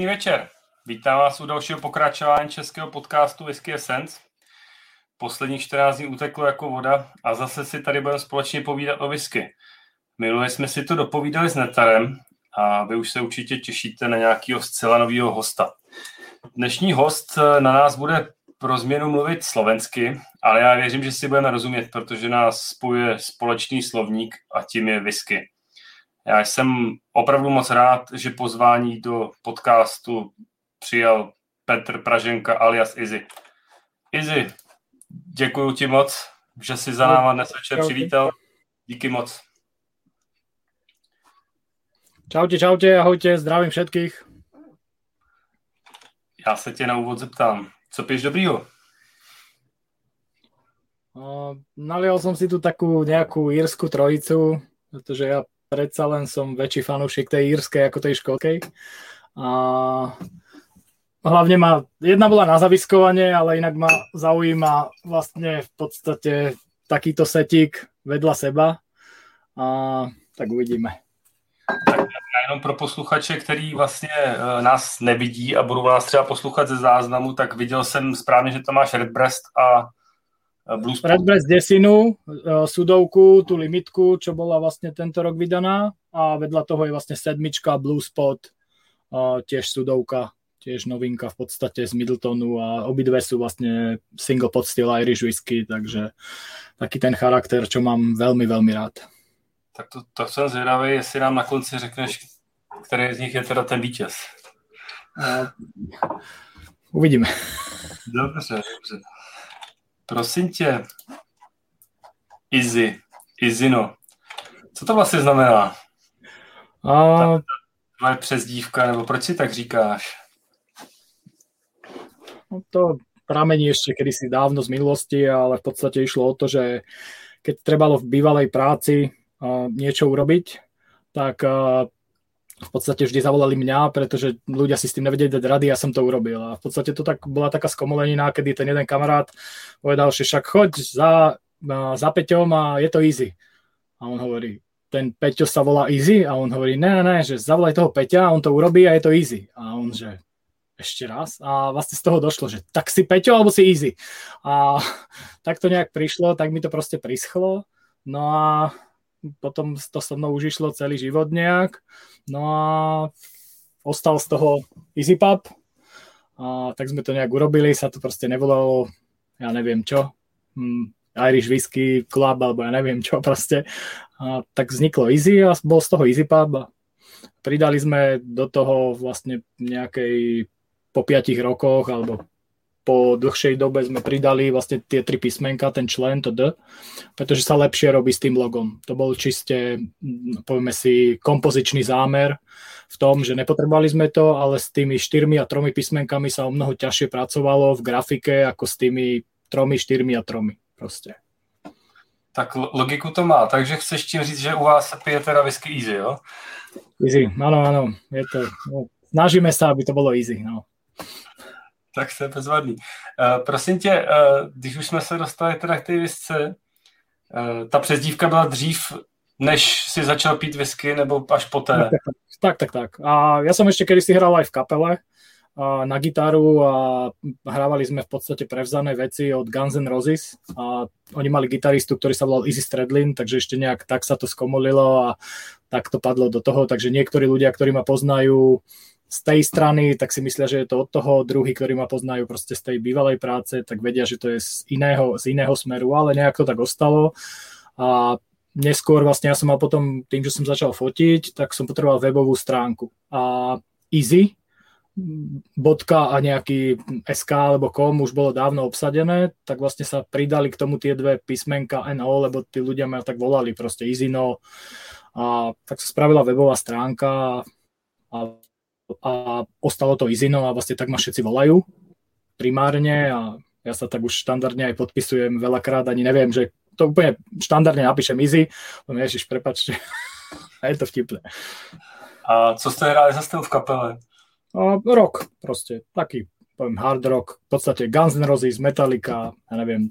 Pěkný večer. Vítám vás u dalšího pokračování českého podcastu Whisky Essence. Posledních 14 dní uteklo jako voda a zase si tady budeme společně povídat o whisky. Minule jsme si to dopovídali s Netarem a vy už se určitě těšíte na nějakého zcela nového hosta. Dnešní host na nás bude pro změnu mluvit slovensky, ale já věřím, že si budeme rozumět, protože nás spojuje společný slovník a tím je whisky. Já jsem opravdu moc rád, že pozvání do podcastu přijal Petr Praženka alias Izzy. Izzy, děkuji ti moc, že jsi za náma dnes večer přivítal. Díky moc. Čaute, čaute, ahojte, zdravím všetkých. Já se tě na úvod zeptám, co piješ dobrýho? Uh, nalial som si tu takú nejakú írsku trojicu, pretože ja predsa len som väčší fanúšik tej írskej ako tej školkej. A hlavne ma, jedna bola na zaviskovanie, ale inak ma zaujíma vlastne v podstate takýto setík vedľa seba. A tak uvidíme. Tak jenom pro posluchače, který vlastně uh, nás nevidí a budou nás třeba poslouchat ze záznamu, tak viděl jsem správně, že to máš Redbreast a Blues Redbreast desinu, uh, sudovku, tú limitku, čo bola vlastne tento rok vydaná a vedľa toho je vlastne sedmička Blue Spot, uh, tiež sudovka, tiež novinka v podstate z Middletonu a obidve sú vlastne single pot style Irish whisky, takže taký ten charakter, čo mám veľmi, veľmi rád. Tak to, to jsem zvědavý, jestli nám na konci řekneš, který z nich je teda ten vítěz. Uh, uvidíme. Dobře, dobře. Prosím tě, Izzy, Izino, co to vlastně znamená? A... Tvoje přezdívka, nebo proč si tak říkáš? No to pramení ešte kedysi dávno z minulosti, ale v podstate išlo o to, že keď trebalo v bývalej práci uh, niečo urobiť, tak uh, v podstate vždy zavolali mňa, pretože ľudia si s tým nevedeli dať rady, ja som to urobil. A v podstate to tak bola taká skomolenina, kedy ten jeden kamarát povedal, že však choď za, za Peťom a je to easy. A on hovorí, ten Peťo sa volá Easy? A on hovorí, ne, ne, že zavolaj toho Peťa, on to urobí a je to easy. A on, že ešte raz. A vlastne z toho došlo, že tak si Peťo alebo si Easy. A tak to nejak prišlo, tak mi to proste prischlo. No a potom to so mnou už išlo celý život nejak. No a ostal z toho EasyPub. A tak sme to nejak urobili, sa to proste nevolalo, ja neviem čo, hm, Irish Whisky Club, alebo ja neviem čo proste. A tak vzniklo Easy a bol z toho EasyPub a pridali sme do toho vlastne nejakej po piatich rokoch alebo po dlhšej dobe sme pridali vlastne tie tri písmenka, ten člen, to D, pretože sa lepšie robí s tým logom. To bol čiste, povieme si, kompozičný zámer v tom, že nepotrebovali sme to, ale s tými štyrmi a tromi písmenkami sa o mnoho ťažšie pracovalo v grafike ako s tými tromi, štyrmi a tromi proste. Tak logiku to má, takže chceš tím říct, že u vás se pije teda whisky easy, jo? Easy, áno, áno, je to, no, snažíme sa, aby to bolo easy, no tak to je bezvadný. Uh, prosím tě, uh, když už jsme se dostali teda k té visce, uh, ta přezdívka byla dřív, než si začal pít whisky, nebo až poté? Tak, tak, tak. A ja som ešte kedy si hral aj v kapele a na gitaru a hrávali sme v podstate prevzané veci od Guns N' Roses a oni mali gitaristu, ktorý sa volal Izzy Stradlin, takže ešte nejak tak sa to skomolilo a tak to padlo do toho, takže niektorí ľudia, ktorí ma poznajú, z tej strany, tak si myslia, že je to od toho, druhý, ktorí ma poznajú proste z tej bývalej práce, tak vedia, že to je z iného, z iného smeru, ale nejak to tak ostalo. A neskôr vlastne ja som mal potom, tým, že som začal fotiť, tak som potreboval webovú stránku. A easy, bodka a nejaký SK alebo kom už bolo dávno obsadené, tak vlastne sa pridali k tomu tie dve písmenka NO, lebo tí ľudia ma tak volali proste Izino a tak sa spravila webová stránka a a ostalo to Izino a vlastne tak ma všetci volajú primárne a ja sa tak už štandardne aj podpisujem veľakrát, ani neviem, že to úplne štandardne napíšem Easy, len ježiš, prepačte, a je to vtipné. A co ste hrali za v kapele? A, rock proste, taký poviem hard rock, v podstate Guns N' Roses, Metallica, ja neviem,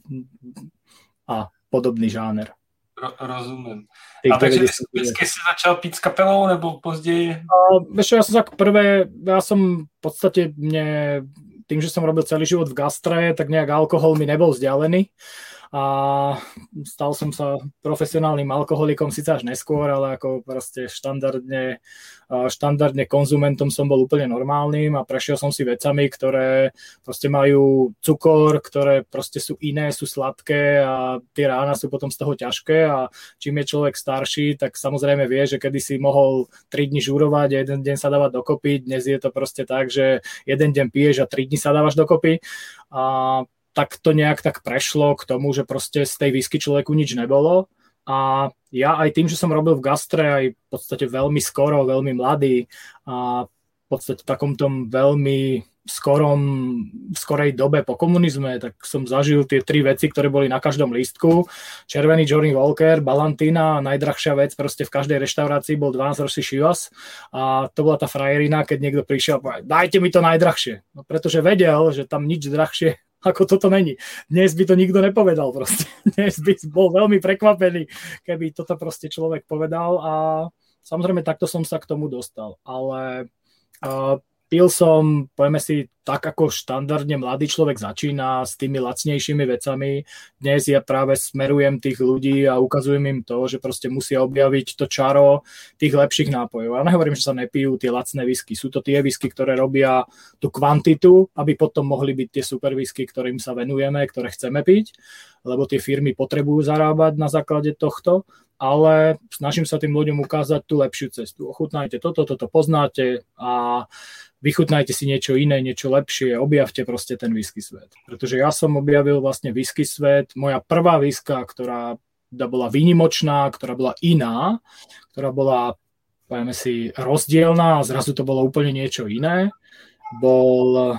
a podobný žáner. Ro, rozumím. A takže vždycky si začal pít s kapelou, nebo později? Uh, vieš, ja som tak prvé, ja som v podstate mne, tým, že som robil celý život v gastre, tak nejak alkohol mi nebol vzdialený a stal som sa profesionálnym alkoholikom síce až neskôr, ale ako proste štandardne, štandardne konzumentom som bol úplne normálnym a prešiel som si vecami, ktoré proste majú cukor, ktoré proste sú iné, sú sladké a tie rána sú potom z toho ťažké. A čím je človek starší, tak samozrejme vie, že kedy si mohol 3 dní žúrovať a jeden deň sa dávať dokopy, dnes je to proste tak, že jeden deň piješ a 3 dní sa dávaš dokopy. A tak to nejak tak prešlo k tomu, že proste z tej whisky človeku nič nebolo. A ja aj tým, že som robil v gastre aj v podstate veľmi skoro, veľmi mladý a v podstate v takom tom veľmi skorom, skorej dobe po komunizme, tak som zažil tie tri veci, ktoré boli na každom lístku. Červený Johnny Walker, Balantina najdrahšia vec proste v každej reštaurácii bol 12 ročný Chivas a to bola tá frajerina, keď niekto prišiel a povedal, dajte mi to najdrahšie. No, pretože vedel, že tam nič drahšie ako toto není. Dnes by to nikto nepovedal proste. Dnes by bol veľmi prekvapený, keby toto proste človek povedal a samozrejme takto som sa k tomu dostal. Ale uh, pil som, povieme si, tak ako štandardne mladý človek začína s tými lacnejšími vecami. Dnes ja práve smerujem tých ľudí a ukazujem im to, že proste musia objaviť to čaro tých lepších nápojov. Ja nehovorím, že sa nepijú tie lacné whisky. Sú to tie whisky, ktoré robia tú kvantitu, aby potom mohli byť tie super whisky, ktorým sa venujeme, ktoré chceme piť, lebo tie firmy potrebujú zarábať na základe tohto ale snažím sa tým ľuďom ukázať tú lepšiu cestu. Ochutnajte toto, toto poznáte a vychutnajte si niečo iné, niečo lepšie, objavte proste ten whisky svet. Pretože ja som objavil vlastne whisky svet, moja prvá whisky, ktorá bola výnimočná, ktorá bola iná, ktorá bola, povieme si, rozdielná a zrazu to bolo úplne niečo iné, bol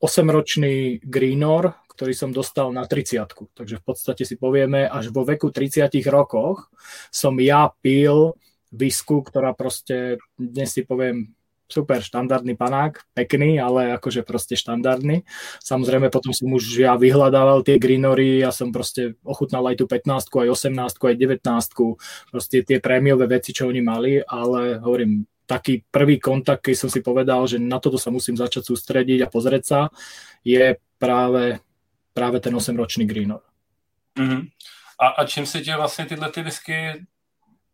8-ročný Greenor, ktorý som dostal na 30 Takže v podstate si povieme, až vo veku 30 rokoch som ja pil visku, ktorá proste, dnes si poviem, super štandardný panák, pekný, ale akože proste štandardný. Samozrejme potom som už ja vyhľadával tie greenory, ja som proste ochutnal aj tú 15 aj 18 aj 19 proste tie prémiové veci, čo oni mali, ale hovorím, taký prvý kontakt, keď som si povedal, že na toto sa musím začať sústrediť a pozrieť sa, je práve, práve ten 8-ročný greenor. Uh-huh. A, a čím si tě vlastně tyhle ty whisky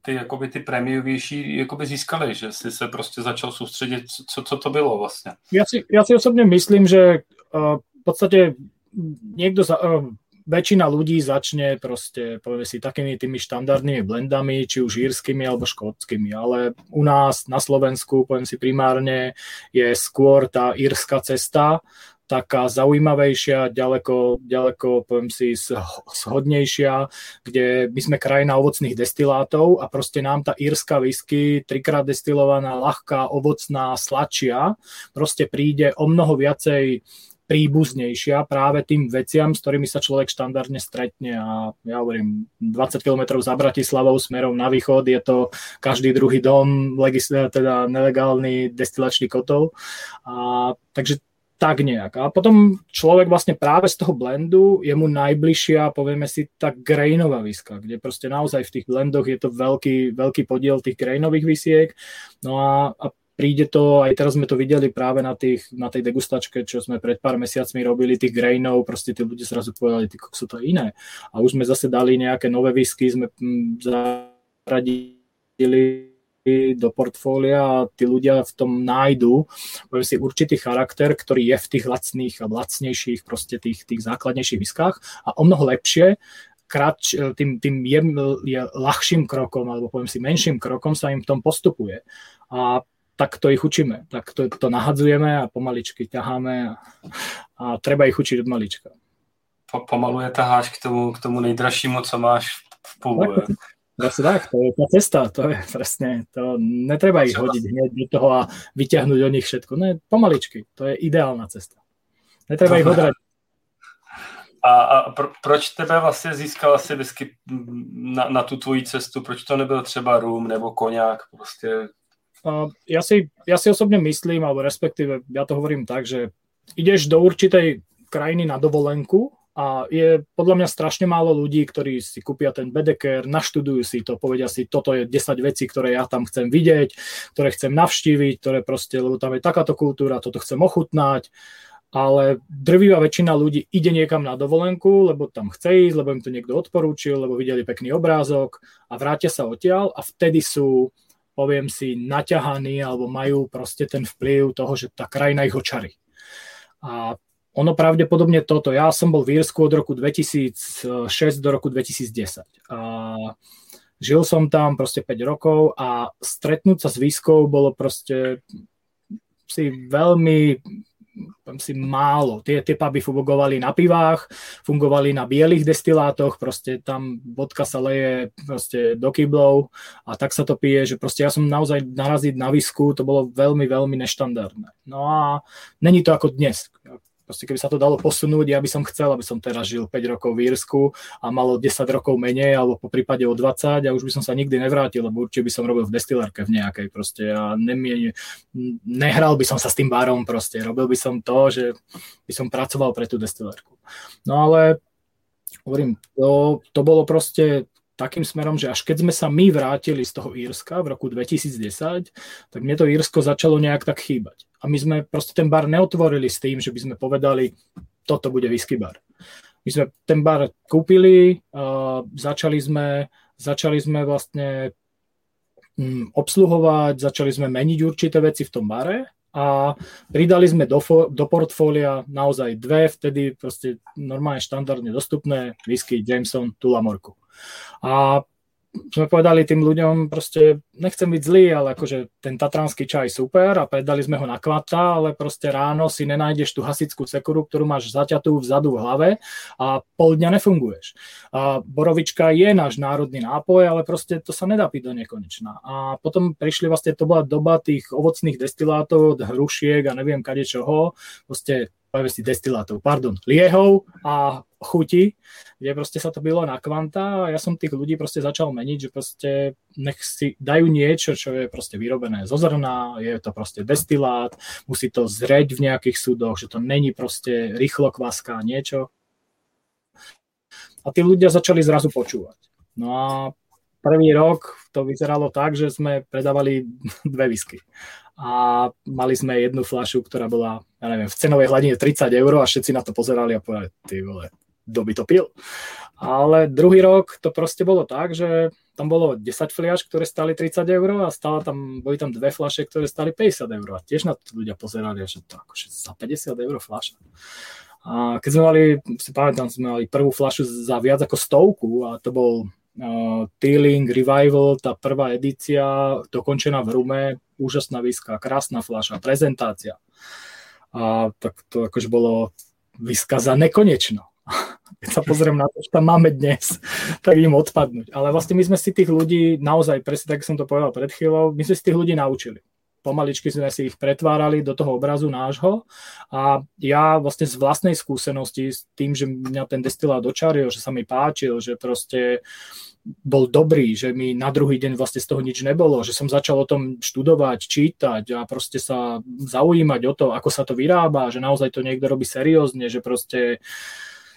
ty, jakoby, ty prémiovější jakoby získali, že jsi se prostě začal soustředit, co, co to bylo vlastně? Ja si, ja si osobne myslím, že uh, v podstate niekto za, uh, väčšina ľudí začne proste, povieme si, takými tými štandardnými blendami, či už írskymi alebo škótskymi, ale u nás na Slovensku, poviem si primárne, je skôr tá írska cesta, taká zaujímavejšia, ďaleko, ďaleko poviem si, shodnejšia, kde my sme krajina ovocných destilátov a proste nám tá írska whisky, trikrát destilovaná, ľahká, ovocná, sladšia, proste príde o mnoho viacej príbuznejšia práve tým veciam, s ktorými sa človek štandardne stretne a ja hovorím, 20 km za Bratislavou smerom na východ je to každý druhý dom, teda nelegálny destilačný kotol. A, takže tak nejak. A potom človek vlastne práve z toho blendu je mu najbližšia, povieme si, tá grainová viska, kde proste naozaj v tých blendoch je to veľký, veľký podiel tých grainových visiek. No a, a príde to, aj teraz sme to videli práve na, tých, na tej degustačke, čo sme pred pár mesiacmi robili, tých grainov, proste tí ľudia zrazu povedali, ty sú to iné. A už sme zase dali nejaké nové whisky, sme mm, zaradili do portfólia a tí ľudia v tom nájdu si určitý charakter, ktorý je v tých lacných a lacnejších, proste tých, tých základnejších viskách a o mnoho lepšie krač, tým, tým je, je ľahším krokom, alebo poviem si menším krokom sa im v tom postupuje. A tak to ich učíme, tak to, to nahadzujeme a pomaličky ťaháme a, a treba ich učiť od malička. Po, pomalu je taháš k tomu, k tomu nejdražšímu, co máš v půl. Presne tak, to je tá cesta, to je presne, to netreba ich hodiť hneď do toho a vyťahnuť o nich všetko. Ne, pomaličky, to je ideálna cesta. Netreba ich odrať. A, a pro, proč tebe vlastně získala si whisky na, na tu tvoji cestu? Proč to nebyl třeba rum nebo koňák? Prostě... Ja, si, ja si osobne myslím, alebo respektíve ja to hovorím tak, že ideš do určitej krajiny na dovolenku a je podľa mňa strašne málo ľudí, ktorí si kúpia ten Bedeker, naštudujú si to, povedia si, toto je 10 vecí, ktoré ja tam chcem vidieť, ktoré chcem navštíviť, ktoré proste, lebo tam je takáto kultúra, toto chcem ochutnať, ale drvivá väčšina ľudí ide niekam na dovolenku, lebo tam chce ísť, lebo im to niekto odporúčil, lebo videli pekný obrázok a vrátia sa odtiaľ a vtedy sú, poviem si, naťahaní alebo majú proste ten vplyv toho, že tá krajina ich očarí. A ono pravdepodobne toto. Ja som bol v Írsku od roku 2006 do roku 2010. A žil som tam proste 5 rokov a stretnúť sa s výskou bolo proste si veľmi si málo. Tie, tie puby fungovali na pivách, fungovali na bielých destilátoch, proste tam vodka sa leje proste do kyblov a tak sa to pije, že proste ja som naozaj naraziť na visku, to bolo veľmi, veľmi neštandardné. No a není to ako dnes proste keby sa to dalo posunúť, ja by som chcel, aby som teraz žil 5 rokov v Írsku a malo 10 rokov menej, alebo po prípade o 20 a už by som sa nikdy nevrátil, lebo určite by som robil v destilárke v nejakej proste a nemie, nehral by som sa s tým barom proste, robil by som to, že by som pracoval pre tú destilárku. No ale hovorím, to, to bolo proste takým smerom, že až keď sme sa my vrátili z toho Írska v roku 2010, tak mne to Írsko začalo nejak tak chýbať a my sme proste ten bar neotvorili s tým, že by sme povedali, toto bude whisky bar. My sme ten bar kúpili, uh, začali, sme, začali sme vlastne um, obsluhovať, začali sme meniť určité veci v tom bare a pridali sme do, do portfólia naozaj dve, vtedy proste normálne štandardne dostupné whisky Jameson Tulamorku. A sme povedali tým ľuďom, proste nechcem byť zlý, ale akože ten tatranský čaj super a predali sme ho na kvata, ale proste ráno si nenájdeš tú hasickú sekuru, ktorú máš zaťatú vzadu v hlave a pol dňa nefunguješ. A borovička je náš národný nápoj, ale proste to sa nedá piť do nekonečna. A potom prišli vlastne, to bola doba tých ovocných destilátov, od hrušiek a neviem kade čoho, proste poviem si destilátov, pardon, liehov a chuti, kde proste sa to bylo na kvanta a ja som tých ľudí proste začal meniť, že proste nech si dajú niečo, čo je proste vyrobené zo zrna, je to proste destilát, musí to zreť v nejakých súdoch, že to není proste rýchlo kvaska, niečo. A tí ľudia začali zrazu počúvať. No a prvý rok to vyzeralo tak, že sme predávali dve whisky a mali sme jednu fľašu, ktorá bola, ja neviem, v cenovej hladine 30 eur a všetci na to pozerali a povedali, ty vole, kto by to pil? Ale druhý rok to proste bolo tak, že tam bolo 10 fliaš, ktoré stali 30 eur a stále tam, boli tam dve fľaše, ktoré stali 50 eur. A tiež na to ľudia pozerali, že to akože za 50 eur fľaša. A keď sme mali, si pamätám, sme mali prvú fľašu za viac ako stovku a to bol uh, Teeling Revival, tá prvá edícia, dokončená v Rume, úžasná výska, krásna fľaša, prezentácia. A tak to akože bolo výska za nekonečno. Keď sa pozriem na to, čo tam máme dnes, tak im odpadnúť. Ale vlastne my sme si tých ľudí naozaj, presne tak som to povedal pred chvíľou, my sme si tých ľudí naučili pomaličky sme si ich pretvárali do toho obrazu nášho. A ja vlastne z vlastnej skúsenosti s tým, že mňa ten destilát dočaril, že sa mi páčil, že proste bol dobrý, že mi na druhý deň vlastne z toho nič nebolo, že som začal o tom študovať, čítať a proste sa zaujímať o to, ako sa to vyrába, že naozaj to niekto robí seriózne, že proste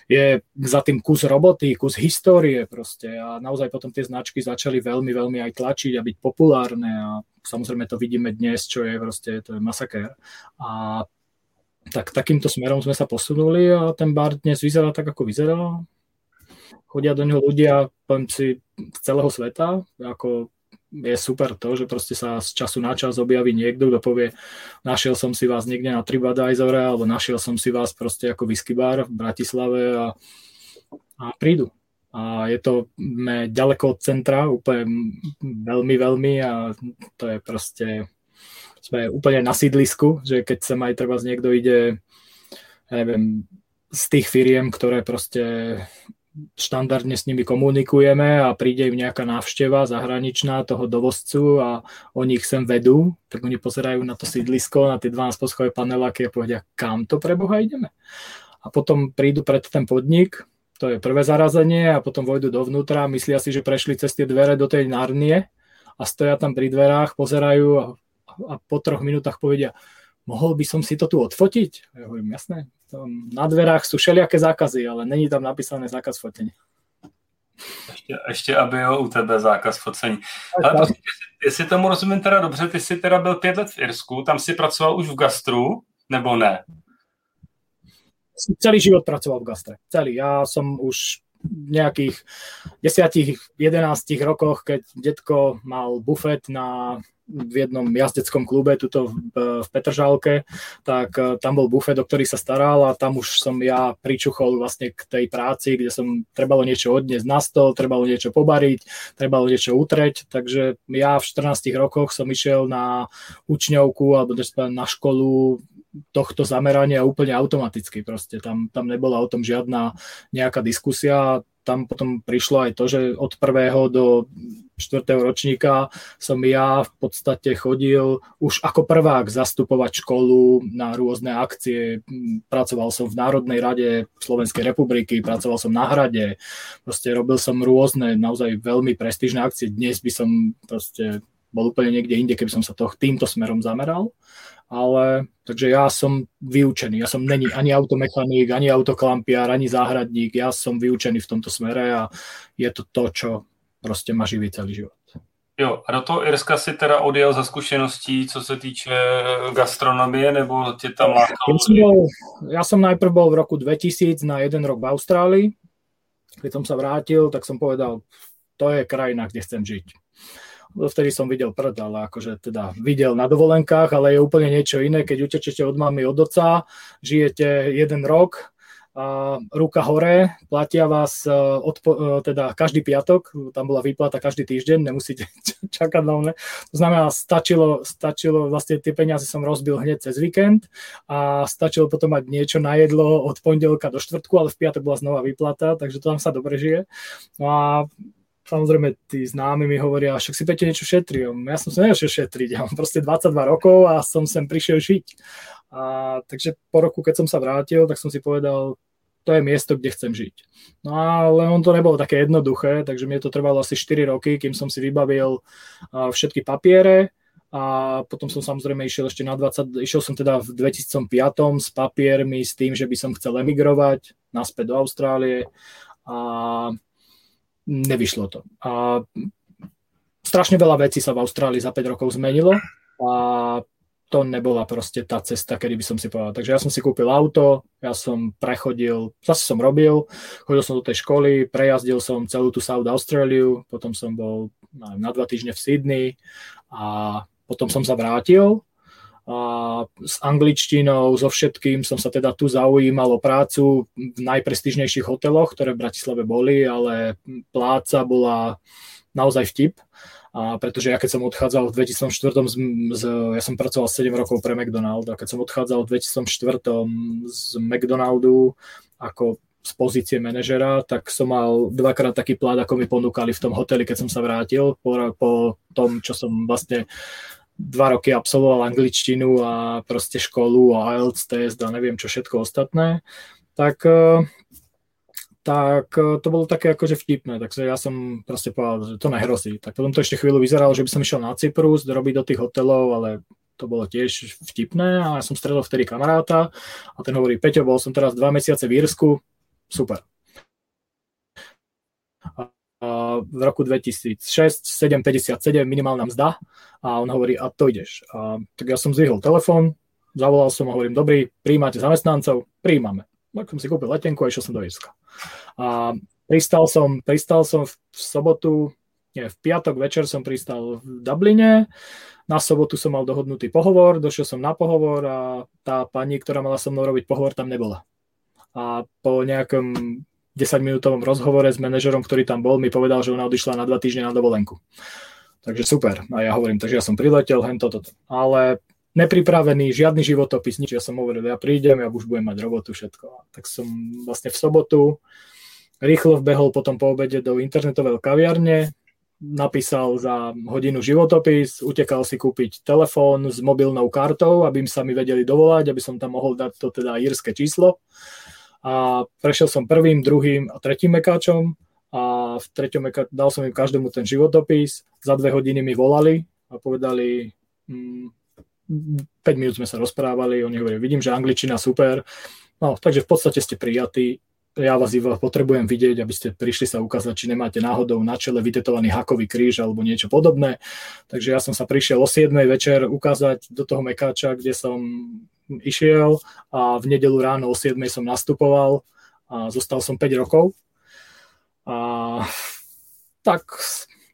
je za tým kus roboty, kus histórie proste a naozaj potom tie značky začali veľmi, veľmi aj tlačiť a byť populárne a samozrejme to vidíme dnes, čo je proste, to je masakér. A tak takýmto smerom sme sa posunuli a ten bar dnes vyzerá tak, ako vyzerá. Chodia do neho ľudia, poviem si, z celého sveta, ako je super to, že proste sa z času na čas objaví niekto, kto povie, našiel som si vás niekde na TripAdvisore, alebo našiel som si vás proste ako whisky bar v Bratislave a, a prídu. A je to ďaleko od centra, úplne veľmi, veľmi a to je proste, sme úplne na sídlisku, že keď sa aj treba z niekto ide, ja neviem, z tých firiem, ktoré proste štandardne s nimi komunikujeme a príde im nejaká návšteva zahraničná toho dovozcu a oni ich sem vedú, tak oni pozerajú na to sídlisko, na tie 12 poschové paneláky a povedia, kam to pre Boha ideme. A potom prídu pred ten podnik, to je prvé zarazenie a potom vojdu dovnútra, myslia si, že prešli cez tie dvere do tej Narnie a stoja tam pri dverách, pozerajú a, a po troch minútach povedia, mohol by som si to tu odfotiť? Ja hovorím, jasné, tam na dverách sú všelijaké zákazy, ale není tam napísané zákaz fotenia. Ještě, ještě aby byl u tebe zákaz focení. Ale prosím, jestli, jestli tomu rozumím teda dobře, ty jsi teda byl pět let v Irsku, tam si pracoval už v gastru, nebo ne? Celý život pracoval v gastre. Celý. Ja som už nejakých 10-11 rokoch, keď detko mal bufet na v jednom jazdeckom klube tuto v, v tak e, tam bol bufet, o ktorý sa staral a tam už som ja pričuchol vlastne k tej práci, kde som trebalo niečo odniesť na stôl, trebalo niečo pobariť, trebalo niečo utreť, takže ja v 14 rokoch som išiel na učňovku alebo na školu tohto zamerania úplne automaticky. Proste tam, tam nebola o tom žiadna nejaká diskusia. Tam potom prišlo aj to, že od prvého do štvrtého ročníka som ja v podstate chodil už ako prvák zastupovať školu na rôzne akcie. Pracoval som v Národnej rade Slovenskej republiky, pracoval som na hrade, proste robil som rôzne naozaj veľmi prestížne akcie. Dnes by som proste bol úplne niekde inde, keby som sa to týmto smerom zameral ale takže ja som vyučený, ja som není ani automechanik, ani autoklampiar, ani záhradník, ja som vyučený v tomto smere a je to to, čo prostě má živí celý život. Jo, a do toho Irska si teda odjel za zkušeností, co se týče gastronomie, nebo tě tam lákalo? Ja som, bol, ja som najprv bol v roku 2000 na jeden rok v Austrálii. Keď som sa vrátil, tak som povedal, to je krajina, kde chcem žiť vtedy som videl prd, ale akože teda videl na dovolenkách, ale je úplne niečo iné, keď utečete od mamy, od oca, žijete jeden rok, a ruka hore, platia vás e, odpo, e, teda každý piatok, tam bola výplata každý týždeň, nemusíte čakať na mne. To znamená, stačilo, stačilo, vlastne tie peniaze som rozbil hneď cez víkend a stačilo potom mať niečo na jedlo od pondelka do štvrtku, ale v piatok bola znova výplata, takže to tam sa dobre žije. No a samozrejme tí známi mi hovoria, však si Peťo niečo šetrí. Ja som sa nešiel šetriť, ja mám proste 22 rokov a som sem prišiel žiť. A, takže po roku, keď som sa vrátil, tak som si povedal, to je miesto, kde chcem žiť. No ale on to nebolo také jednoduché, takže mne to trvalo asi 4 roky, kým som si vybavil všetky papiere a potom som samozrejme išiel ešte na 20, išiel som teda v 2005 s papiermi, s tým, že by som chcel emigrovať naspäť do Austrálie a nevyšlo to. A strašne veľa vecí sa v Austrálii za 5 rokov zmenilo a to nebola proste tá cesta, kedy by som si povedal. Takže ja som si kúpil auto, ja som prechodil, zase som robil, chodil som do tej školy, prejazdil som celú tú South Australiu, potom som bol na dva týždne v Sydney a potom som sa vrátil a s angličtinou, so všetkým som sa teda tu zaujímal o prácu v najprestižnejších hoteloch, ktoré v Bratislave boli, ale pláca bola naozaj vtip. A pretože ja keď som odchádzal v 2004, z, z, ja som pracoval 7 rokov pre McDonald a keď som odchádzal v 2004 z McDonaldu ako z pozície manažera, tak som mal dvakrát taký plát, ako mi ponúkali v tom hoteli, keď som sa vrátil po, po tom, čo som vlastne dva roky absolvoval angličtinu a proste školu a IELTS test a neviem čo všetko ostatné, tak, e, tak e, to bolo také akože vtipné, takže ja som proste povedal, že to nehrozí. Tak potom to ešte chvíľu vyzeralo, že by som išiel na Cyprus robiť do tých hotelov, ale to bolo tiež vtipné a ja som stredol vtedy kamaráta a ten hovorí, Peťo, bol som teraz dva mesiace v Írsku, super v roku 2006 7,57 minimálna mzda a on hovorí, a to ideš. A, tak ja som zvihol telefón, zavolal som a hovorím, dobrý, príjmate zamestnancov? Príjmame. Tak som si kúpil letenku a išiel som do Irska. A pristal som, pristal som v sobotu, nie, v piatok večer som pristal v Dubline, na sobotu som mal dohodnutý pohovor, došiel som na pohovor a tá pani, ktorá mala so mnou robiť pohovor, tam nebola. A po nejakom 10-minútovom rozhovore s manažerom, ktorý tam bol, mi povedal, že ona odišla na dva týždne na dovolenku. Takže super. A ja hovorím, takže ja som priletel, hen toto. Ale nepripravený, žiadny životopis, nič. Ja som hovoril, ja prídem, ja už budem mať robotu, všetko. Tak som vlastne v sobotu rýchlo vbehol potom po obede do internetovej kaviarne, napísal za hodinu životopis, utekal si kúpiť telefón s mobilnou kartou, aby sa mi vedeli dovolať, aby som tam mohol dať to teda írske číslo a prešiel som prvým, druhým a tretím mekáčom a v treťom mekáčom dal som im každému ten životopis, za dve hodiny mi volali a povedali, hm, 5 minút sme sa rozprávali, oni hovorili, vidím, že angličina super, no, takže v podstate ste prijatí, ja vás iba potrebujem vidieť, aby ste prišli sa ukázať, či nemáte náhodou na čele vytetovaný hakový kríž alebo niečo podobné. Takže ja som sa prišiel o 7. večer ukázať do toho mekáča, kde som išiel a v nedelu ráno o 7. som nastupoval a zostal som 5 rokov. A tak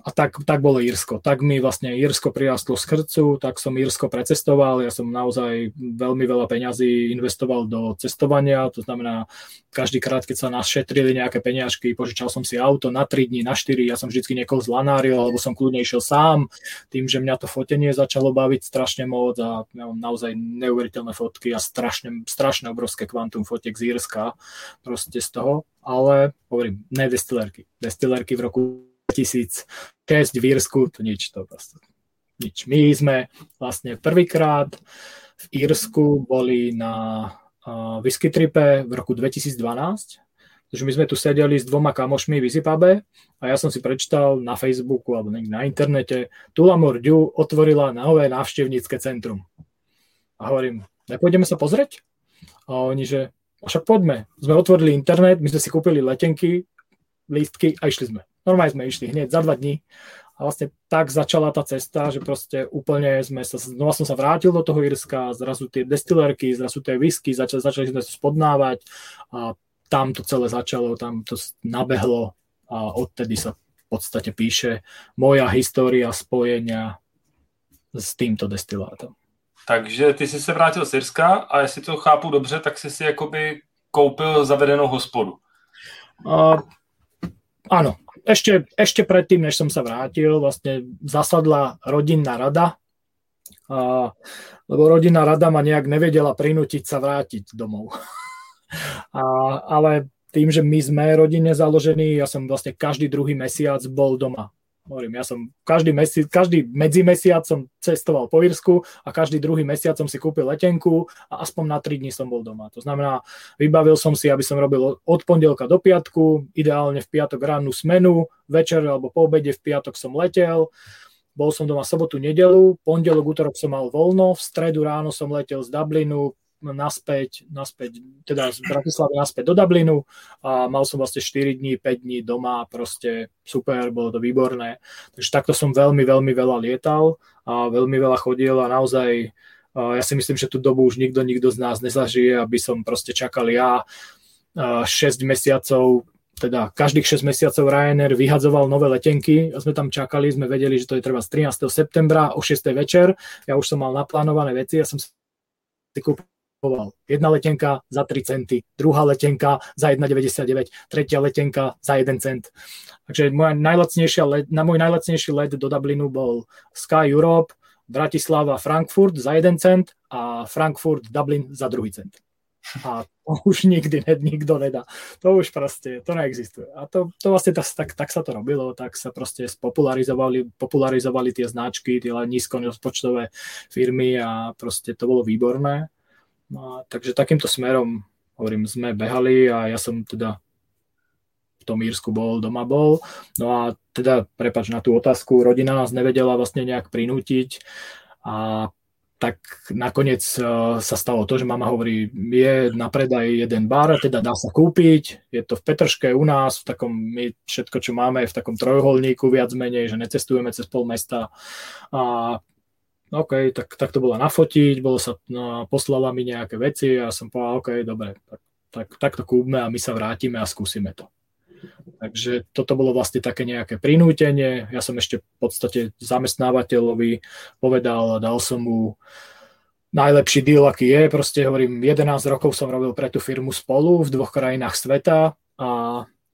a tak, tak bolo Írsko. Tak mi vlastne Írsko prirastlo z krcu, tak som Írsko precestoval. Ja som naozaj veľmi veľa peňazí investoval do cestovania. To znamená, každý krát, keď sa našetrili nejaké peniažky, požičal som si auto na 3 dní, na 4, ja som vždy niekoho zlanáril, alebo som kľudne išiel sám. Tým, že mňa to fotenie začalo baviť strašne moc a ja mám naozaj neuveriteľné fotky a strašne, strašne obrovské kvantum fotiek z Írska proste z toho. Ale hovorím, ne destilerky. Destilerky v roku 2006 v Írsku, to nič, to proste nič. My sme vlastne prvýkrát v Írsku boli na uh, whisky tripe v roku 2012, takže my sme tu sedeli s dvoma kamošmi v Easypube a ja som si prečítal na Facebooku alebo na internete, Tulamor Dew otvorila nové návštevnícke centrum. A hovorím, nepôjdeme sa pozrieť? A oni, že však poďme. Sme otvorili internet, my sme si kúpili letenky, lístky a išli sme. Normálne sme išli hneď za dva dní a vlastne tak začala tá cesta, že proste úplne sme sa, znova som sa vrátil do toho Irska, zrazu tie destilerky, zrazu tie whisky, začali, začali sme sa spodnávať a tam to celé začalo, tam to nabehlo a odtedy sa v podstate píše moja história spojenia s týmto destilátom. Takže ty jsi se vrátil z Irska a jestli to chápu dobře, tak jsi si jakoby koupil zavedenou hospodu. Uh, áno, ešte, ešte predtým, než som sa vrátil, vlastne zasadla rodinná rada, a, lebo rodinná rada ma nejak nevedela prinútiť sa vrátiť domov. a, ale tým, že my sme rodine založení, ja som vlastne každý druhý mesiac bol doma Hovorím, ja som každý, mesi- každý medzimesiac som cestoval po Írsku a každý druhý mesiac som si kúpil letenku a aspoň na 3 dní som bol doma. To znamená, vybavil som si, aby som robil od pondelka do piatku, ideálne v piatok ránu smenu, večer alebo po obede v piatok som letel, bol som doma sobotu, nedelu, pondelok, útorok som mal voľno, v stredu ráno som letel z Dublinu, naspäť, naspäť, teda z Bratislavy naspäť do Dublinu a mal som vlastne 4 dní, 5 dní doma, proste super, bolo to výborné. Takže takto som veľmi, veľmi veľa lietal a veľmi veľa chodil a naozaj ja si myslím, že tú dobu už nikto, nikto z nás nezažije, aby som proste čakal ja 6 mesiacov teda každých 6 mesiacov Ryanair vyhadzoval nové letenky a sme tam čakali, sme vedeli, že to je treba z 13. septembra o 6. večer. Ja už som mal naplánované veci, ja som si kúpil kupoval jedna letenka za 3 centy, druhá letenka za 1,99, tretia letenka za 1 cent. Takže moja najlacnejšia let, na môj najlacnejší let do Dublinu bol Sky Europe, Bratislava, Frankfurt za 1 cent a Frankfurt, Dublin za druhý cent. A to už nikdy ne, nikto nedá. To už proste, to neexistuje. A to, to vlastne tak, tak, tak sa to robilo, tak sa proste spopularizovali popularizovali tie značky, tie nízko firmy a proste to bolo výborné. No takže takýmto smerom, hovorím, sme behali a ja som teda v tom Írsku bol, doma bol. No a teda, prepač na tú otázku, rodina nás nevedela vlastne nejak prinútiť a tak nakoniec uh, sa stalo to, že mama hovorí, je na predaj jeden bar, teda dá sa kúpiť, je to v Petrške u nás, v takom, my všetko, čo máme, je v takom trojuholníku viac menej, že necestujeme cez pol mesta a OK, tak, tak to bolo nafotiť, bolo sa, no, poslala mi nejaké veci a som povedal, OK, dobre, tak, tak, tak to kúpme a my sa vrátime a skúsime to. Takže toto bolo vlastne také nejaké prinútenie. Ja som ešte v podstate zamestnávateľovi povedal, dal som mu najlepší deal, aký je. Proste hovorím, 11 rokov som robil pre tú firmu spolu v dvoch krajinách sveta a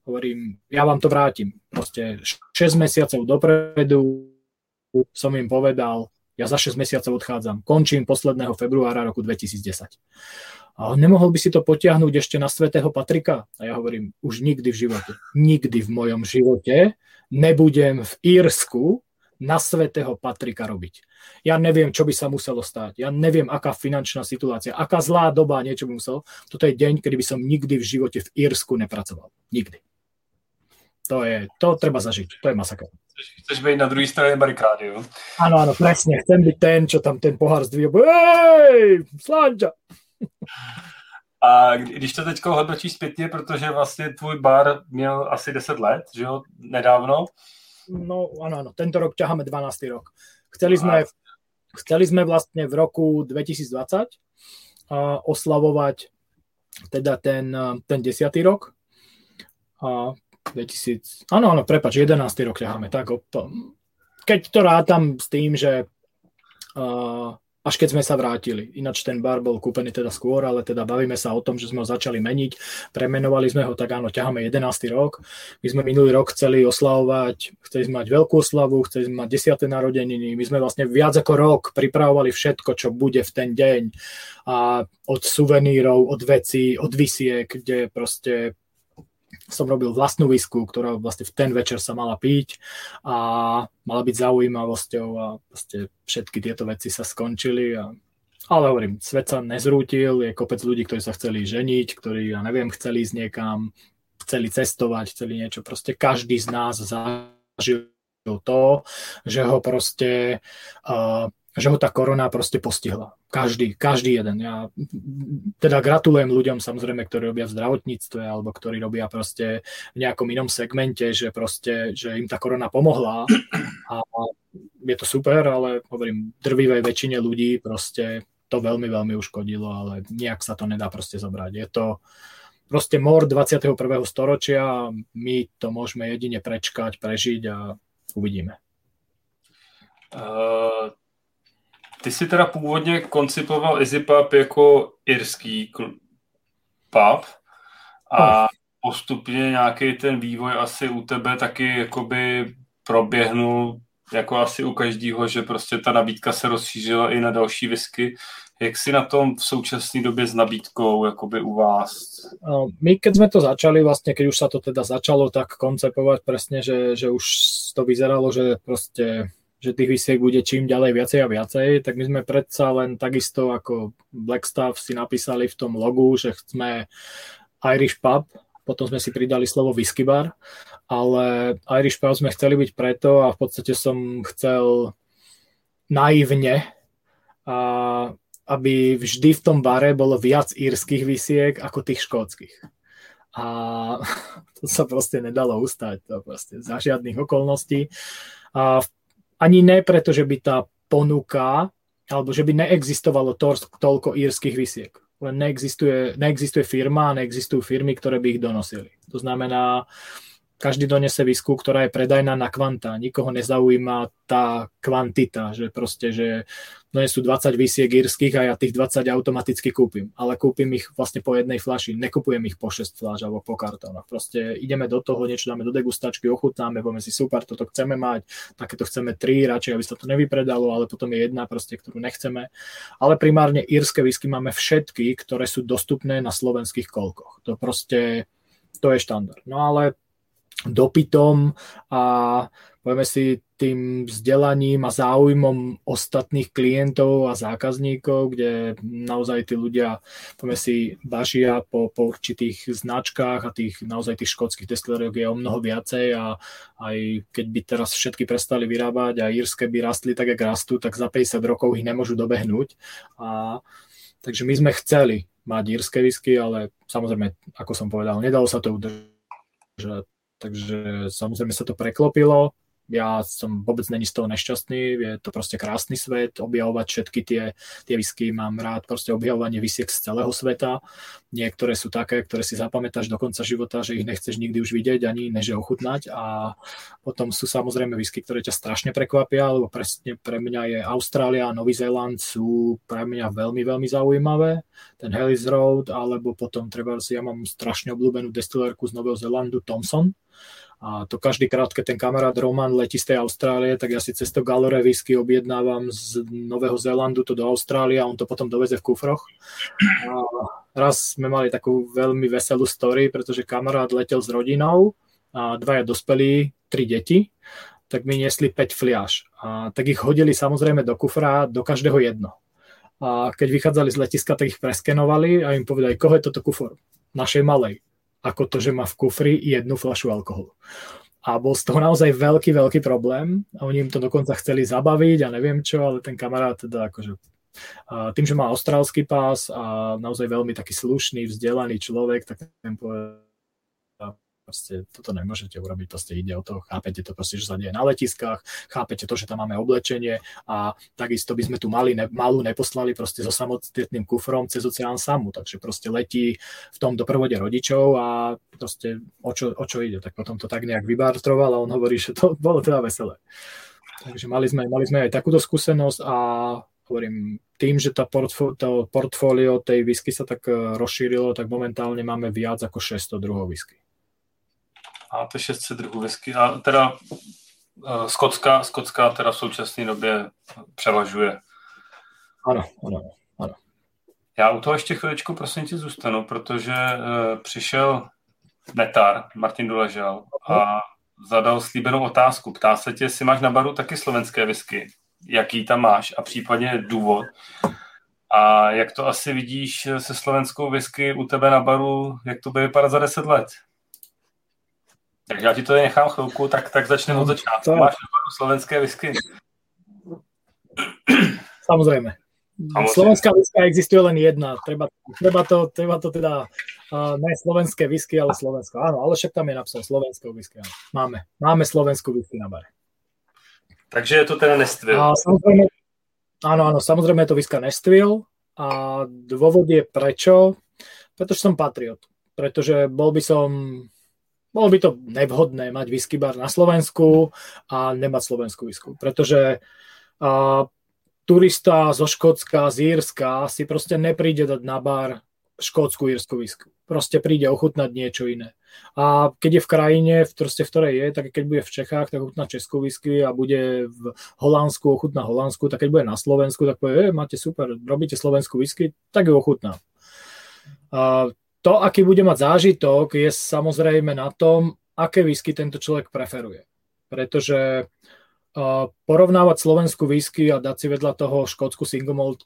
hovorím, ja vám to vrátim. Proste 6 mesiacov dopredu som im povedal, ja za 6 mesiacov odchádzam, končím posledného februára roku 2010. A nemohol by si to potiahnuť ešte na svetého Patrika? A ja hovorím, už nikdy v živote, nikdy v mojom živote nebudem v Írsku na svetého Patrika robiť. Ja neviem, čo by sa muselo stať. Ja neviem, aká finančná situácia, aká zlá doba, niečo by muselo. Toto je deň, kedy by som nikdy v živote v Írsku nepracoval. Nikdy. To je, to treba zažiť, to je masaker. Chceš být na druhé straně barikády, jo? Áno, áno, presne. Chcem byť ten, čo tam ten pohár zdvíha. Hej, slanča! A když to teď hodnotíš zpětně, protože vlastně tvůj bar měl asi 10 let, že jo, nedávno? No, áno, áno, tento rok ťaháme 12. rok. Chceli sme, chceli sme vlastne v roku 2020 uh, oslavovať teda ten, ten 10. rok. A 2000, áno, áno, prepač, 11. rok ťaháme, tak keď to rátam s tým, že uh, až keď sme sa vrátili. Ináč ten bar bol kúpený teda skôr, ale teda bavíme sa o tom, že sme ho začali meniť, premenovali sme ho, tak áno, ťaháme 11. rok. My sme minulý rok chceli oslavovať, chceli sme mať veľkú oslavu, chceli sme mať 10. narodeniny, my sme vlastne viac ako rok pripravovali všetko, čo bude v ten deň a od suvenírov, od vecí, od visiek, kde proste som robil vlastnú visku, ktorá vlastne v ten večer sa mala piť a mala byť zaujímavosťou a vlastne všetky tieto veci sa skončili. A, ale hovorím, svet sa nezrútil, je kopec ľudí, ktorí sa chceli ženiť, ktorí, ja neviem, chceli ísť niekam, chceli cestovať, chceli niečo. Proste každý z nás zažil to, že ho proste uh, že ho tá korona proste postihla. Každý, každý jeden. Ja teda gratulujem ľuďom samozrejme, ktorí robia v zdravotníctve alebo ktorí robia proste v nejakom inom segmente, že proste, že im tá korona pomohla a je to super, ale hovorím, drvivej väčšine ľudí proste to veľmi, veľmi uškodilo, ale nejak sa to nedá proste zobrať. Je to proste mor 21. storočia a my to môžeme jedine prečkať, prežiť a uvidíme. Uh ty si teda původně koncipoval EasyPub jako irský pub a oh. postupně nějaký ten vývoj asi u tebe taky jakoby proběhnul jako asi u každého, že prostě ta nabídka se rozšířila i na další whisky. Jak si na tom v současné době s nabídkou jakoby u vás? My keď sme to začali, vlastne keď už sa to teda začalo tak koncepovať presne, že, že už to vyzeralo, že proste že tých vysiek bude čím ďalej viacej a viacej, tak my sme predsa len takisto ako Blackstaff si napísali v tom logu, že sme Irish Pub, potom sme si pridali slovo whisky bar, ale Irish Pub sme chceli byť preto a v podstate som chcel naivne, a aby vždy v tom bare bolo viac írskych vysiek ako tých škótskych. A to sa proste nedalo ustať, to proste za žiadnych okolností. A v ani ne preto, že by tá ponuka, alebo že by neexistovalo to, toľko írskych vysiek. Len neexistuje, neexistuje firma a neexistujú firmy, ktoré by ich donosili. To znamená, každý donese visku, ktorá je predajná na kvanta. Nikoho nezaujíma tá kvantita, že proste, že donesú 20 visiek írskych a ja tých 20 automaticky kúpim. Ale kúpim ich vlastne po jednej flaši, nekupujem ich po 6 flaš alebo po kartónoch. Proste ideme do toho, niečo dáme do degustačky, ochutnáme, povieme si super, toto chceme mať, takéto chceme tri, radšej aby sa to nevypredalo, ale potom je jedna proste, ktorú nechceme. Ale primárne írske whisky máme všetky, ktoré sú dostupné na slovenských kolkoch. To proste, to je štandard. No ale dopytom a povieme si tým vzdelaním a záujmom ostatných klientov a zákazníkov, kde naozaj tí ľudia, povieme si, bažia po, po určitých značkách a tých naozaj tých škótskych destilériok je o mnoho viacej a aj keď by teraz všetky prestali vyrábať a írske by rastli tak, jak rastú, tak za 50 rokov ich nemôžu dobehnúť. A, takže my sme chceli mať írske whisky, ale samozrejme, ako som povedal, nedalo sa to udržať Takže samozrejme sa to preklopilo. Ja som vôbec není z toho nešťastný, je to proste krásny svet, objavovať všetky tie, tie whisky, mám rád proste objavovanie vysiek z celého sveta. Niektoré sú také, ktoré si zapamätáš do konca života, že ich nechceš nikdy už vidieť ani než ochutnať a potom sú samozrejme whisky, ktoré ťa strašne prekvapia, lebo presne pre mňa je Austrália a Nový Zéland sú pre mňa veľmi, veľmi zaujímavé. Ten Hellis Road, alebo potom treba, ja mám strašne obľúbenú destilérku z Nového Zélandu Thomson, a to každý krát, keď ten kamarát Roman letí z tej Austrálie, tak ja si cez to Galore whisky objednávam z Nového Zélandu to do Austrálie a on to potom doveze v kufroch. A raz sme mali takú veľmi veselú story, pretože kamarát letel s rodinou a dvaja dospelí, tri deti, tak mi niesli 5 fliaž. A tak ich hodili samozrejme do kufra, do každého jedno. A keď vychádzali z letiska, tak ich preskenovali a im povedali, koho je toto kufor? Našej malej. Ako to, že má v kufri jednu flašu alkoholu. A bol z toho naozaj veľký, veľký problém. A oni im to dokonca chceli zabaviť a neviem čo, ale ten kamarát teda akože tým, že má austrálsky pás a naozaj veľmi taký slušný, vzdelaný človek, tak ten povedal, proste toto nemôžete urobiť, proste ide o to, chápete to proste, že sa deje na letiskách, chápete to, že tam máme oblečenie a takisto by sme tu mali ne, malú neposlali proste so samotným kufrom cez oceán samu, takže proste letí v tom doprovode rodičov a proste o čo, o čo ide, tak potom to tak nejak vybartroval a on hovorí, že to bolo teda veselé. Takže mali sme, mali sme aj takúto skúsenosť a hovorím, tým, že tá portfó- to portfólio tej whisky sa tak eh, rozšírilo, tak momentálne máme viac ako 600 druhov whisky. A to 600 druhů whisky. A teda skotská, skotská teda v současné době převažuje. Ano, ano, ano. Já u toho ještě chviličku prosím tě zůstanu, protože uh, přišel Netar, Martin Doležal, a zadal slíbenou otázku. Ptá se tě, jestli máš na baru taky slovenské whisky. Jaký tam máš a případně důvod. A jak to asi vidíš se slovenskou whisky u tebe na baru, jak to bude vypadat za 10 let? Tak já ti to nechám chvilku, tak, tak začneme od začátku. Máš slovenské whisky? Samozrejme. Samozrejme. Slovenská whisky existuje len jedna. Treba, treba, to, treba to teda, uh, ne slovenské whisky, ale Slovensko. Áno, ale však tam je napísané slovenské whisky. Áno. Máme, máme slovenskú whisky na bare. Takže je to teda Nestvil. A samozrejme, áno, áno, samozrejme je to whisky Nestvil. A dôvod je prečo? Pretože som patriot. Pretože bol by som bolo by to nevhodné mať whisky bar na Slovensku a nemať slovenskú whisky, pretože a, turista zo Škótska, z Írska si proste nepríde dať na bar škótsku írsku whisky. Proste príde ochutnať niečo iné. A keď je v krajine, v, proste, v ktorej je, tak keď bude v Čechách, tak ochutná českú whisky a bude v Holandsku, ochutná Holandsku, tak keď bude na Slovensku, tak povie, e, máte super, robíte slovenskú whisky, tak ju ochutná. A to, aký bude mať zážitok, je samozrejme na tom, aké whisky tento človek preferuje. Pretože uh, porovnávať slovenskú whisky a dať si vedľa toho škótsku single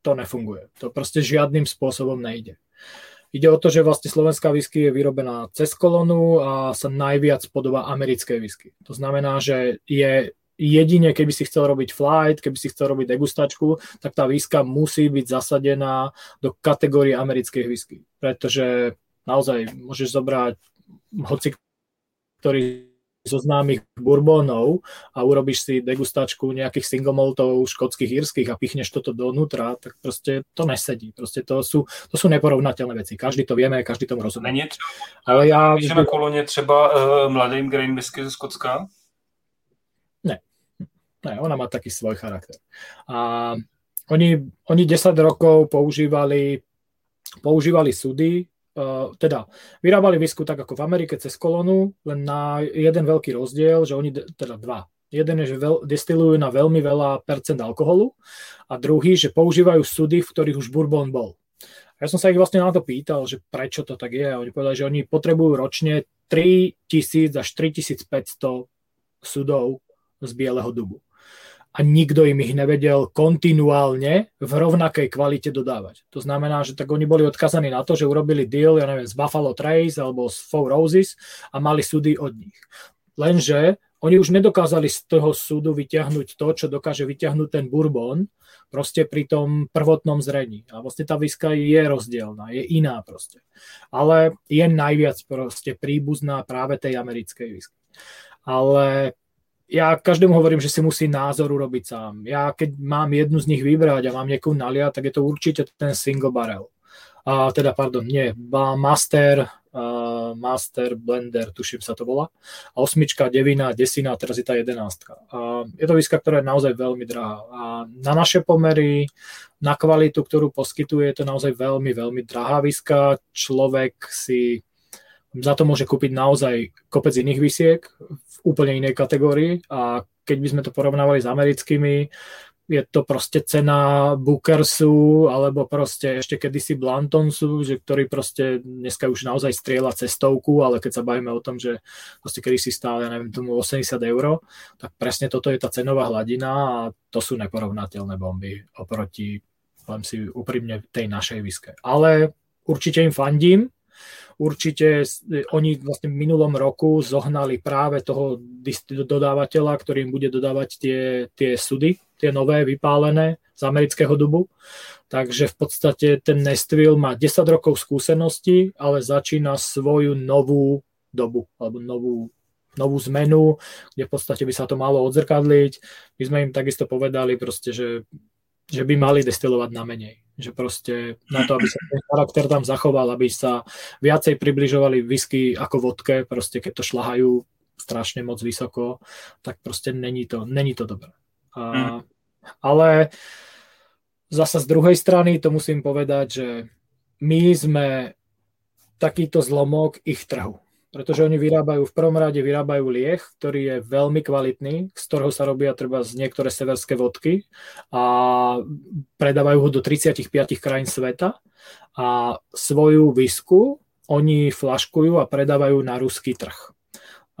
to nefunguje. To proste žiadnym spôsobom nejde. Ide o to, že vlastne slovenská whisky je vyrobená cez kolonu a sa najviac podobá americkej whisky. To znamená, že je jedine, keby si chcel robiť flight, keby si chcel robiť degustačku, tak tá whisky musí byť zasadená do kategórie americkej whisky. Pretože naozaj môžeš zobrať hoci ktorý zo známych bourbonov a urobíš si degustačku nejakých single maltov škótskych, írskych a pichneš toto donútra, tak proste to nesedí. Proste to sú, to sú neporovnateľné veci. Každý to vieme, každý tomu rozumie. Není třeba, Ale ja... na koloně třeba uh, mladým grain whisky ze Skotska? Ne, ona má taký svoj charakter. A oni, oni 10 rokov používali, používali sudy, uh, teda vyrábali visku tak ako v Amerike cez kolonu, len na jeden veľký rozdiel, že oni, teda dva. Jeden je, že veľ, destilujú na veľmi veľa percent alkoholu a druhý, že používajú sudy, v ktorých už bourbon bol. Ja som sa ich vlastne na to pýtal, že prečo to tak je. Oni povedali, že oni potrebujú ročne 3000 až 3500 sudov z bieleho dubu a nikto im ich nevedel kontinuálne v rovnakej kvalite dodávať. To znamená, že tak oni boli odkazaní na to, že urobili deal, ja neviem, z Buffalo Trace alebo z Four Roses a mali súdy od nich. Lenže oni už nedokázali z toho súdu vyťahnuť to, čo dokáže vyťahnuť ten bourbon, proste pri tom prvotnom zrení. A vlastne tá viska je rozdielna, je iná proste. Ale je najviac proste príbuzná práve tej americkej whisky. Ale ja každému hovorím, že si musí názor urobiť sám. Ja keď mám jednu z nich vybrať a mám niekoho naliať, tak je to určite ten single barrel. A teda, pardon, nie, master, uh, master blender, tuším sa to volá. A osmička, devina, desina, teraz je tá jedenástka. A je to výska, ktorá je naozaj veľmi drahá. A na naše pomery, na kvalitu, ktorú poskytuje, je to naozaj veľmi, veľmi drahá výska. Človek si za to môže kúpiť naozaj kopec iných vysiek v úplne inej kategórii a keď by sme to porovnávali s americkými, je to proste cena Bookersu alebo proste ešte kedysi Blantonsu, že ktorý proste dneska už naozaj strieľa cestovku, ale keď sa bavíme o tom, že proste kedysi stál, ja neviem, tomu 80 eur, tak presne toto je tá cenová hladina a to sú neporovnateľné bomby oproti, poviem si úprimne, tej našej viske. Ale určite im fandím, Určite oni vlastne v minulom roku zohnali práve toho dodávateľa, ktorým bude dodávať tie, tie sudy, tie nové vypálené z amerického dubu. Takže v podstate ten Nestville má 10 rokov skúseností, ale začína svoju novú dobu alebo novú, novú zmenu, kde v podstate by sa to malo odzrkadliť. My sme im takisto povedali proste, že, že by mali destilovať na menej. Že proste na to, aby sa ten charakter tam zachoval, aby sa viacej približovali whisky ako vodke, proste keď to šlahajú strašne moc vysoko, tak proste není to, není to dobré. A, mm. Ale zasa z druhej strany to musím povedať, že my sme takýto zlomok ich trhu pretože oni vyrábajú, v prvom rade vyrábajú lieh, ktorý je veľmi kvalitný, z ktorého sa robia treba z niektoré severské vodky a predávajú ho do 35 krajín sveta a svoju visku oni flaškujú a predávajú na ruský trh.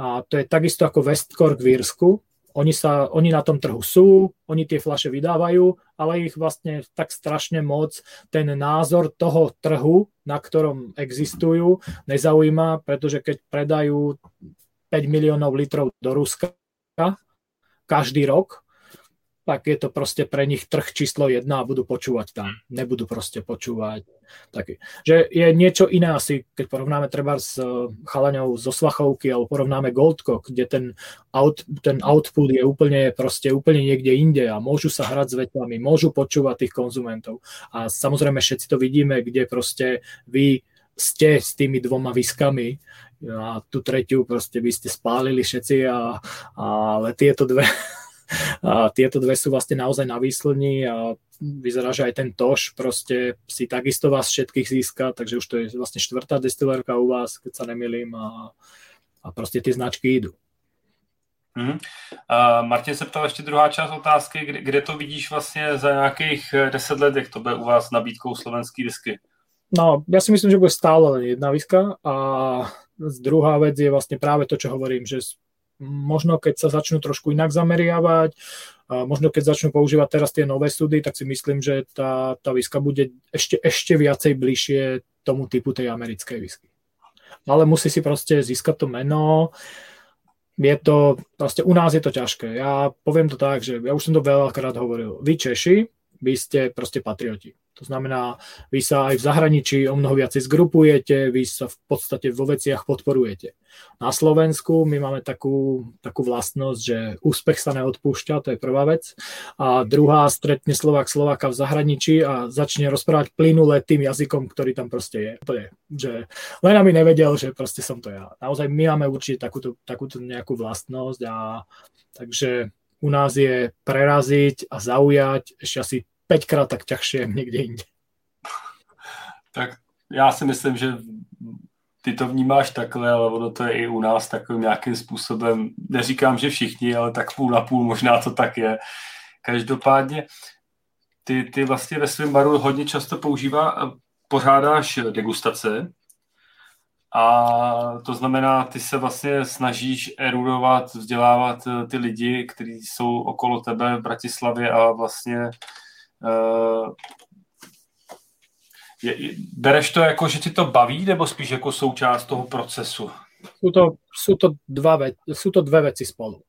A to je takisto ako Westcork v Írsku, oni, sa, oni na tom trhu sú, oni tie flaše vydávajú, ale ich vlastne tak strašne moc ten názor toho trhu, na ktorom existujú, nezaujíma, pretože keď predajú 5 miliónov litrov do Ruska každý rok, tak je to proste pre nich trh číslo jedna a budú počúvať tam. Nebudú proste počúvať taký. Že je niečo iné asi, keď porovnáme treba s eh, chalaňou zo Svachovky alebo porovnáme Goldcock, kde ten, out, ten output je úplne proste úplne niekde inde a môžu sa hrať s vetami, môžu počúvať tých konzumentov. A samozrejme všetci to vidíme, kde proste vy ste s tými dvoma viskami a tú tretiu proste by ste spálili všetci, a, a, ale tieto dve a tieto dve sú vlastne naozaj na výslední a vyzerá, že aj ten Toš proste si takisto vás všetkých získa, takže už to je vlastne štvrtá destilérka u vás, keď sa nemilím a, a proste tie značky idú. Hmm. Uh, Martin se ptal ještě druhá část otázky, kde, kde to vidíš vlastně za nějakých 10 let, jak to bude u vás nabídkou slovenský whisky? No, ja si myslím, že bude stále len jedna viska a druhá vec je vlastne práve to, čo hovorím, že možno keď sa začnú trošku inak zameriavať, a možno keď začnú používať teraz tie nové súdy, tak si myslím, že tá, tá whisky bude ešte, ešte viacej bližšie tomu typu tej americkej whisky. Ale musí si proste získať to meno, je to, proste u nás je to ťažké. Ja poviem to tak, že ja už som to veľakrát hovoril. Vy Češi, vy ste proste patrioti. To znamená, vy sa aj v zahraničí o mnoho viacej zgrupujete, vy sa v podstate vo veciach podporujete. Na Slovensku my máme takú, takú vlastnosť, že úspech sa neodpúšťa, to je prvá vec. A druhá, stretne Slovák Slováka v zahraničí a začne rozprávať plynule tým jazykom, ktorý tam proste je. To je, že len aby nevedel, že proste som to ja. Naozaj my máme určite takúto, takúto nejakú vlastnosť a takže u nás je preraziť a zaujať ešte asi 5 krát tak ťažšie někde jinde. Tak já si myslím, že ty to vnímáš takhle, ale ono to je i u nás takovým nějakým způsobem, neříkám, že všichni, ale tak půl na půl možná to tak je. Každopádně ty, ty vlastně ve svém baru hodně často používá, pořádáš degustace, a to znamená, ty se vlastně snažíš erudovat, vzdělávat ty lidi, kteří jsou okolo tebe v Bratislavě a vlastně je, bereš to jako, že ti to baví, nebo spíš jako součást toho procesu? Sú to, sú to, dva ve, sú to dve veci spolu.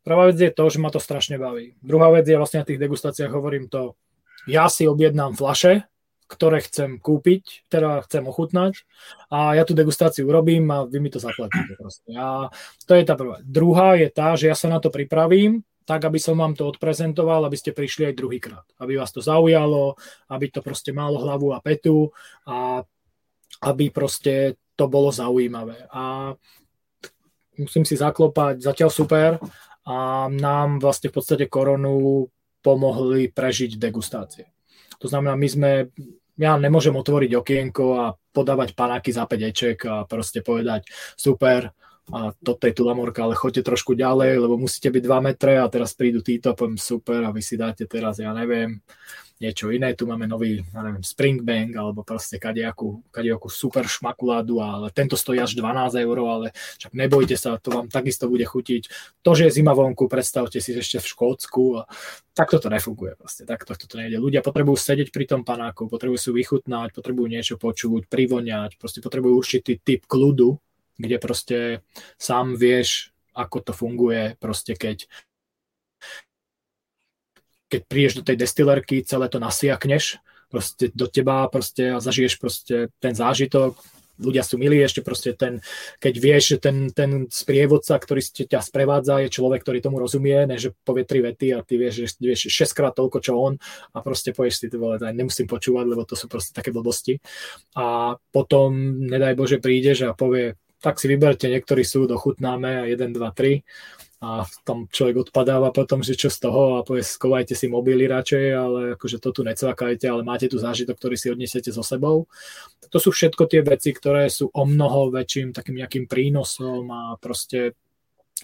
Prvá vec je to, že ma to strašne baví. Druhá vec je vlastne na tých degustáciách hovorím to, ja si objednám flaše, ktoré chcem kúpiť, teda chcem ochutnať a ja tú degustáciu urobím a vy mi to zaplatíte. Proste. A to je tá prvá. Druhá je tá, že ja sa na to pripravím tak, aby som vám to odprezentoval, aby ste prišli aj druhýkrát. Aby vás to zaujalo, aby to proste malo hlavu a petu a aby proste to bolo zaujímavé. A musím si zaklopať, zatiaľ super a nám vlastne v podstate koronu pomohli prežiť degustácie. To znamená, my sme, ja nemôžem otvoriť okienko a podávať panáky za 5 eček a proste povedať super, a toto je tu Lamorka, ale choďte trošku ďalej, lebo musíte byť 2 metre a teraz prídu títo poviem super a vy si dáte teraz, ja neviem, niečo iné, tu máme nový, ja neviem, Springbank alebo proste kadejakú, kadejakú super šmakuládu, ale tento stojí až 12 eur, ale však nebojte sa, to vám takisto bude chutiť. To, že je zima vonku, predstavte si ešte v Škótsku a takto to nefunguje proste, takto to nejde. Ľudia potrebujú sedieť pri tom panáku, potrebujú si vychutnať, potrebujú niečo počuť, privoňať, proste potrebujú určitý typ kľudu, kde proste sám vieš, ako to funguje, proste keď keď prídeš do tej destilerky, celé to nasiakneš proste do teba proste a zažiješ proste ten zážitok, ľudia sú milí, ešte proste ten, keď vieš, že ten, ten sprievodca, ktorý ste ťa sprevádza, je človek, ktorý tomu rozumie, ne, že povie tri vety a ty vieš, že vieš šestkrát toľko, čo on a proste povieš si, vole, nemusím počúvať, lebo to sú proste také blbosti. A potom, nedaj Bože, prídeš a povie, tak si vyberte, niektorí sú, dochutnáme a 1, 2, 3 a tam človek odpadáva potom, že čo z toho a povie, skovajte si mobily radšej, ale akože to tu necvakajte, ale máte tu zážitok, ktorý si odnesiete so sebou. To sú všetko tie veci, ktoré sú o mnoho väčším takým nejakým prínosom a proste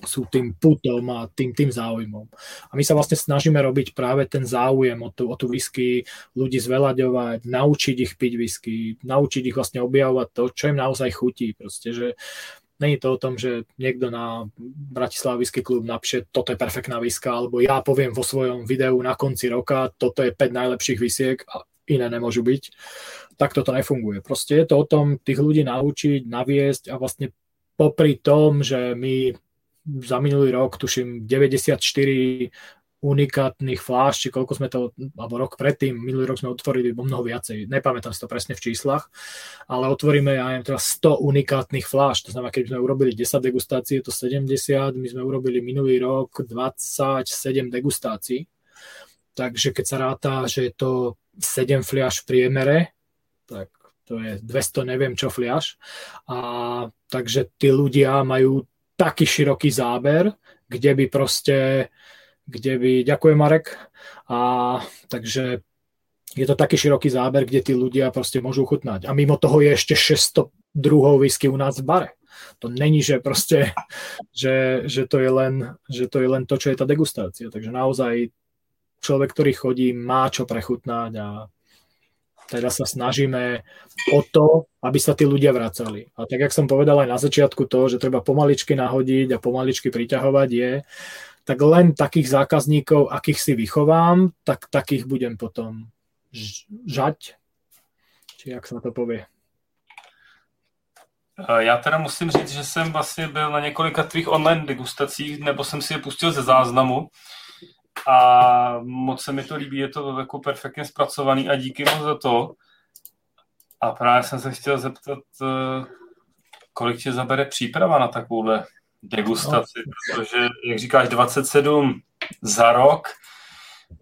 sú tým putom a tým, tým záujmom. A my sa vlastne snažíme robiť práve ten záujem o tú, o tú whisky, ľudí zveľaďovať, naučiť ich piť whisky, naučiť ich vlastne objavovať to, čo im naozaj chutí. Proste, že Není to o tom, že niekto na Bratislava Whisky klub napíše, toto je perfektná viska, alebo ja poviem vo svojom videu na konci roka, toto je 5 najlepších visiek a iné nemôžu byť. Tak toto nefunguje. Proste je to o tom tých ľudí naučiť, naviesť a vlastne popri tom, že my za minulý rok, tuším, 94 unikátnych fláš, či koľko sme to, alebo rok predtým, minulý rok sme otvorili o mnoho viacej, nepamätám si to presne v číslach, ale otvoríme, ja neviem, teraz 100 unikátnych fláš, to znamená, keď sme urobili 10 degustácií, je to 70, my sme urobili minulý rok 27 degustácií, takže keď sa ráta, že je to 7 fliaš v priemere, tak to je 200 neviem čo fliaš, a takže tí ľudia majú taký široký záber, kde by proste kde by, ďakujem Marek, a takže je to taký široký záber, kde tí ľudia proste môžu chutnať. A mimo toho je ešte 600 druhov whisky u nás v bare. To není, že proste, že, že, to je len, že to je len to, čo je tá degustácia. Takže naozaj človek, ktorý chodí, má čo prechutnať a teda sa snažíme o to, aby sa tí ľudia vracali. A tak, jak som povedal aj na začiatku to, že treba pomaličky nahodiť a pomaličky priťahovať je, tak len takých zákazníkov, akých si vychovám, tak takých budem potom žať. Či jak sa to povie. Já teda musím říct, že jsem vlastně byl na několika tvých online degustacích, nebo jsem si je pustil ze záznamu a moc se mi to líbí, je to jako perfektně zpracovaný a díky moc za to. A právě jsem se chtěl zeptat, eh, kolik tě zabere příprava na takovouhle degustaci, no. protože, jak říkáš, 27 za rok,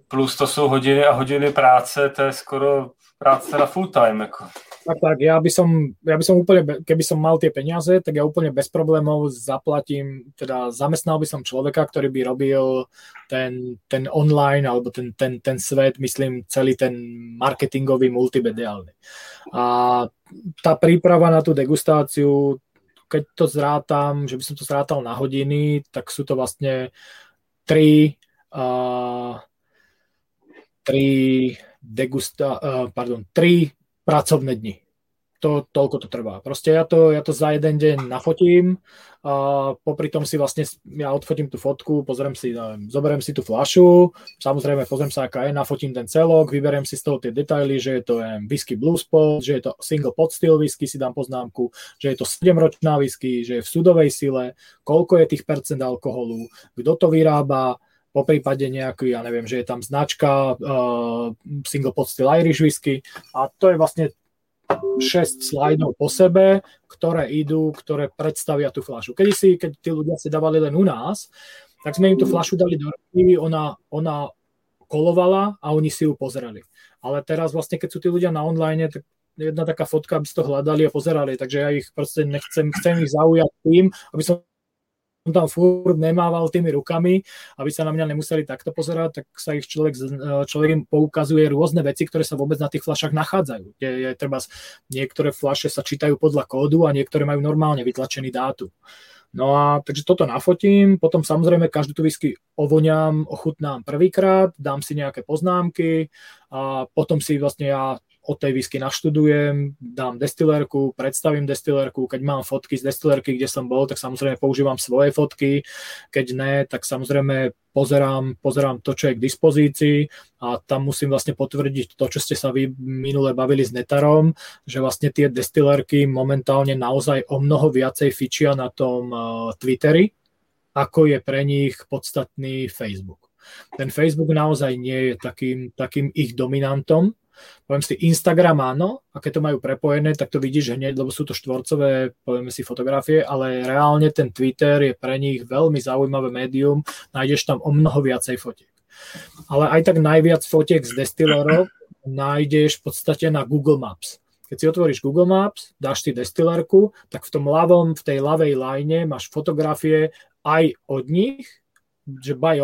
plus to jsou hodiny a hodiny práce, to je skoro práce na full time. Jako. Tak, tak, ja by som, ja by som úplne, keby som mal tie peniaze, tak ja úplne bez problémov zaplatím, teda zamestnal by som človeka, ktorý by robil ten, ten online, alebo ten, ten, ten svet, myslím, celý ten marketingový multimediálny. A tá príprava na tú degustáciu, keď to zrátam, že by som to zrátal na hodiny, tak sú to vlastne tri, uh, tri degusta, uh, pardon, tri pracovné dni to, toľko to trvá. Proste ja to, ja to za jeden deň nafotím a popri tom si vlastne, ja odfotím tú fotku, pozriem si, neviem, zoberiem si tú flašu, samozrejme pozriem sa, aká je, nafotím ten celok, vyberiem si z toho tie detaily, že je to um, whisky blue spot, že je to single pot still whisky, si dám poznámku, že je to 7-ročná whisky, že je v sudovej sile, koľko je tých percent alkoholu, kto to vyrába, po prípade nejaký, ja neviem, že je tam značka uh, single pot still Irish whisky a to je vlastne 6 slajdov po sebe, ktoré idú, ktoré predstavia tú flašu. Kedy si, keď tí ľudia si dávali len u nás, tak sme im tú flašu dali do ruky, ona, ona kolovala a oni si ju pozerali. Ale teraz vlastne, keď sú tí ľudia na online, tak jedna taká fotka, aby si to hľadali a pozerali, takže ja ich proste nechcem, chcem ich zaujať tým, aby som on tam furt nemával tými rukami, aby sa na mňa nemuseli takto pozerať, tak sa ich človek, človek im poukazuje rôzne veci, ktoré sa vôbec na tých flašách nachádzajú. Je, je, treba, niektoré flaše sa čítajú podľa kódu a niektoré majú normálne vytlačený dátum. No a takže toto nafotím, potom samozrejme každú tú whisky ovoňam, ochutnám prvýkrát, dám si nejaké poznámky a potom si vlastne ja od tej whisky naštudujem, dám destilérku, predstavím destilérku, keď mám fotky z destilérky, kde som bol, tak samozrejme používam svoje fotky, keď ne, tak samozrejme pozerám, pozerám to, čo je k dispozícii a tam musím vlastne potvrdiť to, čo ste sa vy minule bavili s Netarom, že vlastne tie destilérky momentálne naozaj o mnoho viacej fičia na tom uh, Twitteri, ako je pre nich podstatný Facebook. Ten Facebook naozaj nie je takým, takým ich dominantom, Poviem si, Instagram áno, a keď to majú prepojené, tak to vidíš hneď, lebo sú to štvorcové, povieme si, fotografie, ale reálne ten Twitter je pre nich veľmi zaujímavé médium, nájdeš tam o mnoho viacej fotiek. Ale aj tak najviac fotiek z destillerov nájdeš v podstate na Google Maps. Keď si otvoríš Google Maps, dáš si destillerku, tak v tom ľavom, v tej ľavej line máš fotografie aj od nich, že by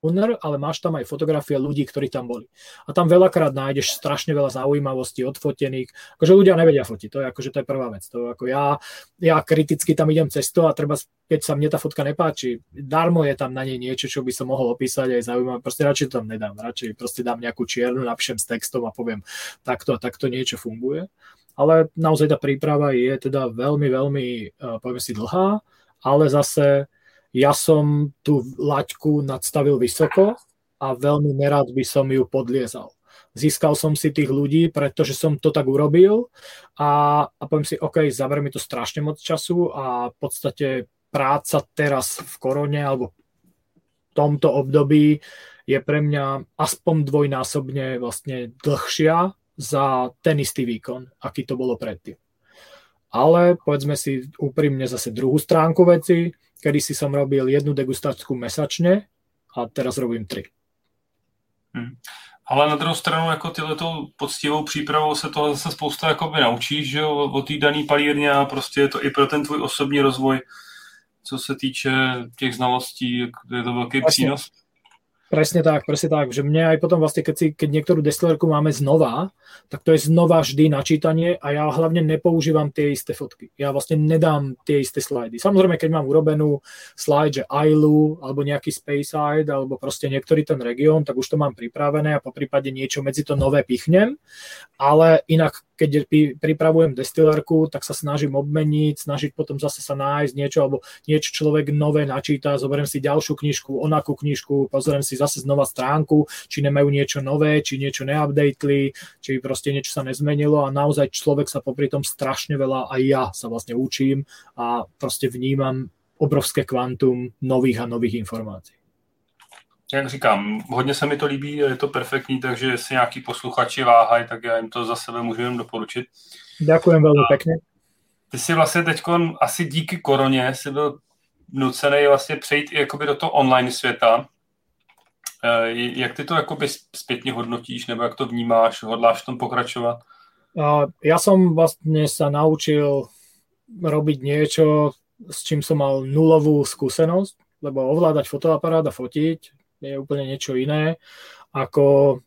owner, ale máš tam aj fotografie ľudí, ktorí tam boli. A tam veľakrát nájdeš strašne veľa zaujímavostí odfotených. Akože ľudia nevedia fotiť, to je, akože to je prvá vec. To ako ja, ja kriticky tam idem cesto a treba, keď sa mne tá fotka nepáči, darmo je tam na nej niečo, čo by som mohol opísať aj zaujímavé. Proste radšej to tam nedám, radšej proste dám nejakú čiernu, napíšem s textom a poviem takto a takto niečo funguje. Ale naozaj tá príprava je teda veľmi, veľmi, uh, poviem si, dlhá, ale zase ja som tú laťku nadstavil vysoko a veľmi nerad by som ju podliezal. Získal som si tých ľudí, pretože som to tak urobil a, a poviem si, OK, zaber mi to strašne moc času a v podstate práca teraz v korone alebo v tomto období je pre mňa aspoň dvojnásobne vlastne dlhšia za ten istý výkon, aký to bolo predtým. Ale povedzme si úprimne zase druhú stránku veci, kedy si som robil jednu degustáciu mesačne a teraz robím tři. Hmm. Ale na druhou stranu, jako tyhle poctivou přípravou se toho zase spousta jakoby naučíš, že jo, o té daný palírně a prostě je to i pro ten tvůj osobní rozvoj, co se týče těch znalostí, je to velký Vlastne. přínos. Presne tak, presne tak, že mne aj potom vlastne, keď, si, keď niektorú destilerku máme znova, tak to je znova vždy načítanie a ja hlavne nepoužívam tie isté fotky. Ja vlastne nedám tie isté slajdy. Samozrejme, keď mám urobenú slide, že ILU alebo nejaký Speyside alebo proste niektorý ten región, tak už to mám pripravené a po prípade niečo medzi to nové pichnem, ale inak keď pripravujem destilérku, tak sa snažím obmeniť, snažiť potom zase sa nájsť niečo, alebo niečo človek nové načíta, zoberiem si ďalšiu knižku, onakú knižku, pozriem si zase znova stránku, či nemajú niečo nové, či niečo neupdateli, či proste niečo sa nezmenilo a naozaj človek sa popri tom strašne veľa, aj ja sa vlastne učím a proste vnímam obrovské kvantum nových a nových informácií jak říkám, hodně se mi to líbí, je to perfektní, takže jestli nějaký posluchači váhají, tak já jim to za sebe můžu jen doporučit. Ďakujem veľmi pekne. Ty si vlastně teď asi díky koroně si byl nucený vlastně přejít i jakoby do toho online světa. Eh, jak ty to jakoby zpětně hodnotíš, nebo jak to vnímáš, hodláš v tom pokračovat? Ja som vlastne sa naučil robiť niečo, s čím som mal nulovú skúsenosť, lebo ovládať fotoaparát a fotiť je úplne niečo iné, ako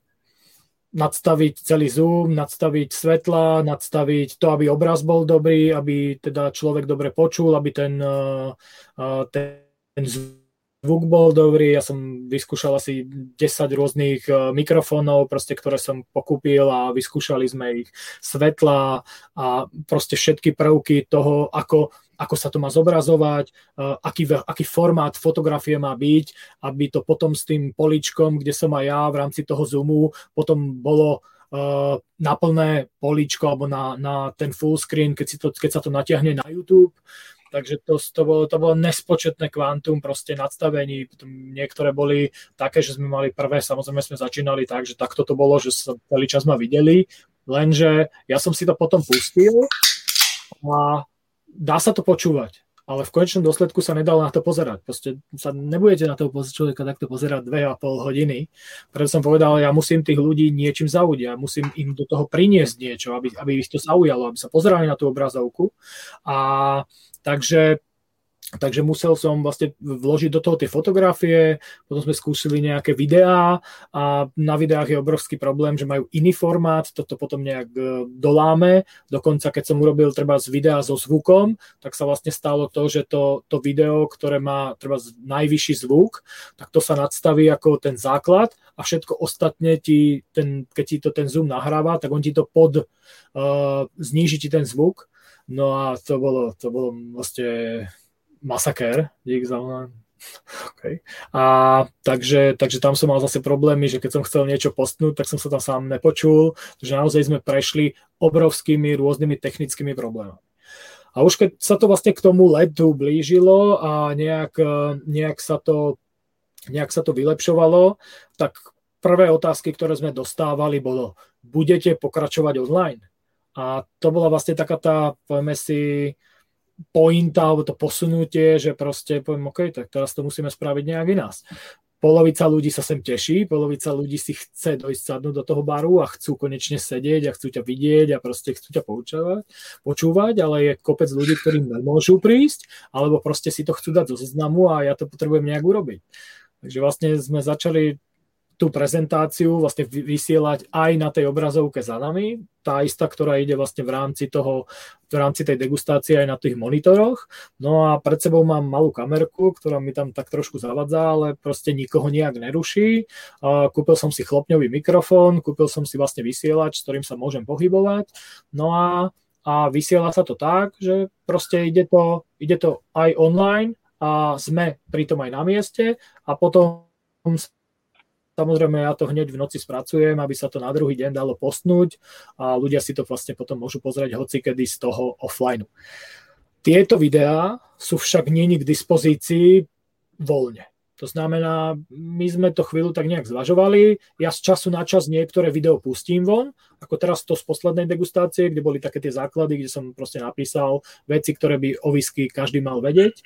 nadstaviť celý zoom, nadstaviť svetla, nadstaviť to, aby obraz bol dobrý, aby teda človek dobre počul, aby ten, eh, eh, ten zvuk bol dobrý. Ja som vyskúšal asi 10 rôznych eh, mikrofónov, proste, ktoré som pokúpil a vyskúšali sme ich svetla a proste všetky prvky toho, ako ako sa to má zobrazovať, aký, aký formát fotografie má byť, aby to potom s tým poličkom, kde som aj ja v rámci toho zoomu, potom bolo uh, na plné políčko alebo na, na ten full screen, keď, si to, keď sa to natiahne na YouTube. Takže to, to, bolo, to bolo nespočetné kvantum proste nadstavení. Potom niektoré boli také, že sme mali prvé, samozrejme sme začínali tak, že takto to bolo, že sa celý čas ma videli, lenže ja som si to potom pustil a dá sa to počúvať, ale v konečnom dôsledku sa nedalo na to pozerať. Proste sa nebudete na toho človeka takto pozerať dve a pol hodiny. Preto som povedal, ja musím tých ľudí niečím zaujať, ja musím im do toho priniesť niečo, aby, aby ich to zaujalo, aby sa pozerali na tú obrazovku. A takže takže musel som vlastne vložiť do toho tie fotografie, potom sme skúsili nejaké videá a na videách je obrovský problém, že majú iný formát, toto potom nejak e, doláme, dokonca keď som urobil treba z videa so zvukom, tak sa vlastne stalo to, že to, to video, ktoré má treba najvyšší zvuk, tak to sa nadstaví ako ten základ a všetko ostatne ti, ten, keď ti to ten zoom nahráva, tak on ti to pod, uh, zníži ti ten zvuk, no a to bolo, to bolo vlastne masakér, dík za mňa. Okay. A takže, takže tam som mal zase problémy, že keď som chcel niečo postnúť, tak som sa tam sám nepočul, že naozaj sme prešli obrovskými rôznymi technickými problémami. A už keď sa to vlastne k tomu letu blížilo a nejak, nejak, sa, to, nejak sa to vylepšovalo, tak prvé otázky, ktoré sme dostávali, bolo, budete pokračovať online? A to bola vlastne taká tá, povieme si, pointa alebo to posunutie, že proste poviem, OK, tak teraz to musíme spraviť nejak ináč. Polovica ľudí sa sem teší, polovica ľudí si chce dojsť sadnúť do toho baru a chcú konečne sedieť a chcú ťa vidieť a proste chcú ťa poučovať, počúvať, ale je kopec ľudí, ktorí nemôžu prísť, alebo proste si to chcú dať zo zoznamu a ja to potrebujem nejak urobiť. Takže vlastne sme začali tú prezentáciu vlastne vysielať aj na tej obrazovke za nami, tá istá, ktorá ide vlastne v rámci toho, v rámci tej degustácie aj na tých monitoroch. No a pred sebou mám malú kamerku, ktorá mi tam tak trošku zavadza, ale proste nikoho nejak neruší. Kúpil som si chlopňový mikrofón, kúpil som si vlastne vysielač, s ktorým sa môžem pohybovať. No a, a vysiela sa to tak, že proste ide to, ide to aj online a sme pritom aj na mieste a potom Samozrejme, ja to hneď v noci spracujem, aby sa to na druhý deň dalo postnúť a ľudia si to vlastne potom môžu pozrieť hocikedy z toho offline. Tieto videá sú však není k dispozícii voľne. To znamená, my sme to chvíľu tak nejak zvažovali. Ja z času na čas niektoré video pustím von, ako teraz to z poslednej degustácie, kde boli také tie základy, kde som proste napísal veci, ktoré by o whisky každý mal vedieť.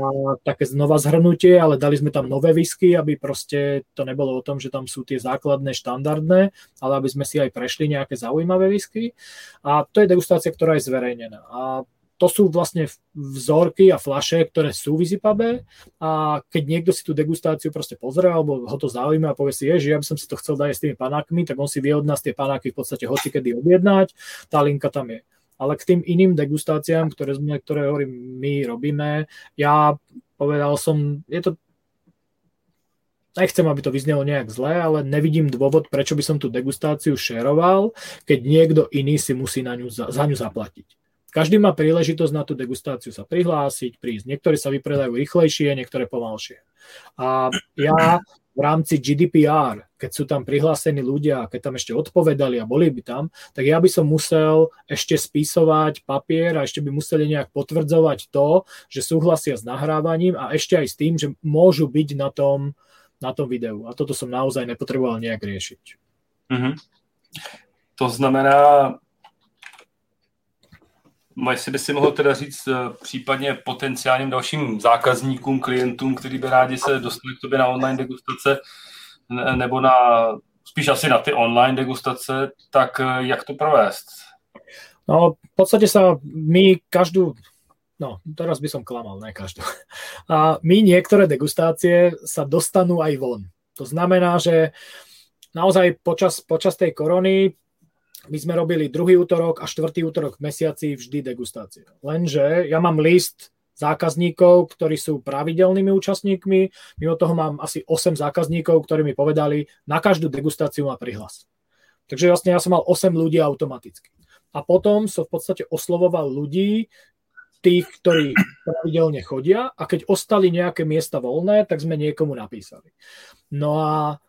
A také znova zhrnutie, ale dali sme tam nové whisky, aby proste to nebolo o tom, že tam sú tie základné, štandardné, ale aby sme si aj prešli nejaké zaujímavé whisky. A to je degustácia, ktorá je zverejnená. A to sú vlastne vzorky a flaše, ktoré sú v a keď niekto si tú degustáciu proste pozrie alebo ho to zaujíma a povie si, že ja by som si to chcel dať s tými panákmi, tak on si vie od nás tie panáky v podstate hoci kedy objednať, tá linka tam je. Ale k tým iným degustáciám, ktoré, sme, ktoré hovorím, my robíme, ja povedal som, je to nechcem, aby to vyznelo nejak zle, ale nevidím dôvod, prečo by som tú degustáciu šeroval, keď niekto iný si musí na ňu, za, za ňu zaplatiť. Každý má príležitosť na tú degustáciu sa prihlásiť, prísť. Niektorí sa vypredajú rýchlejšie, niektoré pomalšie. A ja v rámci GDPR, keď sú tam prihlásení ľudia, keď tam ešte odpovedali a boli by tam, tak ja by som musel ešte spisovať papier a ešte by museli nejak potvrdzovať to, že súhlasia s nahrávaním a ešte aj s tým, že môžu byť na tom, na tom videu. A toto som naozaj nepotreboval nejak riešiť. Mm-hmm. To znamená, jestli by si mohl teda říct eh, případně potenciálním dalším zákazníkům, klientům, kteří by rádi se dostali k tobě na online degustace nebo na, spíš asi na ty online degustace, tak eh, jak to provést? No, v podstate sa my každú, no teraz by som klamal, ne každú. A my niektoré degustácie sa dostanú aj von. To znamená, že naozaj počas, počas tej korony my sme robili druhý útorok a štvrtý útorok v mesiaci vždy degustácie. Lenže ja mám list zákazníkov, ktorí sú pravidelnými účastníkmi. Mimo toho mám asi 8 zákazníkov, ktorí mi povedali, na každú degustáciu ma prihlas. Takže vlastne ja som mal 8 ľudí automaticky. A potom som v podstate oslovoval ľudí, tých, ktorí pravidelne chodia a keď ostali nejaké miesta voľné, tak sme niekomu napísali. No a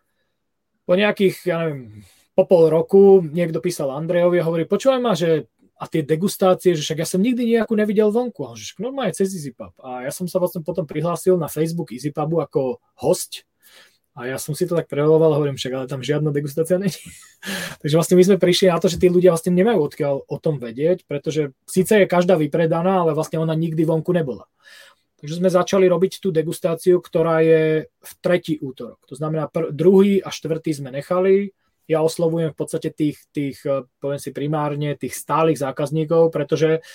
po nejakých, ja neviem, po pol roku niekto písal Andrejovi a hovorí, počúvaj ma, že a tie degustácie, že však ja som nikdy nejakú nevidel vonku. A že normálne cez EasyPub. A ja som sa vlastne potom prihlásil na Facebook EasyPubu ako host a ja som si to tak preloval hovorím, však ale tam žiadna degustácia není. Takže vlastne my sme prišli na to, že tí ľudia vlastne nemajú odkiaľ o tom vedieť, pretože síce je každá vypredaná, ale vlastne ona nikdy vonku nebola. Takže sme začali robiť tú degustáciu, ktorá je v tretí útorok. To znamená, pr- druhý a štvrtý sme nechali, ja oslovujem v podstate tých, tých, eh, poviem si primárne, tých stálych zákazníkov, pretože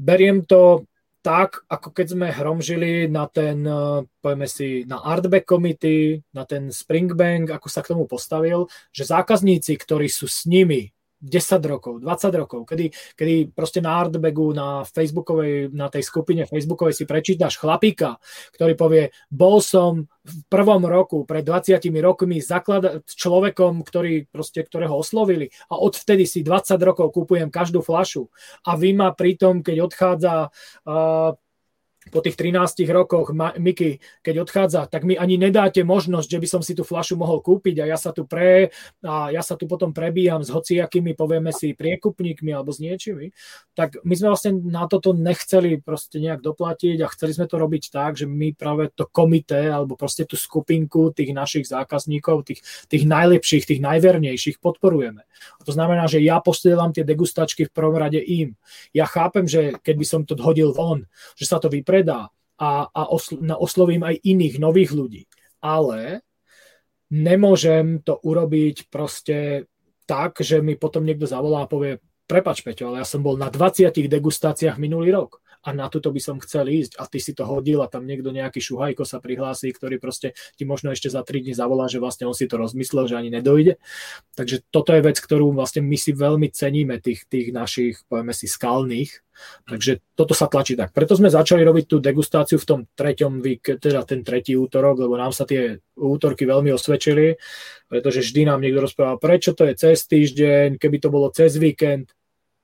beriem to tak, ako keď sme hromžili na ten, eh, povieme si, na Artback Committee, na ten Springbank, ako sa k tomu postavil, že zákazníci, ktorí sú s nimi 10 rokov, 20 rokov, kedy, kedy proste na Artbagu, na Facebookovej, na tej skupine Facebookovej si prečítaš chlapíka, ktorý povie, bol som v prvom roku, pred 20 rokmi zaklada- človekom, ktorý, proste, ktorého oslovili a odvtedy si 20 rokov kupujem každú flašu. A vy ma pritom, keď odchádza uh, po tých 13 rokoch Miky, keď odchádza, tak mi ani nedáte možnosť, že by som si tú flašu mohol kúpiť a ja sa tu pre, a ja sa tu potom prebíjam s hociakými, povieme si, priekupníkmi alebo s niečimi, tak my sme vlastne na toto nechceli proste nejak doplatiť a chceli sme to robiť tak, že my práve to komité alebo proste tú skupinku tých našich zákazníkov, tých, tých najlepších, tých najvernejších podporujeme. A to znamená, že ja posielam tie degustačky v prvom rade im. Ja chápem, že keď by som to hodil von, že sa to vypre predá a, a osl- oslovím aj iných nových ľudí. Ale nemôžem to urobiť proste tak, že mi potom niekto zavolá a povie, prepač Peťo, ale ja som bol na 20 degustáciách minulý rok a na toto by som chcel ísť a ty si to hodil a tam niekto nejaký šuhajko sa prihlási, ktorý proste ti možno ešte za 3 dní zavolá, že vlastne on si to rozmyslel, že ani nedojde. Takže toto je vec, ktorú vlastne my si veľmi ceníme tých, tých našich, povieme si, skalných. Takže toto sa tlačí tak. Preto sme začali robiť tú degustáciu v tom treťom vík, teda ten tretí útorok, lebo nám sa tie útorky veľmi osvedčili, pretože vždy nám niekto rozprával, prečo to je cez týždeň, keby to bolo cez víkend,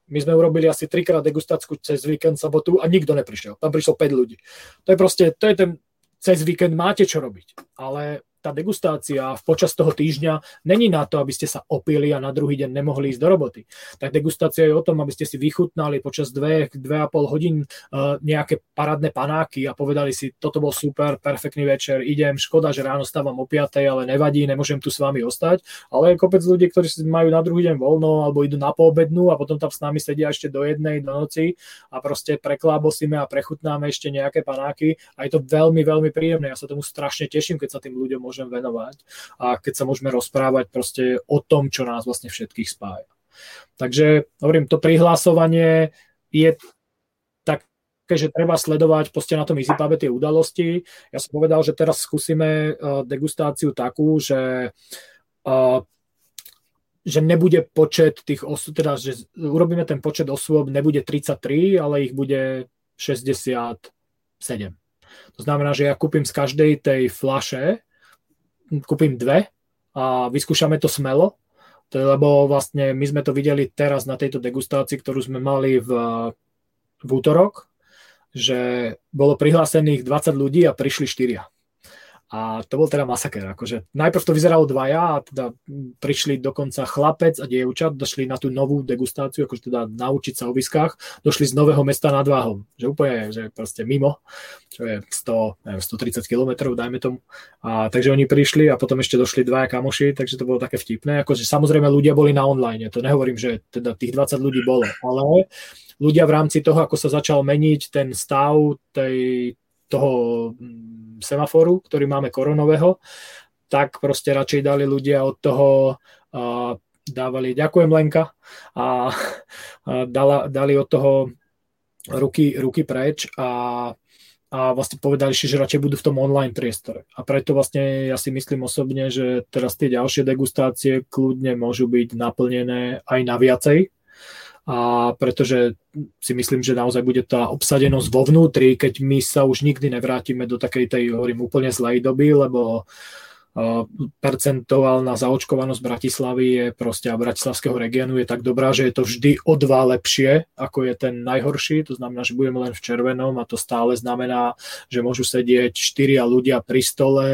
my sme urobili asi trikrát degustáciu cez víkend, sobotu a nikto neprišiel. Tam prišlo 5 ľudí. To je proste, to je ten, cez víkend máte čo robiť. Ale tá degustácia počas toho týždňa není na to, aby ste sa opili a na druhý deň nemohli ísť do roboty. Tak degustácia je o tom, aby ste si vychutnali počas 2-2,5 hodín uh, nejaké parádne panáky a povedali si, toto bol super, perfektný večer, idem, škoda, že ráno stávam o 5, ale nevadí, nemôžem tu s vami ostať. Ale je kopec ľudí, ktorí majú na druhý deň voľno alebo idú na poobednú a potom tam s nami sedia ešte do jednej do noci a proste preklábosíme a prechutnáme ešte nejaké panáky a je to veľmi, veľmi príjemné. Ja sa tomu strašne teším, keď sa tým ľuďom môžem venovať a keď sa môžeme rozprávať proste o tom, čo nás vlastne všetkých spája. Takže hovorím, to prihlasovanie je také, že treba sledovať proste na tom EasyPube tie udalosti. Ja som povedal, že teraz skúsime uh, degustáciu takú, že uh, že nebude počet tých osôb, teda že urobíme ten počet osôb, nebude 33, ale ich bude 67. To znamená, že ja kúpim z každej tej flaše kúpim dve a vyskúšame to smelo, lebo vlastne my sme to videli teraz na tejto degustácii, ktorú sme mali v, v útorok, že bolo prihlásených 20 ľudí a prišli 4. A to bol teda masaker. Akože najprv to vyzeralo dvaja a teda prišli dokonca chlapec a dievča, došli na tú novú degustáciu, akože teda naučiť sa o viskách, došli z Nového mesta nad Váhom. Že úplne, že proste mimo, čo je 100, neviem, 130 km, dajme tomu. A, takže oni prišli a potom ešte došli dvaja kamoši, takže to bolo také vtipné. Akože samozrejme ľudia boli na online, to nehovorím, že teda tých 20 ľudí bolo, ale ľudia v rámci toho, ako sa začal meniť ten stav tej, toho semaforu, ktorý máme koronového, tak proste radšej dali ľudia od toho a dávali ďakujem Lenka a, a dala, dali od toho ruky, ruky preč a, a vlastne povedali si, že radšej budú v tom online priestore. A preto vlastne ja si myslím osobne, že teraz tie ďalšie degustácie kľudne môžu byť naplnené aj na viacej, a pretože si myslím, že naozaj bude tá obsadenosť vo vnútri, keď my sa už nikdy nevrátime do takej tej, hovorím, úplne zlej doby, lebo percentuálna zaočkovanosť Bratislavy je proste a bratislavského regiónu je tak dobrá, že je to vždy o dva lepšie, ako je ten najhorší, to znamená, že budeme len v červenom a to stále znamená, že môžu sedieť štyria ľudia pri stole,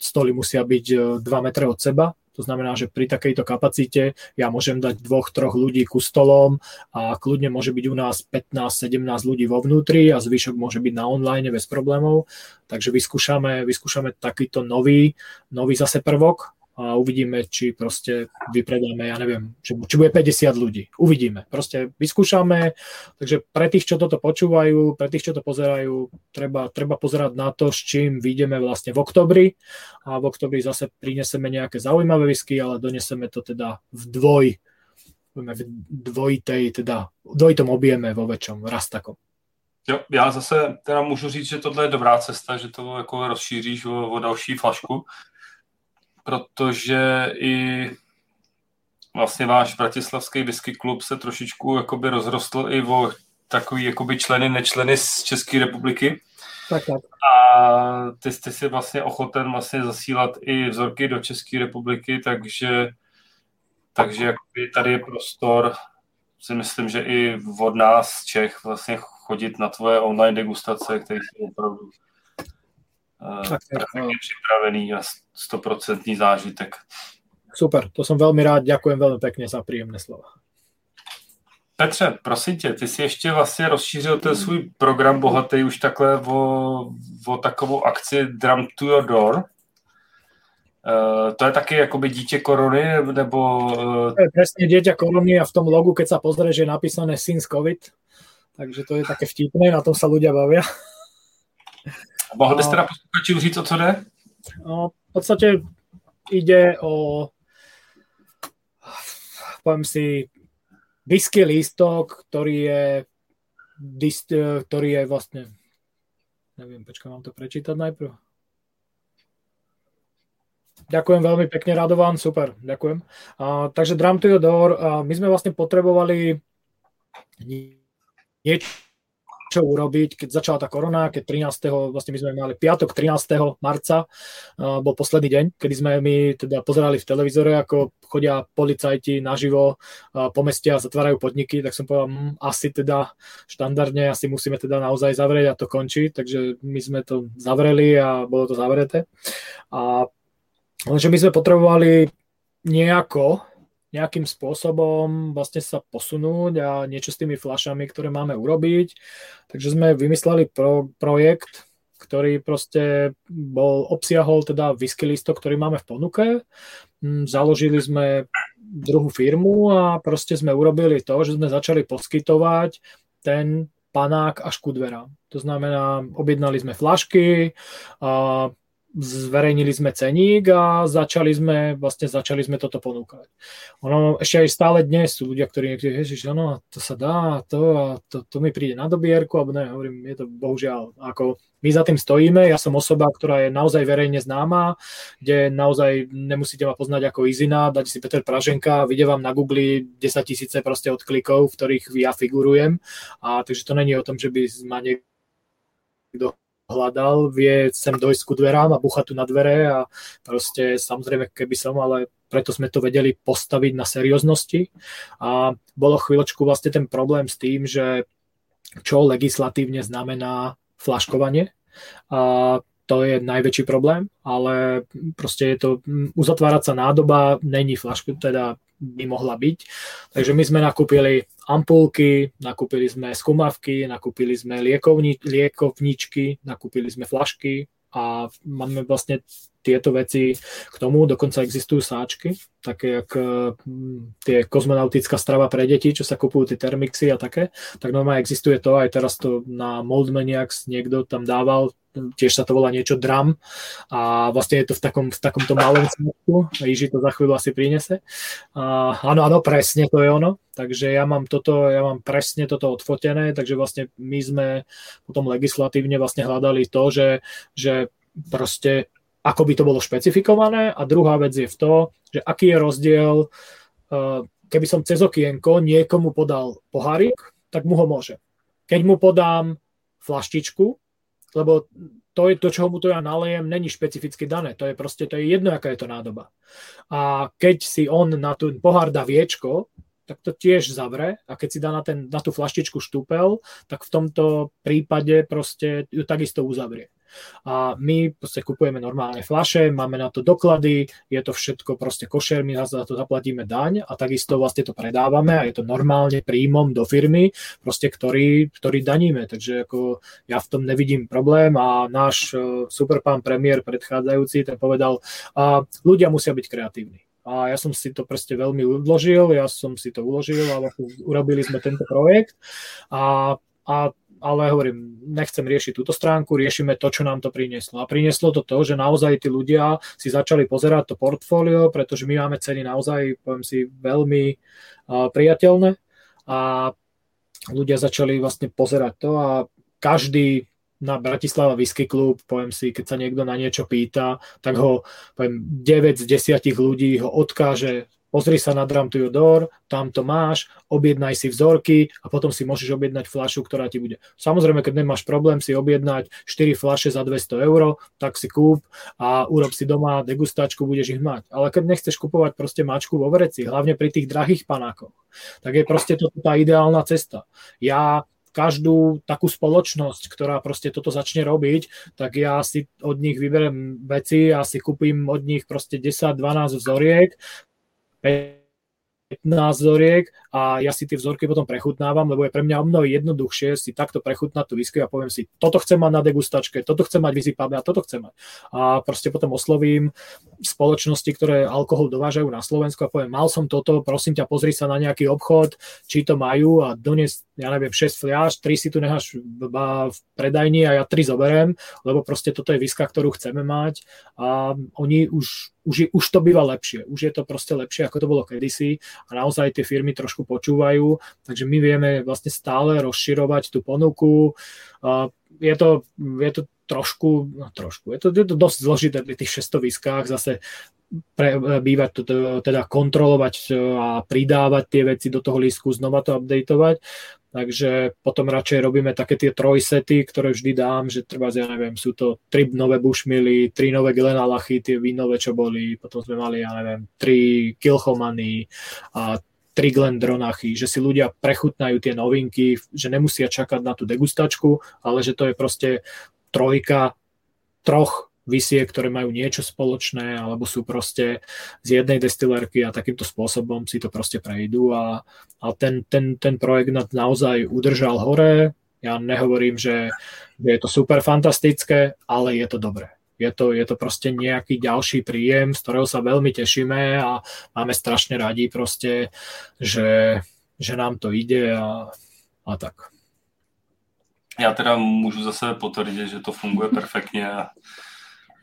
stoly musia byť 2 e, metre od seba, to znamená, že pri takejto kapacite ja môžem dať dvoch, troch ľudí ku stolom a kľudne môže byť u nás 15-17 ľudí vo vnútri a zvyšok môže byť na online bez problémov. Takže vyskúšame, vyskúšame takýto nový, nový zase prvok a uvidíme, či proste vypredáme, ja neviem, či, či bude 50 ľudí. Uvidíme. Proste vyskúšame, takže pre tých, čo toto počúvajú, pre tých, čo to pozerajú, treba, treba pozerať na to, s čím vyjdeme vlastne v oktobri a v oktobri zase prineseme nejaké zaujímavé whisky, ale doneseme to teda v dvoj, v dvojitej, teda dvojitom objeme vo väčšom, raz takom. Jo, já zase teda můžu říct, že tohle je dobrá cesta, že to jako rozšíříš o, o další flašku, protože i vlastně váš bratislavský whisky klub se trošičku jakoby rozrostl i o takový jakoby členy, nečleny z České republiky. Tak, tak. A ty jste si vlastně ochoten vlastně zasílat i vzorky do České republiky, takže, takže jakoby tady je prostor, si myslím, že i od nás Čech vlastně chodit na tvoje online degustace, které jsou opravdu tak, připravený a stoprocentní zážitek. Super, to som veľmi rád, ďakujem veľmi pekne za príjemné slova. Petře, prosím tě, ty jsi ještě vlastně rozšířil ten svůj program bohatý už takhle o, o takovou akci Drum to your door. Uh, to je taky jakoby dítě korony, nebo... Uh... To je presne dieťa korony a v tom logu, keď sa pozrie, že je napísané Since COVID, takže to je také vtipné, na tom sa ľudia bavia. Mohl bys teda posluchačům říct, o co jde? No, v podstate ide o poviem si whisky lístok, ktorý je dist, ktorý je vlastne neviem, počkaj, mám to prečítať najprv. Ďakujem veľmi pekne, Radovan, super, ďakujem. A, takže Drum Theodore, a my sme vlastne potrebovali niečo čo urobiť, keď začala tá korona, keď 13. vlastne my sme mali piatok 13. marca, bol posledný deň, kedy sme my teda pozerali v televízore, ako chodia policajti naživo po meste a zatvárajú podniky, tak som povedal, hm, asi teda štandardne, asi musíme teda naozaj zavrieť a to končí, takže my sme to zavreli a bolo to zavreté. A lenže my sme potrebovali nejako nejakým spôsobom vlastne sa posunúť a niečo s tými flašami, ktoré máme urobiť. Takže sme vymysleli pro, projekt, ktorý proste bol, obsiahol teda whisky listok, ktorý máme v ponuke. Mm, založili sme druhú firmu a proste sme urobili to, že sme začali poskytovať ten panák až ku dverám. To znamená, objednali sme flašky, a zverejnili sme ceník a začali sme, vlastne začali sme toto ponúkať. Ono ešte aj stále dnes sú ľudia, ktorí niektorí, ježiš, no, to sa dá, to a to, to mi príde na dobierku, alebo ne, hovorím, je to bohužiaľ, ako my za tým stojíme, ja som osoba, ktorá je naozaj verejne známa, kde naozaj nemusíte ma poznať ako Izina, dať si Peter Praženka, vidie vám na Google 10 tisíce proste odklikov, v ktorých ja figurujem, a takže to není o tom, že by ma niekto hľadal, vie sem dojsť ku dverám a bucha tu na dvere a proste samozrejme, keby som, ale preto sme to vedeli postaviť na serióznosti. A bolo chvíľočku vlastne ten problém s tým, že čo legislatívne znamená flaškovanie. A to je najväčší problém, ale proste je to, uzatvárať sa nádoba není flašku, teda by mohla byť. Takže my sme nakúpili ampulky, nakúpili sme skumavky, nakúpili sme liekovni, liekovničky, nakúpili sme flašky a máme vlastne tieto veci k tomu, dokonca existujú sáčky, také jak hm, tie kozmonautická strava pre deti, čo sa kupujú tie termixy a také, tak normálne existuje to, aj teraz to na Moldmaniacs niekto tam dával, tiež sa to volá niečo dram a vlastne je to v, takom, v takomto malom smetku, Iži to za chvíľu asi prinese. A, áno, áno, presne to je ono, takže ja mám toto, ja mám presne toto odfotené, takže vlastne my sme potom legislatívne vlastne hľadali to, že, že proste ako by to bolo špecifikované a druhá vec je v to, že aký je rozdiel, eh, keby som cez okienko niekomu podal pohárik, tak mu ho môže. Keď mu podám flaštičku, lebo to, je to, čo mu to ja nalejem, není špecificky dané. To je proste, to je jedno, aká je to nádoba. A keď si on na tú pohár dá viečko, tak to tiež zavre a keď si dá na, ten, na tú flaštičku štúpel, tak v tomto prípade proste ju takisto uzavrie. A my proste kupujeme normálne flaše, máme na to doklady, je to všetko proste košer, my za to zaplatíme daň a takisto vlastne to predávame a je to normálne príjmom do firmy, proste ktorý, ktorý daníme. Takže ako ja v tom nevidím problém a náš e, super pán premiér predchádzajúci ten povedal, a ľudia musia byť kreatívni. A ja som si to proste veľmi uložil, ja som si to uložil a urobili sme tento projekt a, a ale hovorím, nechcem riešiť túto stránku, riešime to, čo nám to prinieslo. A prinieslo to to, že naozaj tí ľudia si začali pozerať to portfólio, pretože my máme ceny naozaj, poviem si, veľmi priateľné a ľudia začali vlastne pozerať to a každý na Bratislava Whisky Club, poviem si, keď sa niekto na niečo pýta, tak ho, poviem, 9 z 10 ľudí ho odkáže pozri sa na Drum to your door, tam to máš, objednaj si vzorky a potom si môžeš objednať fľašu, ktorá ti bude. Samozrejme, keď nemáš problém si objednať 4 fľaše za 200 eur, tak si kúp a urob si doma degustačku, budeš ich mať. Ale keď nechceš kupovať proste mačku vo vreci, hlavne pri tých drahých panákoch, tak je proste to tá ideálna cesta. Ja každú takú spoločnosť, ktorá proste toto začne robiť, tak ja si od nich vyberem veci a si kúpim od nich proste 10-12 vzoriek, 15 vzoriek a ja si tie vzorky potom prechutnávam, lebo je pre mňa o mnoho jednoduchšie si takto prechutnať tú whisky a poviem si, toto chcem mať na degustačke, toto chcem mať vyzýpavé a toto chcem mať. A proste potom oslovím spoločnosti, ktoré alkohol dovážajú na Slovensku a poviem, mal som toto, prosím ťa, pozri sa na nejaký obchod, či to majú a dones, ja neviem, 6 fliaž, 3 si tu necháš v, predajni a ja 3 zoberiem, lebo proste toto je viska, ktorú chceme mať a oni už už, už to býva lepšie. Už je to proste lepšie, ako to bolo kedysi a naozaj tie firmy trošku počúvajú, takže my vieme vlastne stále rozširovať tú ponuku. Je to, je to trošku, no trošku, je to, je to dosť zložité pri tých 600 výskách zase pre, bývať, teda kontrolovať a pridávať tie veci do toho lístku, znova to updateovať. Takže potom radšej robíme také tie trojsety, ktoré vždy dám, že treba, ja neviem, sú to tri nové bushmily, tri nové Glenalachy, tie vínové, čo boli, potom sme mali, ja neviem, tri Kilchomany a tri Glendronachy, že si ľudia prechutnajú tie novinky, že nemusia čakať na tú degustačku, ale že to je proste trojka troch visie, ktoré majú niečo spoločné, alebo sú proste z jednej destilérky a takýmto spôsobom si to proste prejdú a, a ten, ten, ten projekt naozaj udržal hore. Ja nehovorím, že je to super fantastické, ale je to dobré. Je to, je to proste nejaký ďalší príjem, z ktorého sa veľmi tešíme a máme strašne radi proste, že, že nám to ide a, a tak. Já teda můžu zase potvrdit, že to funguje perfektně a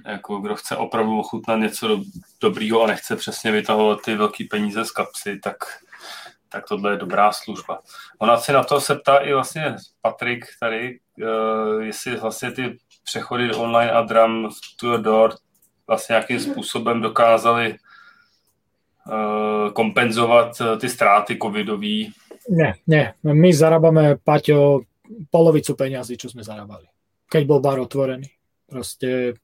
jako kdo chce opravdu ochutnat něco do, dobrýho a nechce přesně vytahovat ty velké peníze z kapsy, tak, tak tohle je dobrá služba. Ona se na to se ptá i vlastně Patrik tady, uh, jestli vlastně ty přechody online a drum v to door vlastně nějakým způsobem dokázali uh, kompenzovat uh, ty ztráty covidový. Ne, ne. My zarábame, Paťo, polovicu peňazí, čo sme zarábali. Keď bol bar otvorený. Proste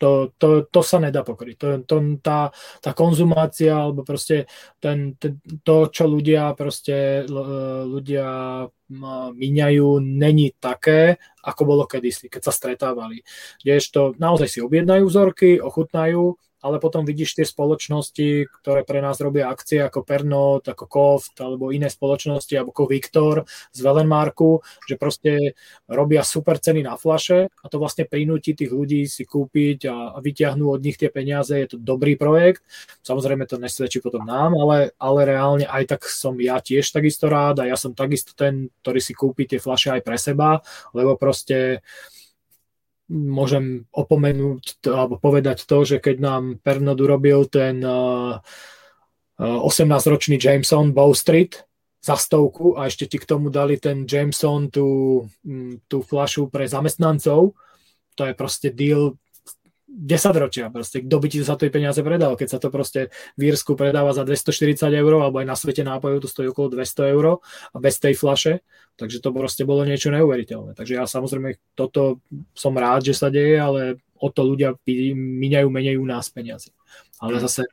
to, to, to sa nedá pokryť. To, to, tá, tá konzumácia alebo proste ten, ten, to, čo ľudia proste ľudia míňajú, není také, ako bolo kedysi, keď sa stretávali. Kdežto naozaj si objednajú vzorky, ochutnajú, ale potom vidíš tie spoločnosti, ktoré pre nás robia akcie ako Pernod, ako Koft alebo iné spoločnosti, alebo ako Victor z Velenmarku, že proste robia super ceny na flaše a to vlastne prinúti tých ľudí si kúpiť a vyťahnú od nich tie peniaze. Je to dobrý projekt. Samozrejme to nesvedčí potom nám, ale, ale reálne aj tak som ja tiež takisto rád a ja som takisto ten, ktorý si kúpi tie flaše aj pre seba, lebo proste môžem opomenúť alebo povedať to, že keď nám Pernod urobil ten uh, 18-ročný Jameson Bow Street za stovku a ešte ti k tomu dali ten Jameson tú, tú flašu pre zamestnancov, to je proste deal 10 ročia proste, kto by ti za to peniaze predal, keď sa to proste v Írsku predáva za 240 eur, alebo aj na svete nápojov to stojí okolo 200 eur a bez tej flaše, takže to proste bolo niečo neuveriteľné. Takže ja samozrejme toto som rád, že sa deje, ale o to ľudia míňajú menej u nás peniazy. Ale mm. zase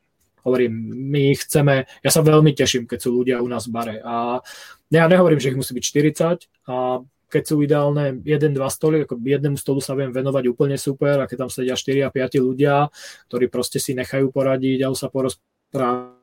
hovorím, my chceme, ja sa veľmi teším, keď sú ľudia u nás v bare a ja nehovorím, že ich musí byť 40 a keď sú ideálne 1-2 stoly, ako jednému stolu sa viem venovať úplne super a keď tam sedia 4 a 5 ľudia, ktorí proste si nechajú poradiť alebo sa porozprávame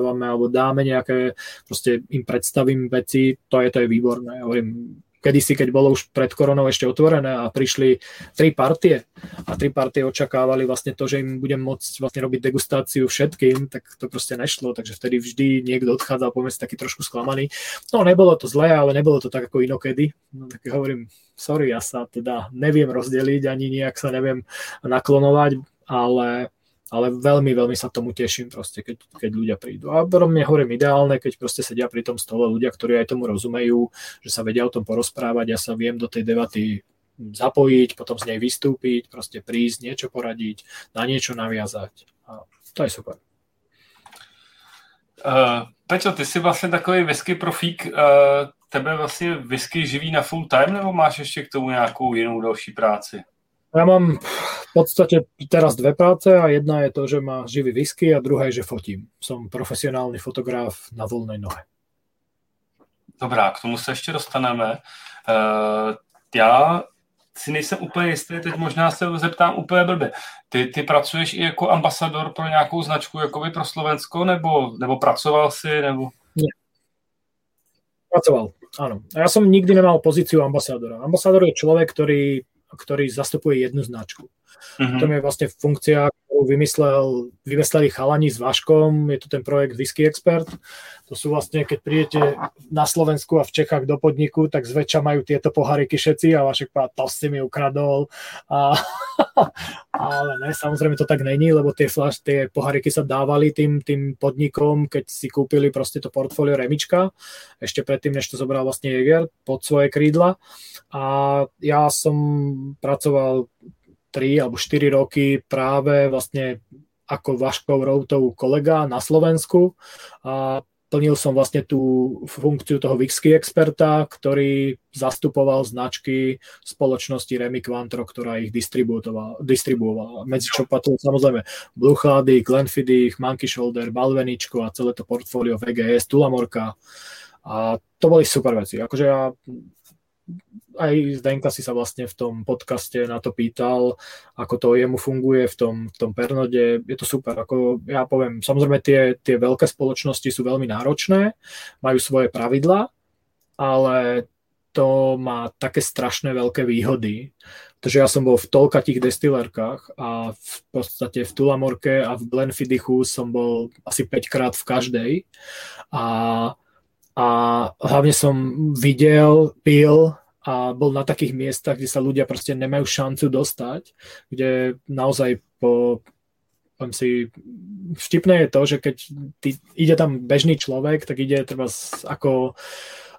alebo dáme nejaké, proste im predstavím veci, to je, to je výborné. Hovorím, kedysi, keď bolo už pred koronou ešte otvorené a prišli tri partie a tri partie očakávali vlastne to, že im budem môcť vlastne robiť degustáciu všetkým, tak to proste nešlo, takže vtedy vždy niekto odchádzal pomedzi taký trošku sklamaný. No nebolo to zlé, ale nebolo to tak ako inokedy. No tak hovorím, sorry, ja sa teda neviem rozdeliť, ani nejak sa neviem naklonovať, ale ale veľmi, veľmi sa tomu teším proste, keď, keď ľudia prídu. A pro mňa hovorím ideálne, keď proste sedia pri tom stole ľudia, ktorí aj tomu rozumejú, že sa vedia o tom porozprávať, ja sa viem do tej debaty zapojiť, potom z nej vystúpiť, proste prísť, niečo poradiť, na niečo naviazať. A to je super. Uh, Peťo, ty jsi vlastně takový whisky profík. Uh, tebe vlastně whisky živí na full time, nebo máš ještě k tomu nějakou jinou další práci? Ja mám v podstate teraz dve práce a jedna je to, že ma živí whisky a druhá je, že fotím. Som profesionálny fotograf na voľnej nohe. Dobrá, k tomu se ještě dostaneme. Uh, já si nejsem úplně jistý, teď možná se zeptám úplně blbě. Ty, ty pracuješ i jako ambasador pro nějakou značku, jako by pro Slovensko, nebo, nebo pracoval si, nebo... Nie. Pracoval, áno. Ja som nikdy nemal pozíciu ambasádora. Ambasádor je človek, ktorý ktorý zastupuje jednu značku. Mm-hmm. To je vlastne funkcia, ktorú vymyslel, vymysleli chalani s Vaškom, je to ten projekt Whisky Expert. To sú vlastne, keď prídete na Slovensku a v Čechách do podniku, tak zväčša majú tieto pohariky všetci a Vašek povedal, to si mi ukradol. A, ale ne, samozrejme to tak není, lebo tie, flash, tie pohariky sa dávali tým, tým podnikom, keď si kúpili proste to portfólio Remička, ešte predtým, než to zobral vlastne Jäger pod svoje krídla. A ja som pracoval 3 alebo 4 roky práve vlastne ako Vaškov Routovú kolega na Slovensku a plnil som vlastne tú funkciu toho whisky experta, ktorý zastupoval značky spoločnosti Remy Quantro, ktorá ich distribuovala. Medzi čo patrilo samozrejme Bluchlady, Glenfiddich, Monkey Shoulder, Balveničko a celé to portfólio VGS, Tulamorka. A to boli super veci. Akože ja aj Zdenka si sa vlastne v tom podcaste na to pýtal, ako to jemu funguje v tom, v tom Pernode. Je to super. Ako ja poviem, samozrejme tie, tie veľké spoločnosti sú veľmi náročné, majú svoje pravidla, ale to má také strašné veľké výhody. Takže ja som bol v tých destilérkach a v podstate v Tulamorke a v Glenfiddichu som bol asi 5 krát v každej. A, a hlavne som videl, pil a bol na takých miestach, kde sa ľudia proste nemajú šancu dostať, kde naozaj po poviem si, vtipné je to, že keď ty, ide tam bežný človek, tak ide treba ako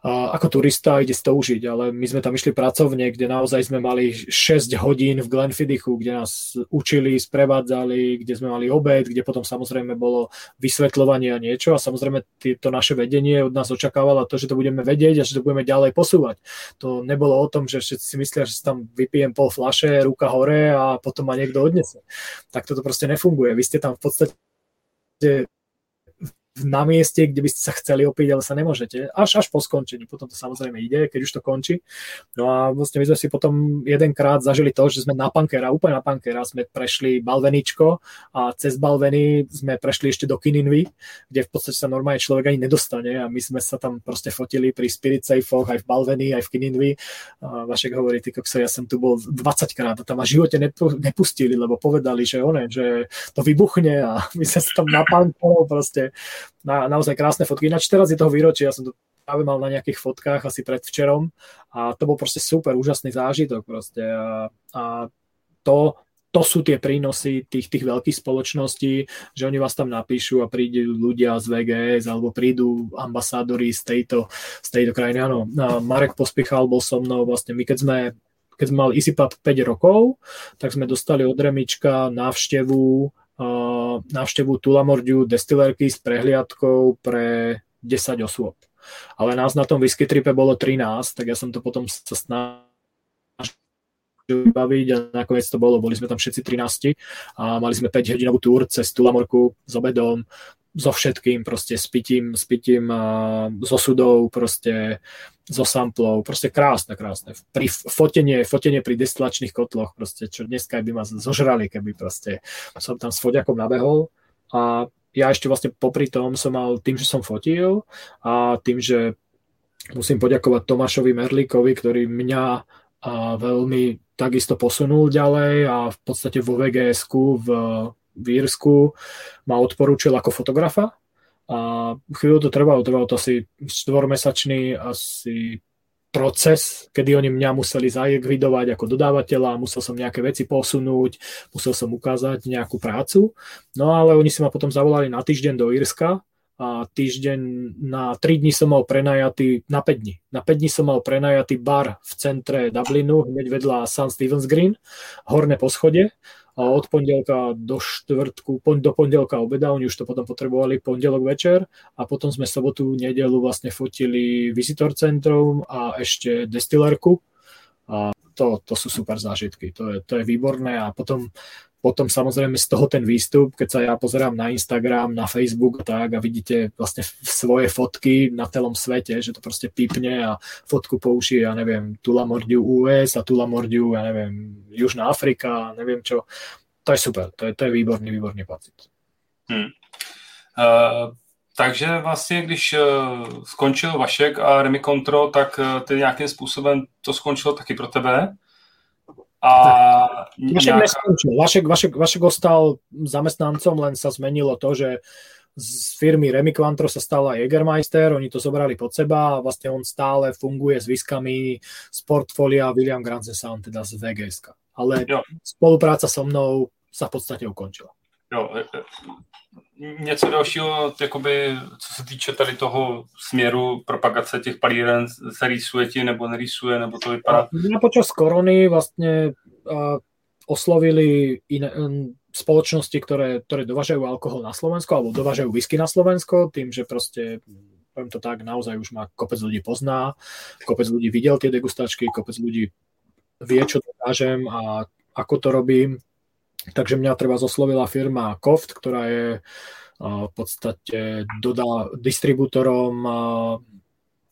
ako turista ide si to užiť, ale my sme tam išli pracovne, kde naozaj sme mali 6 hodín v Glenfiddichu, kde nás učili, sprevádzali, kde sme mali obed, kde potom samozrejme bolo vysvetľovanie a niečo a samozrejme to naše vedenie od nás očakávalo to, že to budeme vedieť a že to budeme ďalej posúvať. To nebolo o tom, že všetci si myslia, že si tam vypijem pol flaše, ruka hore a potom ma niekto odnese. Tak toto proste nefunguje. Vy ste tam v podstate na mieste, kde by ste sa chceli opiť, ale sa nemôžete. Až až po skončení. Potom to samozrejme ide, keď už to končí. No a vlastne my sme si potom jedenkrát zažili to, že sme na Pankera, úplne na Pankera sme prešli Balveničko a cez Balveny sme prešli ešte do Kininvy, kde v podstate sa normálne človek ani nedostane a my sme sa tam proste fotili pri Spirit Safeoch aj v Balveny, aj v Kininvy. A Vašek hovorí, ty kokso, ja som tu bol 20 krát a tam ma živote nepustili, lebo povedali, že one, že to vybuchne a my sme sa tam na proste na, naozaj krásne fotky. Ináč teraz je toho výročie, ja som to práve mal na nejakých fotkách asi predvčerom a to bol proste super, úžasný zážitok proste a, a to, to sú tie prínosy tých, tých veľkých spoločností, že oni vás tam napíšu a prídu ľudia z VGS alebo prídu ambasádori z tejto, z tejto krajiny. Áno, Marek Pospichal bol so mnou vlastne, my keď sme keď sme mali EasyPub 5 rokov, tak sme dostali od Remička návštevu návštevu Tulamordiu destilérky s prehliadkou pre 10 osôb. Ale nás na tom whisky tripe bolo 13, tak ja som to potom sa snažil vybaviť a nakoniec to bolo, boli sme tam všetci 13 a mali sme 5 hodinovú túr cez Tulamorku s obedom, so všetkým, proste s pitím, s pitím a so sudou, proste so samplou, proste krásne, krásne. Pri fotenie, fotenie pri destilačných kotloch, proste, čo dneska by ma zožrali, keby proste som tam s foťakom nabehol a ja ešte vlastne popri tom som mal tým, že som fotil a tým, že musím poďakovať Tomášovi Merlíkovi, ktorý mňa a veľmi takisto posunul ďalej a v podstate vo VGS-ku v v Írsku ma odporúčil ako fotografa a chvíľu to trvalo, trvalo to asi štvormesačný asi proces, kedy oni mňa museli zajekvidovať ako dodávateľa, musel som nejaké veci posunúť, musel som ukázať nejakú prácu. No ale oni si ma potom zavolali na týždeň do Irska a týždeň na 3 dní som mal prenajatý, na 5 dní, na 5 dní som mal prenajatý bar v centre Dublinu, hneď vedľa St. Stevens Green, horné poschodie od pondelka do štvrtku, do pondelka obeda, oni už to potom potrebovali pondelok večer a potom sme sobotu, nedelu vlastne fotili visitor centrum a ešte destilerku. A to, to sú super zážitky, to je, to je výborné. A potom potom samozrejme z toho ten výstup, keď sa ja pozerám na Instagram, na Facebook tak a vidíte vlastne svoje fotky na celom svete, že to proste pipne a fotku použije, ja neviem, Tula Mordiu US a Tula Mordiu, ja neviem, Južná Afrika, neviem čo. To je super, to je, to je výborný, výborný pocit. Hmm. Uh, takže vlastně, když uh, skončil Vašek a Remy Control, tak uh, ty nějakým způsobem to skončilo taky pro tebe? A Vašek nejaká... neskončil. Vašek, Vašek, Vašek ostal zamestnancom, len sa zmenilo to, že z firmy Remy Quantro sa stala Jägermeister, oni to zobrali pod seba a vlastne on stále funguje s viskami z portfólia William Granze Sound, teda z VGS. Ale jo. spolupráca so mnou sa v podstate ukončila. Jo, e, e, něco dalšího, jakoby, co se týče tady toho směru propagace těch palíren, se rýsuje ti nebo nerýsuje, nebo to vypadá? No, počas korony uh, oslovili iné, spoločnosti, ktoré, ktoré dovážajú alkohol na Slovensko alebo dovážajú whisky na Slovensko, tým, že proste poviem to tak, naozaj už ma kopec ľudí pozná, kopec ľudí videl tie degustačky, kopec ľudí vie, čo dokážem a ako to robím. Takže mňa treba zoslovila firma Koft, ktorá je v podstate dodá distribútorom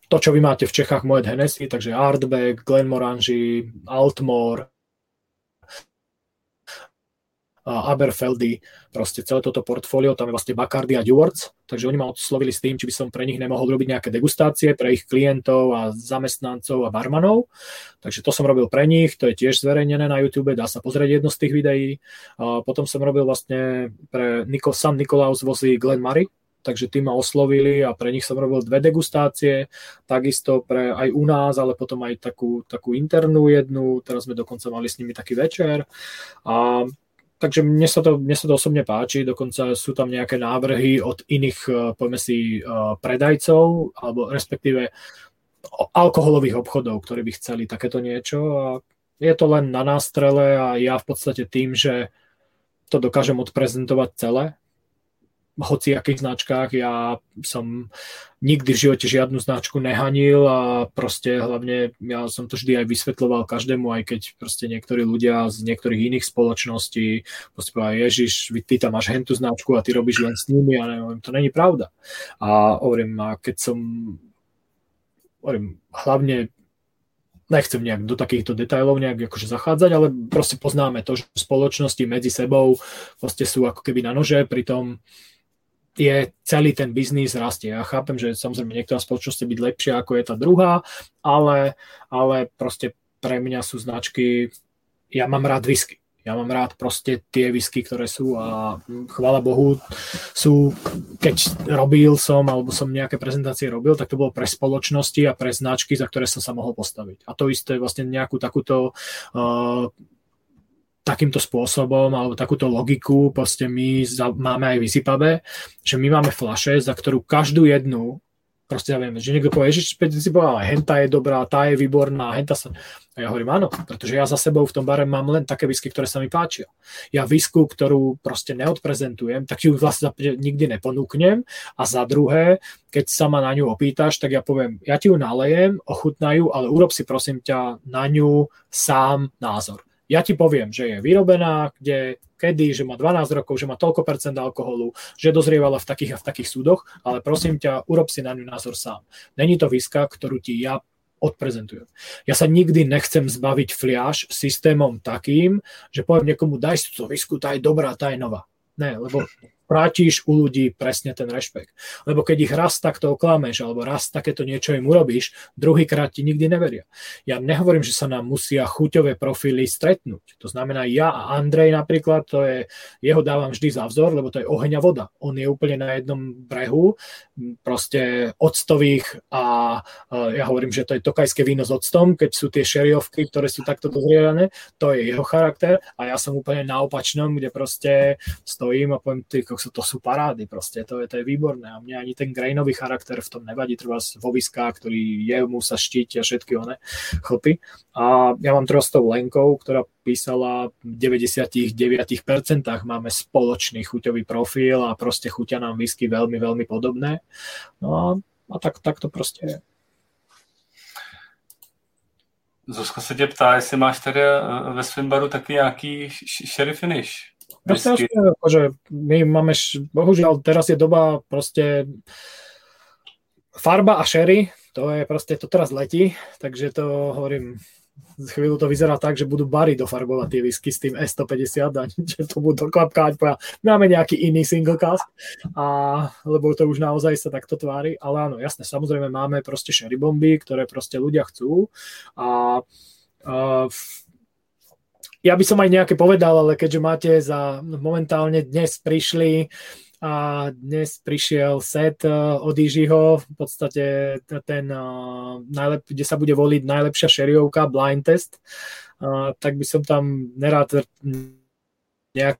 to, čo vy máte v Čechách Moet Hennessy, takže Artback, Glenmorangie, Altmore, Aberfeldy, proste celé toto portfólio, tam je vlastne Bacardi a Dewards, takže oni ma oslovili s tým, či by som pre nich nemohol robiť nejaké degustácie pre ich klientov a zamestnancov a barmanov. Takže to som robil pre nich, to je tiež zverejnené na YouTube, dá sa pozrieť jedno z tých videí. A potom som robil vlastne pre Nico, Sam Nikolaus vozí Glen Murray, takže tí ma oslovili a pre nich som robil dve degustácie, takisto pre aj u nás, ale potom aj takú, takú internú jednu, teraz sme dokonca mali s nimi taký večer. A takže mne sa, to, mne sa to osobne páči, dokonca sú tam nejaké návrhy od iných, eh, poďme si, eh, predajcov, alebo respektíve alkoholových obchodov, ktorí by chceli takéto niečo. A je to len na nástrele a ja v podstate tým, že to dokážem odprezentovať celé, hociakých značkách. Ja som nikdy v živote žiadnu značku nehanil a proste hlavne ja som to vždy aj vysvetloval každému, aj keď proste niektorí ľudia z niektorých iných spoločností proste povedali, Ježiš, ty tam máš hentu značku a ty robíš len s nimi a neviem, to není pravda. A hovorím, a keď som hovorím, hlavne nechcem nejak do takýchto detailov nejak akože zachádzať, ale proste poznáme to, že spoločnosti medzi sebou proste sú ako keby na nože, pritom je celý ten biznis rastie. Ja chápem, že samozrejme niektorá spoločnosť byť lepšia ako je tá druhá, ale, ale proste pre mňa sú značky, ja mám rád whisky. Ja mám rád proste tie whisky, ktoré sú a chvála Bohu sú, keď robil som alebo som nejaké prezentácie robil, tak to bolo pre spoločnosti a pre značky, za ktoré som sa mohol postaviť. A to isté vlastne nejakú takúto uh, takýmto spôsobom alebo takúto logiku proste my za, máme aj vysypavé, že my máme flaše, za ktorú každú jednu proste ja viem, že niekto povie, že si povedal, henta je dobrá, tá je výborná, henta sa... A ja hovorím, áno, pretože ja za sebou v tom bare mám len také whisky, ktoré sa mi páčia. Ja visku, ktorú proste neodprezentujem, tak ju vlastne nikdy neponúknem a za druhé, keď sa ma na ňu opýtaš, tak ja poviem, ja ti ju nalejem, ochutnajú, ale urob si prosím ťa na ňu sám názor. Ja ti poviem, že je vyrobená, kde, kedy, že má 12 rokov, že má toľko percent alkoholu, že dozrievala v takých a v takých súdoch, ale prosím ťa, urob si na ňu názor sám. Není to viska, ktorú ti ja odprezentujem. Ja sa nikdy nechcem zbaviť fliaž systémom takým, že poviem niekomu, daj si to visku, tá je dobrá, tá je nová. Ne, lebo strátiš u ľudí presne ten rešpekt. Lebo keď ich raz takto oklameš, alebo raz takéto niečo im urobíš, druhýkrát ti nikdy neveria. Ja nehovorím, že sa nám musia chuťové profily stretnúť. To znamená, ja a Andrej napríklad, to je, jeho dávam vždy za vzor, lebo to je oheň a voda. On je úplne na jednom brehu, proste octových a ja hovorím, že to je tokajské víno s octom, keď sú tie šeriovky, ktoré sú takto dozrievané, to je jeho charakter a ja som úplne na opačnom, kde proste stojím a poviem, ty, to sú parády proste, to je, to je výborné a mne ani ten grainový charakter v tom nevadí, treba vo viskách, ktorý je, mu sa štíti a všetky one chlpy. A ja mám teraz Lenkou, ktorá písala v 99% máme spoločný chuťový profil a proste chuťa nám whisky veľmi, veľmi podobné. No a, a tak, tak to proste je. Zuzka se tě ptá, jestli máš tady eh, ve svém baru taky nějaký sherry finish. No, akože my máme, bohužiaľ, teraz je doba proste farba a sherry, to je proste, to teraz letí, takže to hovorím, chvíľu to vyzerá tak, že budú bary dofarbovať tie whisky s tým S150 a že to budú doklapkať, máme nejaký iný single cast, a, lebo to už naozaj sa takto tvári, ale áno, jasne, samozrejme máme proste sherry bomby, ktoré proste ľudia chcú a, a ja by som aj nejaké povedal, ale keďže máte za momentálne dnes prišli a dnes prišiel set eh, od Ižiho, v podstate ten, eh, najlep, kde sa bude voliť najlepšia šeriovka, blind test, uh, tak by som tam nerád nejaké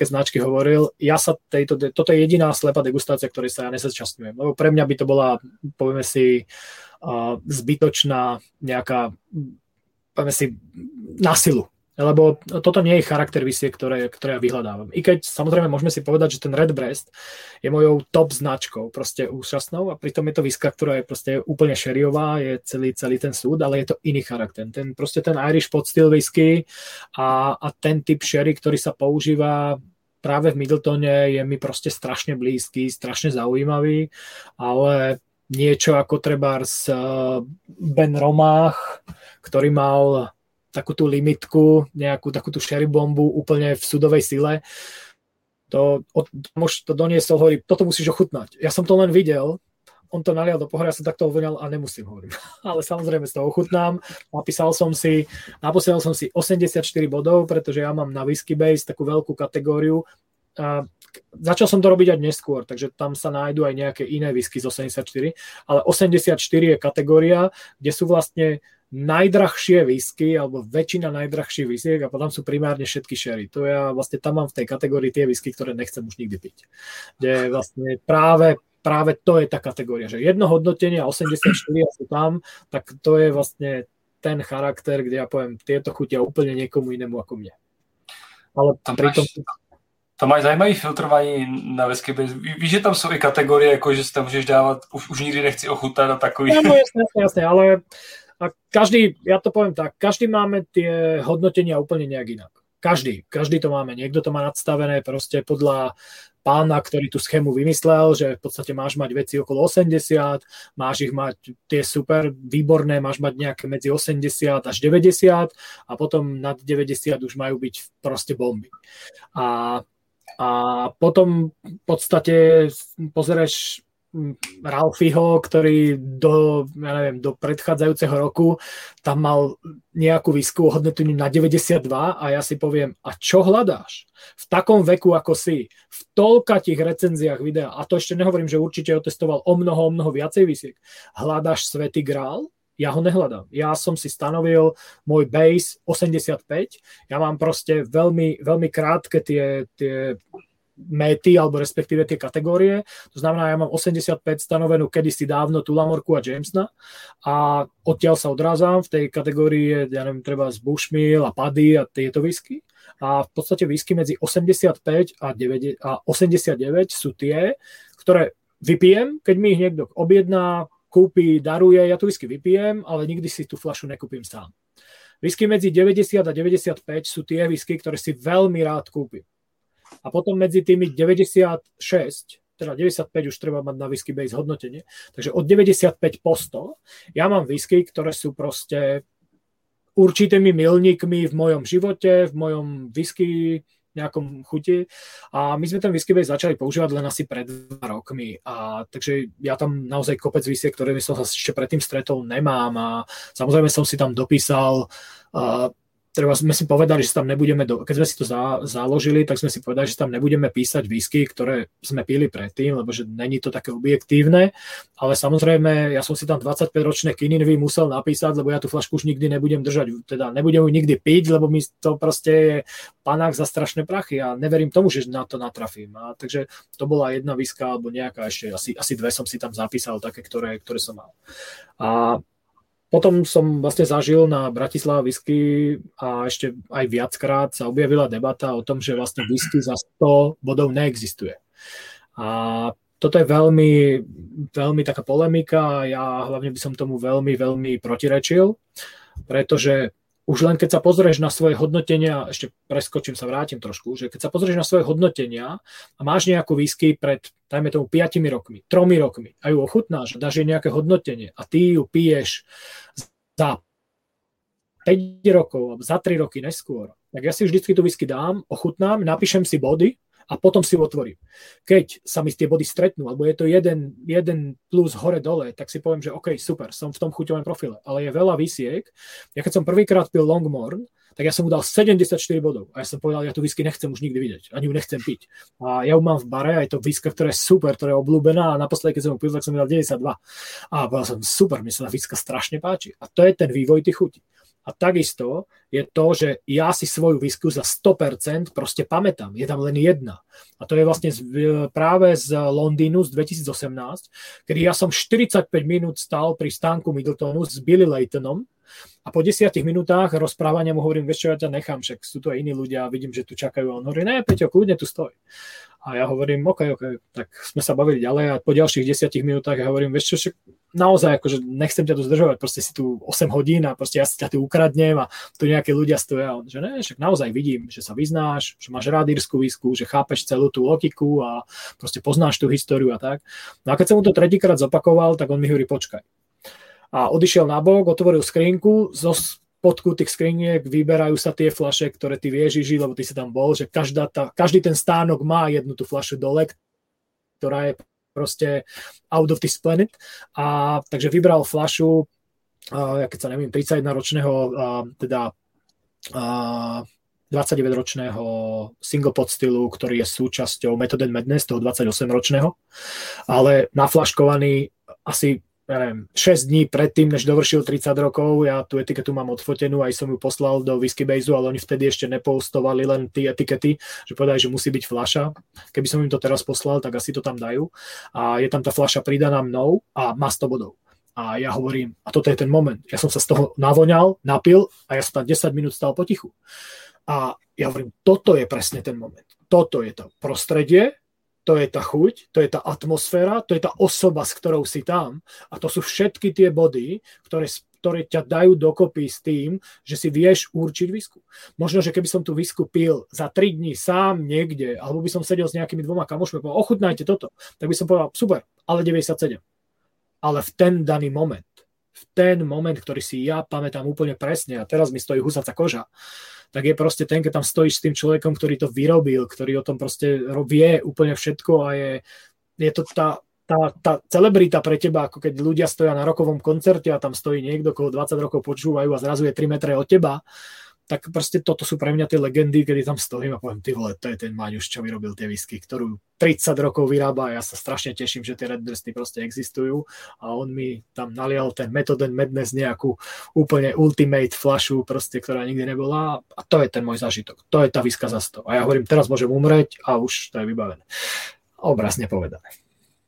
značky hovoril. Ja sa tejto, toto je jediná slepá degustácia, ktorej sa ja nezúčastňujem, lebo pre mňa by to bola, povieme si, zbytočná nejaká, povieme si, násilu lebo toto nie je charakter visie, ktoré, ktoré ja vyhľadávam. I keď samozrejme môžeme si povedať, že ten Red Breast je mojou top značkou, proste úžasnou a pritom je to viska, ktorá je proste úplne šeriová, je celý, celý ten súd, ale je to iný charakter. Ten, proste ten Irish pod styl whisky a, a ten typ sherry, ktorý sa používa práve v Middletone je mi proste strašne blízky, strašne zaujímavý, ale niečo ako treba z eh, Ben Romach, ktorý mal takú tú limitku, nejakú takú tú sherry bombu úplne v sudovej sile. To, môž to doniesol, hovorí, toto musíš ochutnať. Ja som to len videl, on to nalial do pohľa, ja som takto uvoňal a nemusím, hovorím. Ale samozrejme z toho ochutnám. Napísal som si, naposielal som si 84 bodov, pretože ja mám na Whisky Base takú veľkú kategóriu. A začal som to robiť aj neskôr, takže tam sa nájdú aj nejaké iné whisky z 84, ale 84 je kategória, kde sú vlastne najdrahšie whisky, alebo väčšina najdrahších whiskiek a potom sú primárne všetky sherry. To ja vlastne tam mám v tej kategórii tie whisky, ktoré nechcem už nikdy piť. Kde vlastne práve, práve to je tá kategória, že jedno hodnotenie a 84 sú tam, tak to je vlastne ten charakter, kde ja poviem, tieto chutia úplne niekomu inému ako mne. Ale to pritom... To máš zajímavý filtrování na whisky Víš, že tam jsou i kategorie, jako že si tam můžeš dávat, už, už nikdy nechci ochutat a takový. No, jasne, jasne, ale a každý, ja to poviem tak, každý máme tie hodnotenia úplne nejak inak. Každý, každý to máme. Niekto to má nadstavené proste podľa pána, ktorý tú schému vymyslel, že v podstate máš mať veci okolo 80, máš ich mať tie super výborné, máš mať nejaké medzi 80 až 90 a potom nad 90 už majú byť proste bomby. A, a potom v podstate pozeráš Ralfiho, ktorý do, ja neviem, do predchádzajúceho roku tam mal nejakú výsku hodnotu na 92 a ja si poviem, a čo hľadáš? V takom veku ako si, v toľka tých recenziách videa, a to ešte nehovorím, že určite otestoval o mnoho, o mnoho viacej výsiek, hľadáš Svetý grál? Ja ho nehľadám. Ja som si stanovil môj base 85. Ja mám proste veľmi, veľmi krátke tie, tie méty, alebo respektíve tie kategórie. To znamená, ja mám 85 stanovenú kedysi dávno Tulamorku a Jamesna a odtiaľ sa odrázam. V tej kategórii ja neviem, treba z Bushmill a Paddy a tieto whisky. A v podstate whisky medzi 85 a, 9, a 89 sú tie, ktoré vypijem, keď mi ich niekto objedná, kúpi, daruje, ja tu whisky vypijem, ale nikdy si tú flašu nekúpim sám. Whisky medzi 90 a 95 sú tie whisky, ktoré si veľmi rád kúpim. A potom medzi tými 96, teda 95 už treba mať na whisky base hodnotenie, takže od 95 po 100 ja mám whisky, ktoré sú proste určitými milníkmi v mojom živote, v mojom whisky nejakom chuti. A my sme ten whisky base začali používať len asi pred dva rokmi. A takže ja tam naozaj kopec visiek, ktoré som sa ešte predtým stretol, nemám. A samozrejme som si tam dopísal uh, treba sme si povedali, že tam nebudeme, do, keď sme si to za, založili, tak sme si povedali, že tam nebudeme písať whisky, ktoré sme pili predtým, lebo že není to také objektívne, ale samozrejme, ja som si tam 25-ročné Kininvy musel napísať, lebo ja tú flašku už nikdy nebudem držať, teda nebudem ju nikdy piť, lebo mi to proste je panák za strašné prachy a neverím tomu, že na to natrafím. A takže to bola jedna viska, alebo nejaká ešte, asi, asi dve som si tam zapísal, také, ktoré, ktoré som mal. A potom som vlastne zažil na Bratislava whisky a ešte aj viackrát sa objavila debata o tom, že vlastne whisky za 100 bodov neexistuje. A toto je veľmi, veľmi taká polemika a ja hlavne by som tomu veľmi, veľmi protirečil, pretože už len keď sa pozrieš na svoje hodnotenia, ešte preskočím sa, vrátim trošku, že keď sa pozrieš na svoje hodnotenia a máš nejakú whisky pred, dajme tomu, 5 rokmi, 3 rokmi a ju ochutnáš, dáš jej nejaké hodnotenie a ty ju piješ za 5 rokov alebo za 3 roky neskôr, tak ja si vždycky tú whisky dám, ochutnám, napíšem si body a potom si otvorím. Keď sa mi tie body stretnú, alebo je to jeden, jeden plus hore-dole, tak si poviem, že OK, super, som v tom chuťovom profile. Ale je veľa vysiek. Ja keď som prvýkrát pil Longmorn, tak ja som mu dal 74 bodov. A ja som povedal, ja tú whisky nechcem už nikdy vidieť, ani ju nechcem piť. A ja ju mám v bare, aj to whisky, ktoré je super, ktoré je obľúbená a naposledy, keď som ju pil, tak som dal 92. A bola som super, mi sa tá whisky strašne páči. A to je ten vývoj tých chutí. A takisto je to, že ja si svoju whisky za 100% proste pamätám. Je tam len jedna. A to je vlastne z, práve z Londýnu z 2018, kedy ja som 45 minút stal pri stánku Middletonu s Billy Laytonom a po desiatich minútach rozprávania mu hovorím, vieš čo, ja ťa nechám, však sú aj iní ľudia a vidím, že tu čakajú. A on hovorí, ne, Peťo, kľudne tu stoj. A ja hovorím, OK, OK, tak sme sa bavili ďalej a po ďalších desiatich minútach ja hovorím, vieš čo, však naozaj akože nechcem ťa tu zdržovať, proste si tu 8 hodín a proste ja si ťa tu ukradnem a tu nejaké ľudia stoja. On, že ne, však naozaj vidím, že sa vyznáš, že máš rád írsku výsku, že chápeš celú tú logiku a proste poznáš tú históriu a tak. No a keď som mu to tretíkrát zopakoval, tak on mi hovorí, počkaj. A odišiel na bok, otvoril skrinku, zo spodku tých skriniek vyberajú sa tie flaše, ktoré ty vieš, Žiži, lebo ty si tam bol, že každá tá, každý ten stánok má jednu tú flašu dole, ktorá je proste out of this planet. A takže vybral flašu, uh, keď sa neviem, 31 ročného, uh, teda uh, 29-ročného single pod stylu, ktorý je súčasťou Method and Madness, toho 28-ročného, ale naflaškovaný asi neviem, 6 dní predtým, než dovršil 30 rokov, ja tú etiketu mám odfotenú, aj som ju poslal do Whisky Base, ale oni vtedy ešte nepostovali len tie etikety, že povedali, že musí byť fľaša. Keby som im to teraz poslal, tak asi to tam dajú. A je tam tá fľaša pridaná mnou a má 100 bodov. A ja hovorím, a toto je ten moment. Ja som sa z toho navoňal, napil a ja som tam 10 minút stal potichu. A ja hovorím, toto je presne ten moment. Toto je to prostredie, to je tá chuť, to je tá atmosféra, to je tá osoba, s ktorou si tam. A to sú všetky tie body, ktoré, ktoré ťa dajú dokopy s tým, že si vieš určiť visku. Možno, že keby som tú visku pil za 3 dní sám niekde, alebo by som sedel s nejakými dvoma kamošmi a povedal, ochutnajte toto, tak by som povedal, super, ale 97. Ale v ten daný moment, v ten moment, ktorý si ja pamätám úplne presne a teraz mi stojí husaca koža, tak je proste ten, keď tam stojíš s tým človekom, ktorý to vyrobil, ktorý o tom proste vie úplne všetko a je, je to tá, tá, tá celebrita pre teba, ako keď ľudia stoja na rokovom koncerte a tam stojí niekto, koho 20 rokov počúvajú a zrazu je 3 metre od teba, tak proste toto sú pre mňa tie legendy, kedy tam stojím a poviem, ty vole, to je ten Maňuš, čo vyrobil tie whisky, ktorú 30 rokov vyrába a ja sa strašne teším, že tie Red Dresty proste existujú a on mi tam nalial ten Method and Madness nejakú úplne ultimate flašu proste, ktorá nikdy nebola a to je ten môj zažitok, to je tá whisky za 100 a ja hovorím, teraz môžem umrieť a už to je vybavené. Obrazne povedané.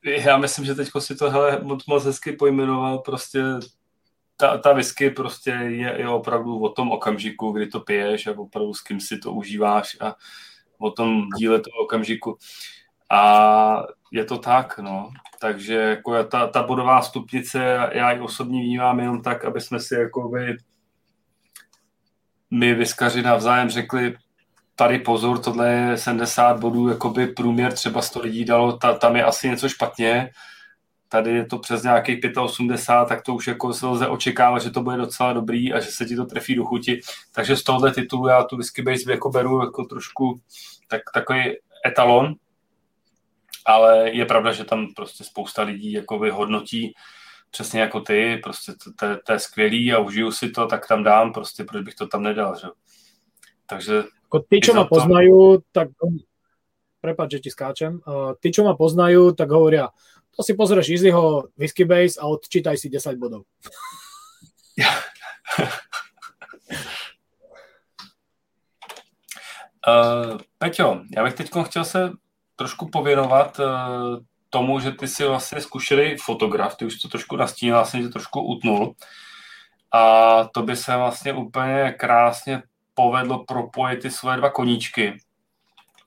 Já myslím, že teď si to hele, moc, moc hezky pojmenoval, prostě ta, ta whisky prostě je, je opravdu o tom okamžiku, kdy to piješ a opravdu s kým si to užíváš a o tom díle toho okamžiku. A je to tak, no. Takže jako ta, ta bodová stupnice, já ji osobně vnímám jenom tak, aby jsme si jako by my vyskaři navzájem řekli, tady pozor, tohle je 70 bodů, jakoby průměr třeba 100 lidí dalo, ta, tam je asi něco špatně, tady je to přes nějakých 85, tak to už jako se lze očekávat, že to bude docela dobrý a že se ti to trefí do chuti. Takže z tohohle titulu já tu whisky base jako beru jako trošku tak, takový etalon, ale je pravda, že tam prostě spousta lidí jako hodnotí přesně jako ty, prostě to, to, to je skvělý a užiju si to, tak tam dám, prostě proč bych to tam nedal, že? Takže... Ako tí, čo ma to... poznajú, tak prepáč, že ti skáčem, uh, tí, čo ma poznajú, tak hovoria, to si pozrieš Easyho Whisky Base a odčítaj si 10 bodov. uh, Peťo, já bych teď chtěl se trošku pověnovat uh, tomu, že ty si vlastně zkušený fotograf, ty už to trošku nastínil, vlastně že trošku utnul. A to by se vlastně úplně krásně povedlo propojit ty svoje dva koníčky.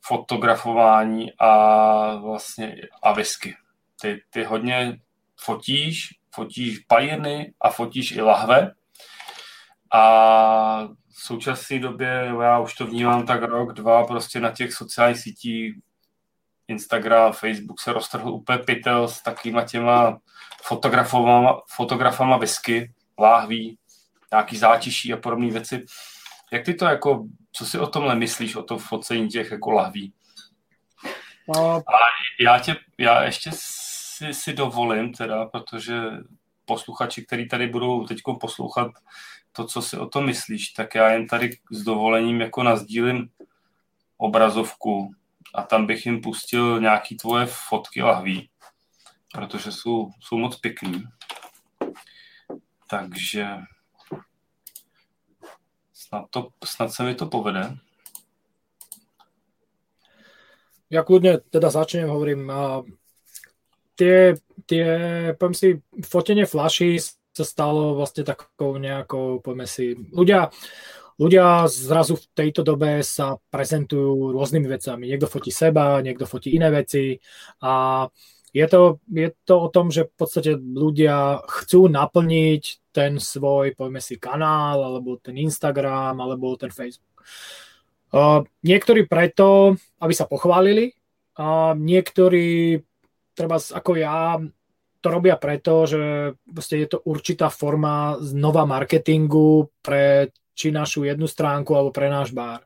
Fotografování a vlastně a whisky. Ty, ty hodně fotíš, fotíš pajiny a fotíš i lahve. A v současné době, já už to vnímám tak rok, dva, prostě na těch sociálních sítích Instagram, Facebook se roztrhl úplně pytel s takýma těma fotografama, fotografama whisky, láhví, nějaký zátiší a podobné věci. Jak ty to jako, co si o tomhle myslíš, o tom focení těch jako lahví? A já, tě, já ještě si, si dovolím teda, protože posluchači, kteří tady budou teď poslouchat to, co si o tom myslíš, tak já jen tady s dovolením jako nazdílím obrazovku a tam bych jim pustil nějaký tvoje fotky lahví, protože jsou, jsou moc pěkný. Takže snad, to, snad se mi to povede. Ja kľudne teda začnem, hovorím, tie, tie, poviem si, fotenie flaší sa stalo vlastne takou nejakou, poďme si, ľudia, ľudia zrazu v tejto dobe sa prezentujú rôznymi vecami. Niekto fotí seba, niekto fotí iné veci a je to, je to o tom, že v podstate ľudia chcú naplniť ten svoj, povedzme si, kanál, alebo ten Instagram, alebo ten Facebook. Uh, niektorí preto, aby sa pochválili, a niektorí, treba ako ja, to robia preto, že je to určitá forma znova marketingu pre či našu jednu stránku alebo pre náš bar.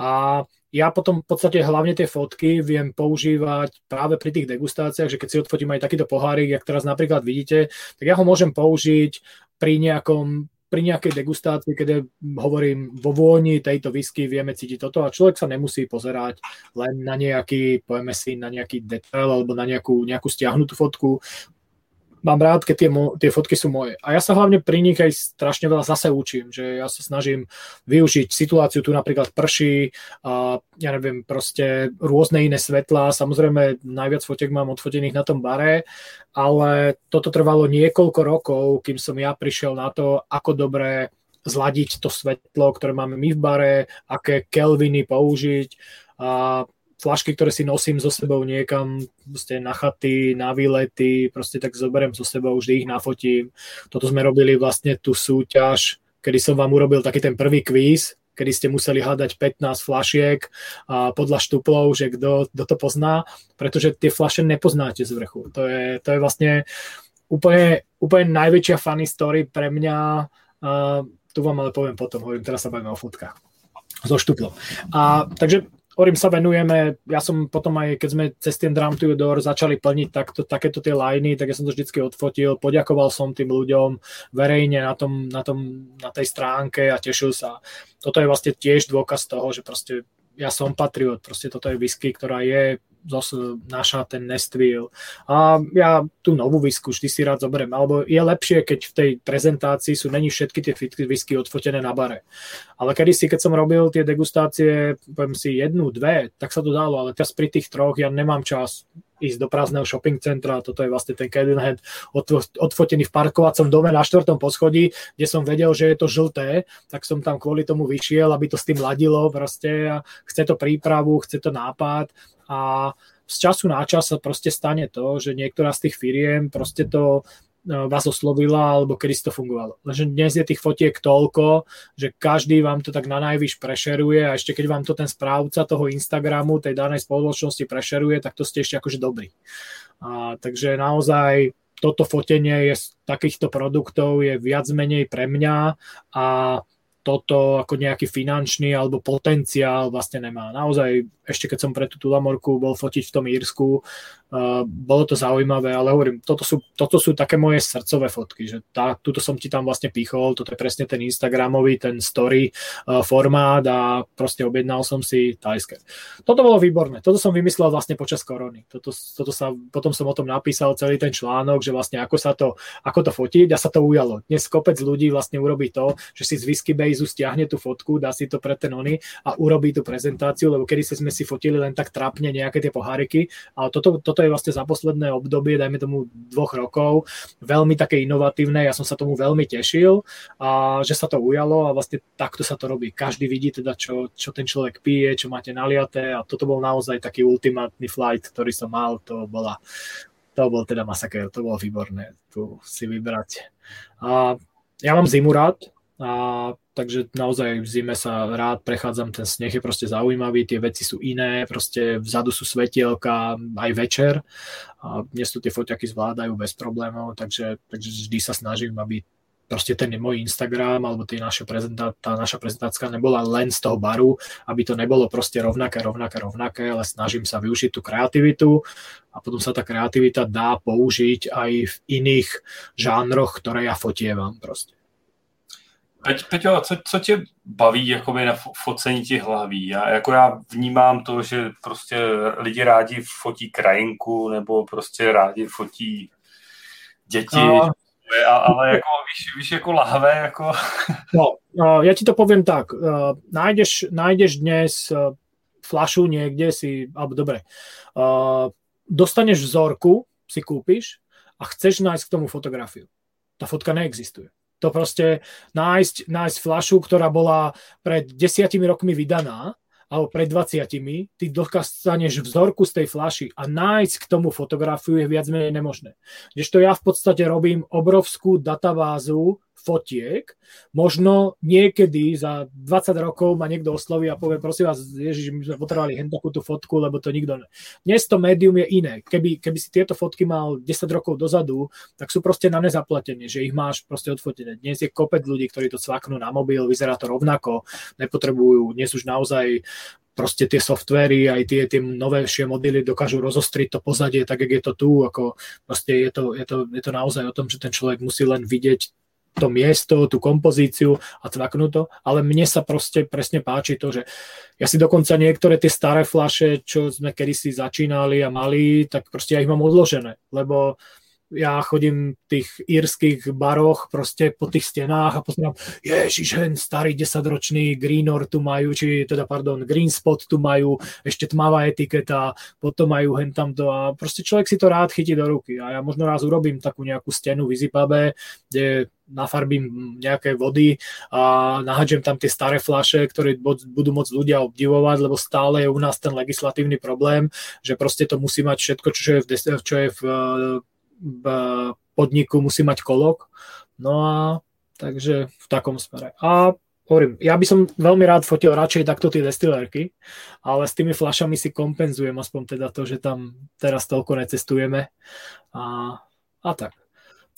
A ja potom v podstate hlavne tie fotky viem používať práve pri tých degustáciách, že keď si odfotím aj takýto pohárik, jak teraz napríklad vidíte, tak ja ho môžem použiť pri nejakom pri nejakej degustácii, keď hovorím vo vôni tejto whisky, vieme cítiť toto a človek sa nemusí pozerať len na nejaký, povieme si, na nejaký detail alebo na nejakú, nejakú stiahnutú fotku mám rád, keď tie, tie fotky sú moje. A ja sa hlavne pri nich aj strašne veľa zase učím, že ja sa snažím využiť situáciu, tu napríklad prší, a ja neviem, proste rôzne iné svetlá, samozrejme najviac fotiek mám odfotených na tom bare, ale toto trvalo niekoľko rokov, kým som ja prišiel na to, ako dobre zladiť to svetlo, ktoré máme my v bare, aké kelviny použiť a flašky, ktoré si nosím so sebou niekam proste na chaty, na výlety, proste tak zoberiem so sebou, vždy ich nafotím. Toto sme robili vlastne tú súťaž, kedy som vám urobil taký ten prvý kvíz, kedy ste museli hľadať 15 flašiek a podľa štuplov, že kto, to pozná, pretože tie flaše nepoznáte z vrchu. To je, to je vlastne úplne, úplne najväčšia funny story pre mňa. Uh, tu vám ale poviem potom, hovorím, teraz sa bavíme o fotkách so štuplom. A, takže ktorým sa venujeme. Ja som potom aj, keď sme cez ten Drum to Door začali plniť takto, takéto tie liney, tak ja som to vždycky odfotil, poďakoval som tým ľuďom verejne na, tom, na, tom, na tej stránke a tešil sa. Toto je vlastne tiež dôkaz toho, že proste ja som patriot, proste toto je whisky, ktorá je náša ten Nestville. A ja tú novú whisky vždy si rád zoberiem. Alebo je lepšie, keď v tej prezentácii sú není všetky tie whisky odfotené na bare. Ale kedy si, keď som robil tie degustácie, poviem si jednu, dve, tak sa to dalo, ale teraz pri tých troch ja nemám čas ísť do prázdneho shopping centra, toto je vlastne ten Cadenhead odfotený v parkovacom dome na štvrtom poschodí, kde som vedel, že je to žlté, tak som tam kvôli tomu vyšiel, aby to s tým ladilo proste a chce to prípravu, chce to nápad a z času na čas sa proste stane to, že niektorá z tých firiem proste to vás oslovila, alebo kedy si to fungovalo. Lenže dnes je tých fotiek toľko, že každý vám to tak na najvyš prešeruje a ešte keď vám to ten správca toho Instagramu, tej danej spoločnosti prešeruje, tak to ste ešte akože dobrý. A, takže naozaj toto fotenie je takýchto produktov je viac menej pre mňa a toto ako nejaký finančný alebo potenciál vlastne nemá. Naozaj, ešte keď som pre tú Tulamorku bol fotiť v tom Írsku, Uh, bolo to zaujímavé, ale hovorím, toto sú, toto sú také moje srdcové fotky, že tá, tuto som ti tam vlastne pichol, toto je presne ten Instagramový, ten story uh, formát a proste objednal som si tajské. Toto bolo výborné, toto som vymyslel vlastne počas korony. Toto, toto sa, potom som o tom napísal celý ten článok, že vlastne ako sa to, ako to fotiť a sa to ujalo. Dnes kopec ľudí vlastne urobí to, že si z Whisky Base stiahne tú fotku, dá si to pre ten ony a urobí tú prezentáciu, lebo kedy sme si fotili len tak trapne nejaké tie poháriky, ale toto toto je vlastne za posledné obdobie, dajme tomu dvoch rokov, veľmi také inovatívne, ja som sa tomu veľmi tešil a že sa to ujalo a vlastne takto sa to robí. Každý vidí teda, čo, čo ten človek pije, čo máte naliaté a toto bol naozaj taký ultimátny flight, ktorý som mal, to bola to bol teda masaker, to bolo výborné tu si vybrať. A ja mám zimu rád, a takže naozaj v zime sa rád prechádzam, ten sneh je proste zaujímavý, tie veci sú iné, proste vzadu sú svetielka aj večer a dnes tu tie foťaky zvládajú bez problémov, takže, takže vždy sa snažím, aby proste ten môj Instagram alebo tie naše prezentá, tá naša prezentácia nebola len z toho baru, aby to nebolo proste rovnaké, rovnaké, rovnaké, ale snažím sa využiť tú kreativitu a potom sa tá kreativita dá použiť aj v iných žánroch, ktoré ja fotievam proste. Peť, Peťo, co, co tě baví jakoby na focení těch hlaví? Já, jako já vnímám to, že prostě lidi rádi fotí krajinku nebo prostě rádi fotí děti, no. ale jako, víš, víš, jako lahve, jako... No, no, ja ti to poviem tak. Uh, nájdeš, nájdeš dnes uh, flašu niekde si, alebo dobre, uh, dostaneš vzorku, si kúpiš a chceš nájsť k tomu fotografiu. Tá fotka neexistuje. To proste nájsť, nájsť flašu, ktorá bola pred desiatimi rokmi vydaná, alebo pred 20, ty dostaneš vzorku z tej flaši a nájsť k tomu fotografiu je viac menej nemožné. Kdežto ja v podstate robím obrovskú databázu fotiek. Možno niekedy za 20 rokov ma niekto osloví a povie, prosím vás, Ježiš, my sme potrebovali hen takú tú fotku, lebo to nikto ne. Dnes to médium je iné. Keby, keby si tieto fotky mal 10 rokov dozadu, tak sú proste na nezaplatenie, že ich máš proste odfotené. Dnes je kopec ľudí, ktorí to cvaknú na mobil, vyzerá to rovnako, nepotrebujú, dnes už naozaj proste tie softvery, aj tie, tie novejšie modely dokážu rozostriť to pozadie, tak jak je to tu, ako proste je to, je, to, je to naozaj o tom, že ten človek musí len vidieť to miesto, tú kompozíciu a tvaknú to, ale mne sa proste presne páči to, že ja si dokonca niektoré tie staré flaše, čo sme kedysi začínali a mali, tak proste ja ich mám odložené, lebo ja chodím v tých írskych baroch proste po tých stenách a pozerám, ježiš, hen starý desaťročný Greenor tu majú, či teda, pardon, Green Spot tu majú, ešte tmavá etiketa, potom majú hen tamto a proste človek si to rád chytí do ruky. A ja možno raz urobím takú nejakú stenu v Izipabe, kde nafarbím nejaké vody a nahadžem tam tie staré flaše, ktoré budú môcť ľudia obdivovať, lebo stále je u nás ten legislatívny problém, že proste to musí mať všetko, čo je v, čo je v podniku musí mať kolok. No a takže v takom smere. A hovorím, ja by som veľmi rád fotil radšej takto tie destilérky, ale s tými flašami si kompenzujem aspoň teda to, že tam teraz toľko necestujeme a, a tak.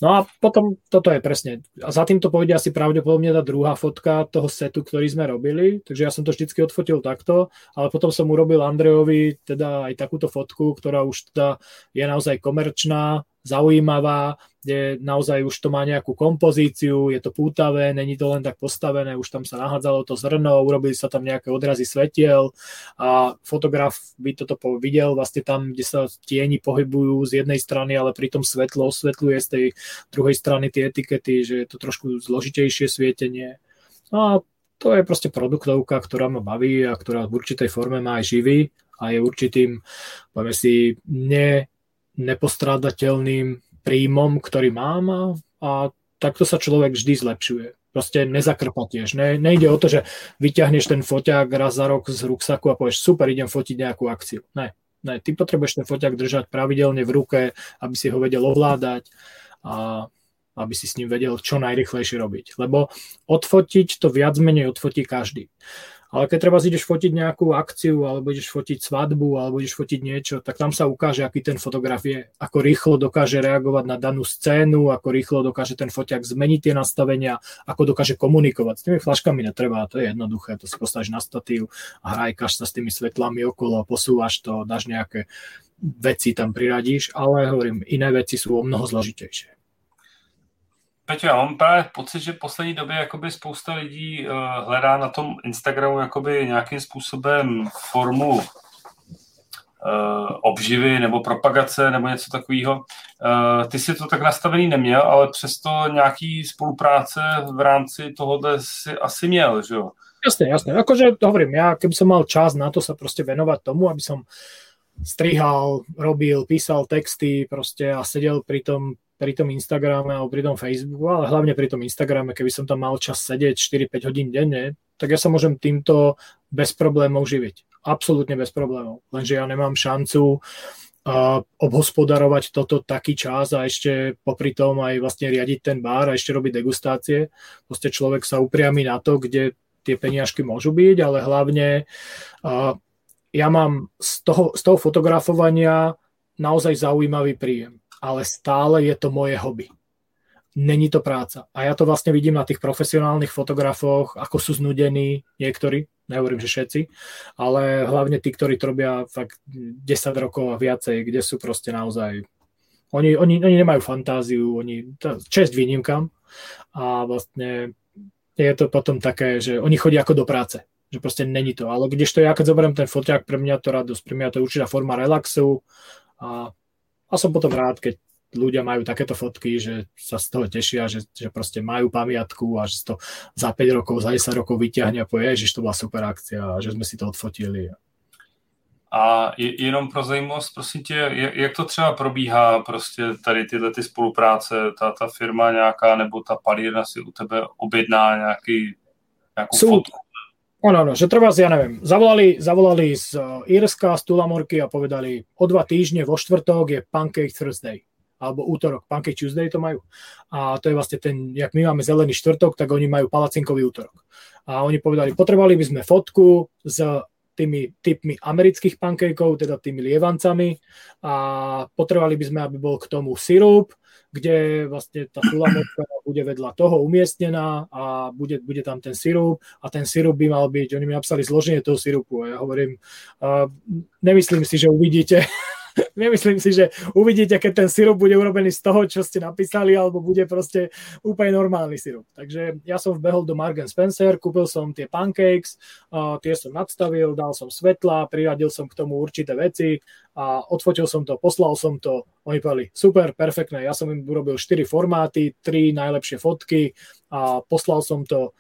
No a potom toto je presne. A za týmto pôjde asi pravdepodobne tá druhá fotka toho setu, ktorý sme robili. Takže ja som to vždycky odfotil takto, ale potom som urobil Andrejovi teda aj takúto fotku, ktorá už teda je naozaj komerčná, zaujímavá, kde naozaj už to má nejakú kompozíciu, je to pútavé, není to len tak postavené, už tam sa nahádzalo to zrno, urobili sa tam nejaké odrazy svetiel a fotograf by toto videl vlastne tam, kde sa tieni pohybujú z jednej strany, ale pritom svetlo osvetľuje z tej druhej strany tie etikety, že je to trošku zložitejšie svietenie. No a to je proste produktovka, ktorá ma baví a ktorá v určitej forme má aj živý a je určitým, povedzme si, ne, nepostrádateľným príjmom, ktorý mám a, a takto sa človek vždy zlepšuje. Proste nezakrpatieš. Ne, nejde o to, že vyťahneš ten foťák raz za rok z ruksaku a povieš super, idem fotiť nejakú akciu. Ne, ne, ty potrebuješ ten foťák držať pravidelne v ruke, aby si ho vedel ovládať a aby si s ním vedel čo najrychlejšie robiť. Lebo odfotiť to viac menej odfotí každý. Ale keď treba ideš fotiť nejakú akciu, alebo ideš fotiť svadbu, alebo ideš fotiť niečo, tak tam sa ukáže, aký ten fotograf je, ako rýchlo dokáže reagovať na danú scénu, ako rýchlo dokáže ten foťak zmeniť tie nastavenia, ako dokáže komunikovať. S tými flaškami netreba, to je jednoduché, to si postavíš na statív a hrajkaš sa s tými svetlami okolo, posúvaš to, dáš nejaké veci tam priradíš, ale hovorím, iné veci sú o mnoho zložitejšie. Peťo, já mám právě pocit, že v poslední době jakoby spousta lidí uh, hledá na tom Instagramu jakoby nějakým způsobem formu uh, obživy nebo propagace nebo něco takového. Uh, ty si to tak nastavený neměl, ale přesto nějaký spolupráce v rámci tohohle si asi měl, že jo? Jasné, jasné. Akože hovorím, ja keby som mal čas na to sa proste venovať tomu, aby som strihal, robil, písal texty proste a sedel pri tom pri tom Instagrame alebo pri tom Facebooku, ale hlavne pri tom Instagrame, keby som tam mal čas sedieť 4-5 hodín denne, tak ja sa môžem týmto bez problémov živiť. Absolútne bez problémov. Lenže ja nemám šancu uh, obhospodarovať toto taký čas a ešte popri tom aj vlastne riadiť ten bar a ešte robiť degustácie. Proste človek sa upriami na to, kde tie peniažky môžu byť, ale hlavne uh, ja mám z toho, z toho fotografovania naozaj zaujímavý príjem ale stále je to moje hobby. Není to práca. A ja to vlastne vidím na tých profesionálnych fotografoch, ako sú znudení niektorí, nehovorím, že všetci, ale hlavne tí, ktorí to robia fakt 10 rokov a viacej, kde sú proste naozaj... Oni, oni, oni nemajú fantáziu, oni, čest výnimkám a vlastne je to potom také, že oni chodia ako do práce, že proste není to. Ale kdežto ja, keď zoberiem ten foťák, pre mňa to radosť, pre mňa to je určitá forma relaxu a a som potom rád, keď ľudia majú takéto fotky, že sa z toho tešia, že, že proste majú pamiatku a že to za 5 rokov, za 10 rokov vyťahne a povie, že to bola super akcia a že sme si to odfotili. A jenom pro zajímavost, prosím tě, jak to třeba probíhá prostě tady tyhle ty spolupráce, ta, ta firma nějaká nebo ta palírna si u tebe objedná nějaký, nějakou Sú, fotku? Áno, áno, že treba, ja neviem, zavolali, zavolali z Irska, z Tulamorky a povedali, o dva týždne vo štvrtok je Pancake Thursday alebo útorok, Pancake Tuesday to majú. A to je vlastne ten, jak my máme zelený štvrtok, tak oni majú palacinkový útorok. A oni povedali, potrebovali by sme fotku s tými typmi amerických pancakeov, teda tými lievancami a potrebovali by sme, aby bol k tomu sirup, kde vlastne tá fulamotka bude vedľa toho umiestnená a bude, bude tam ten sirup a ten sirup by mal byť, oni mi napsali zloženie toho sirupu a ja hovorím, uh, nemyslím si, že uvidíte Nemyslím si, že uvidíte, keď ten sirup bude urobený z toho, čo ste napísali, alebo bude proste úplne normálny sirup. Takže ja som vbehol do Margen Spencer, kúpil som tie pancakes, uh, tie som nadstavil, dal som svetla, priradil som k tomu určité veci a odfotil som to, poslal som to. Oni povedali, super, perfektné, ja som im urobil 4 formáty, 3 najlepšie fotky a poslal som to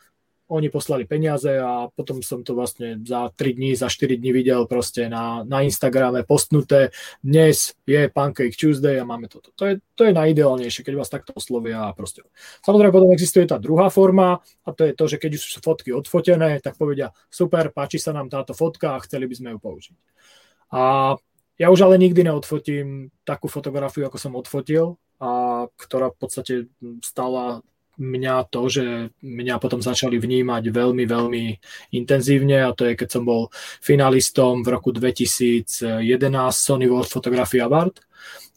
oni poslali peniaze a potom som to vlastne za 3 dní, za 4 dní videl proste na, na Instagrame postnuté. Dnes je Pancake Tuesday a máme toto. To je, to je najideálnejšie, keď vás takto oslovia a proste. Samozrejme potom existuje tá druhá forma a to je to, že keď už sú fotky odfotené, tak povedia super, páči sa nám táto fotka a chceli by sme ju použiť. A ja už ale nikdy neodfotím takú fotografiu, ako som odfotil, a ktorá v podstate stala mňa to, že mňa potom začali vnímať veľmi, veľmi intenzívne a to je, keď som bol finalistom v roku 2011 Sony World Photography Award,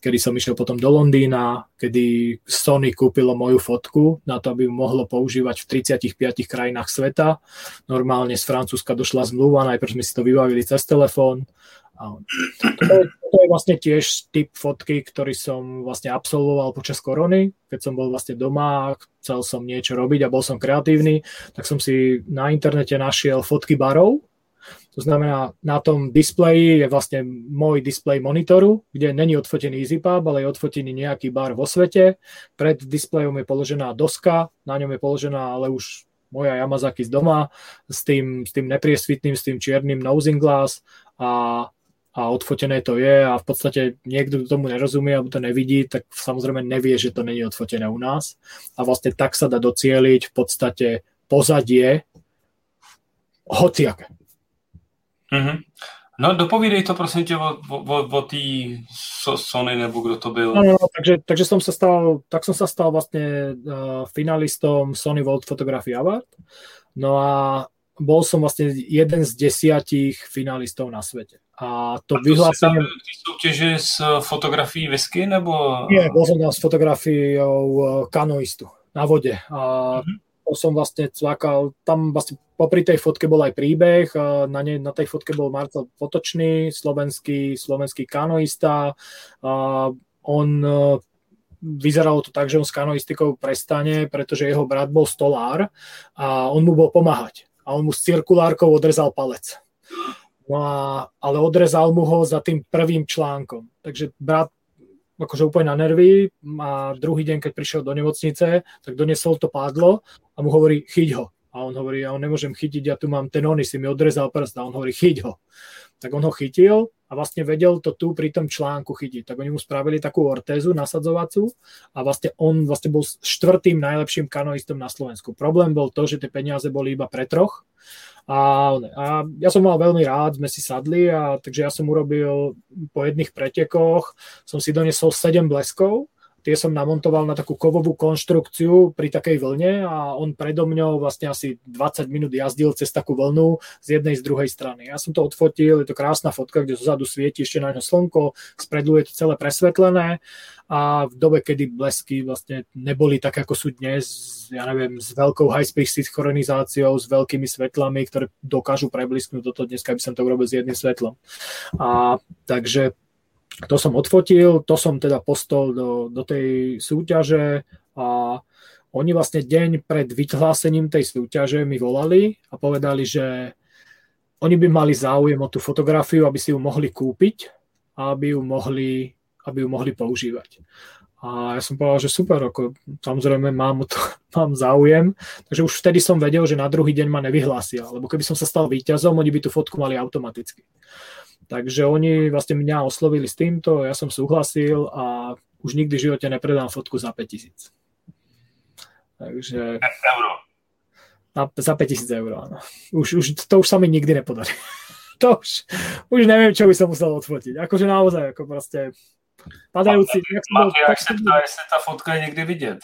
kedy som išiel potom do Londýna, kedy Sony kúpilo moju fotku na to, aby ju mohlo používať v 35 krajinách sveta. Normálne z Francúzska došla zmluva, najprv sme si to vybavili cez telefón, a to, je, to je vlastne tiež typ fotky, ktorý som vlastne absolvoval počas korony, keď som bol vlastne doma, chcel som niečo robiť a bol som kreatívny, tak som si na internete našiel fotky barov. To znamená, na tom displeji je vlastne môj displej monitoru, kde není odfotený EasyPub, ale je odfotený nejaký bar vo svete. Pred displejom je položená doska, na ňom je položená ale už moja Yamazaki z doma s tým, s tým nepriesvitným, s tým čiernym nosing glass a a odfotené to je a v podstate niekto, kto tomu nerozumie alebo to nevidí, tak samozrejme nevie, že to není odfotené u nás. A vlastne tak sa dá docieliť v podstate pozadie hociaké. Mm-hmm. No dopovídej to prosím tě o, o, o té Sony nebo kdo to byl. No, no, takže, takže som sa stal, tak som sa stal vlastne uh, finalistom Sony World Photography Award. No a bol som vlastne jeden z desiatich finalistov na svete. A to, a to vyhlásenie... Ty súťaže s fotografií whisky, nebo... Nie, bol som tam s fotografiou eh, kanoistu na vode. A mm-hmm. to som vlastne cvakal, tam vlastne popri tej fotke bol aj príbeh, na, ne, na tej fotke bol Marcel Potočný, slovenský, slovenský kanoista. A on eh, vyzeralo to tak, že on s kanoistikou prestane, pretože jeho brat bol stolár a on mu bol pomáhať. A on mu s cirkulárkou odrezal palec. No a, ale odrezal mu ho za tým prvým článkom. Takže brat akože úplne na nervy a druhý deň, keď prišiel do nemocnice, tak donesol to pádlo a mu hovorí, chyť ho. A on hovorí, ja ho nemôžem chytiť, ja tu mám ten oný, si mi odrezal prst. A on hovorí, chyť ho. Tak on ho chytil a vlastne vedel to tu pri tom článku chytiť. Tak oni mu spravili takú ortézu nasadzovacú a vlastne on vlastne bol štvrtým najlepším kanoistom na Slovensku. Problém bol to, že tie peniaze boli iba pre troch a, a ja som mal veľmi rád, sme si sadli a takže ja som urobil po jedných pretekoch, som si donesol 7 bleskov tie som namontoval na takú kovovú konštrukciu pri takej vlne a on predo mňou vlastne asi 20 minút jazdil cez takú vlnu z jednej z druhej strany. Ja som to odfotil, je to krásna fotka, kde zozadu svieti ešte na ňo slnko, spredu je to celé presvetlené a v dobe, kedy blesky vlastne neboli tak, ako sú dnes, ja neviem, s veľkou high-speed synchronizáciou, s veľkými svetlami, ktoré dokážu preblisknúť toto dneska by som to urobil s jedným svetlom. A takže to som odfotil, to som teda postol do, do tej súťaže a oni vlastne deň pred vyhlásením tej súťaže mi volali a povedali, že oni by mali záujem o tú fotografiu, aby si ju mohli kúpiť a aby ju mohli, aby ju mohli používať. A ja som povedal, že super, ako, samozrejme mám, to, mám záujem, takže už vtedy som vedel, že na druhý deň ma nevyhlásia, lebo keby som sa stal víťazom, oni by tú fotku mali automaticky. Takže oni vlastne mňa oslovili s týmto, ja som súhlasil a už nikdy v živote nepredám fotku za 5000. Takže... Euro. Na, za 5000 eur, áno. Už, už, to už sa mi nikdy nepodarí. to už, už neviem, čo by som musel odfotiť. Akože naozaj, ako proste padajúci... Máte, sa jestli tá fotka je niekde vidieť.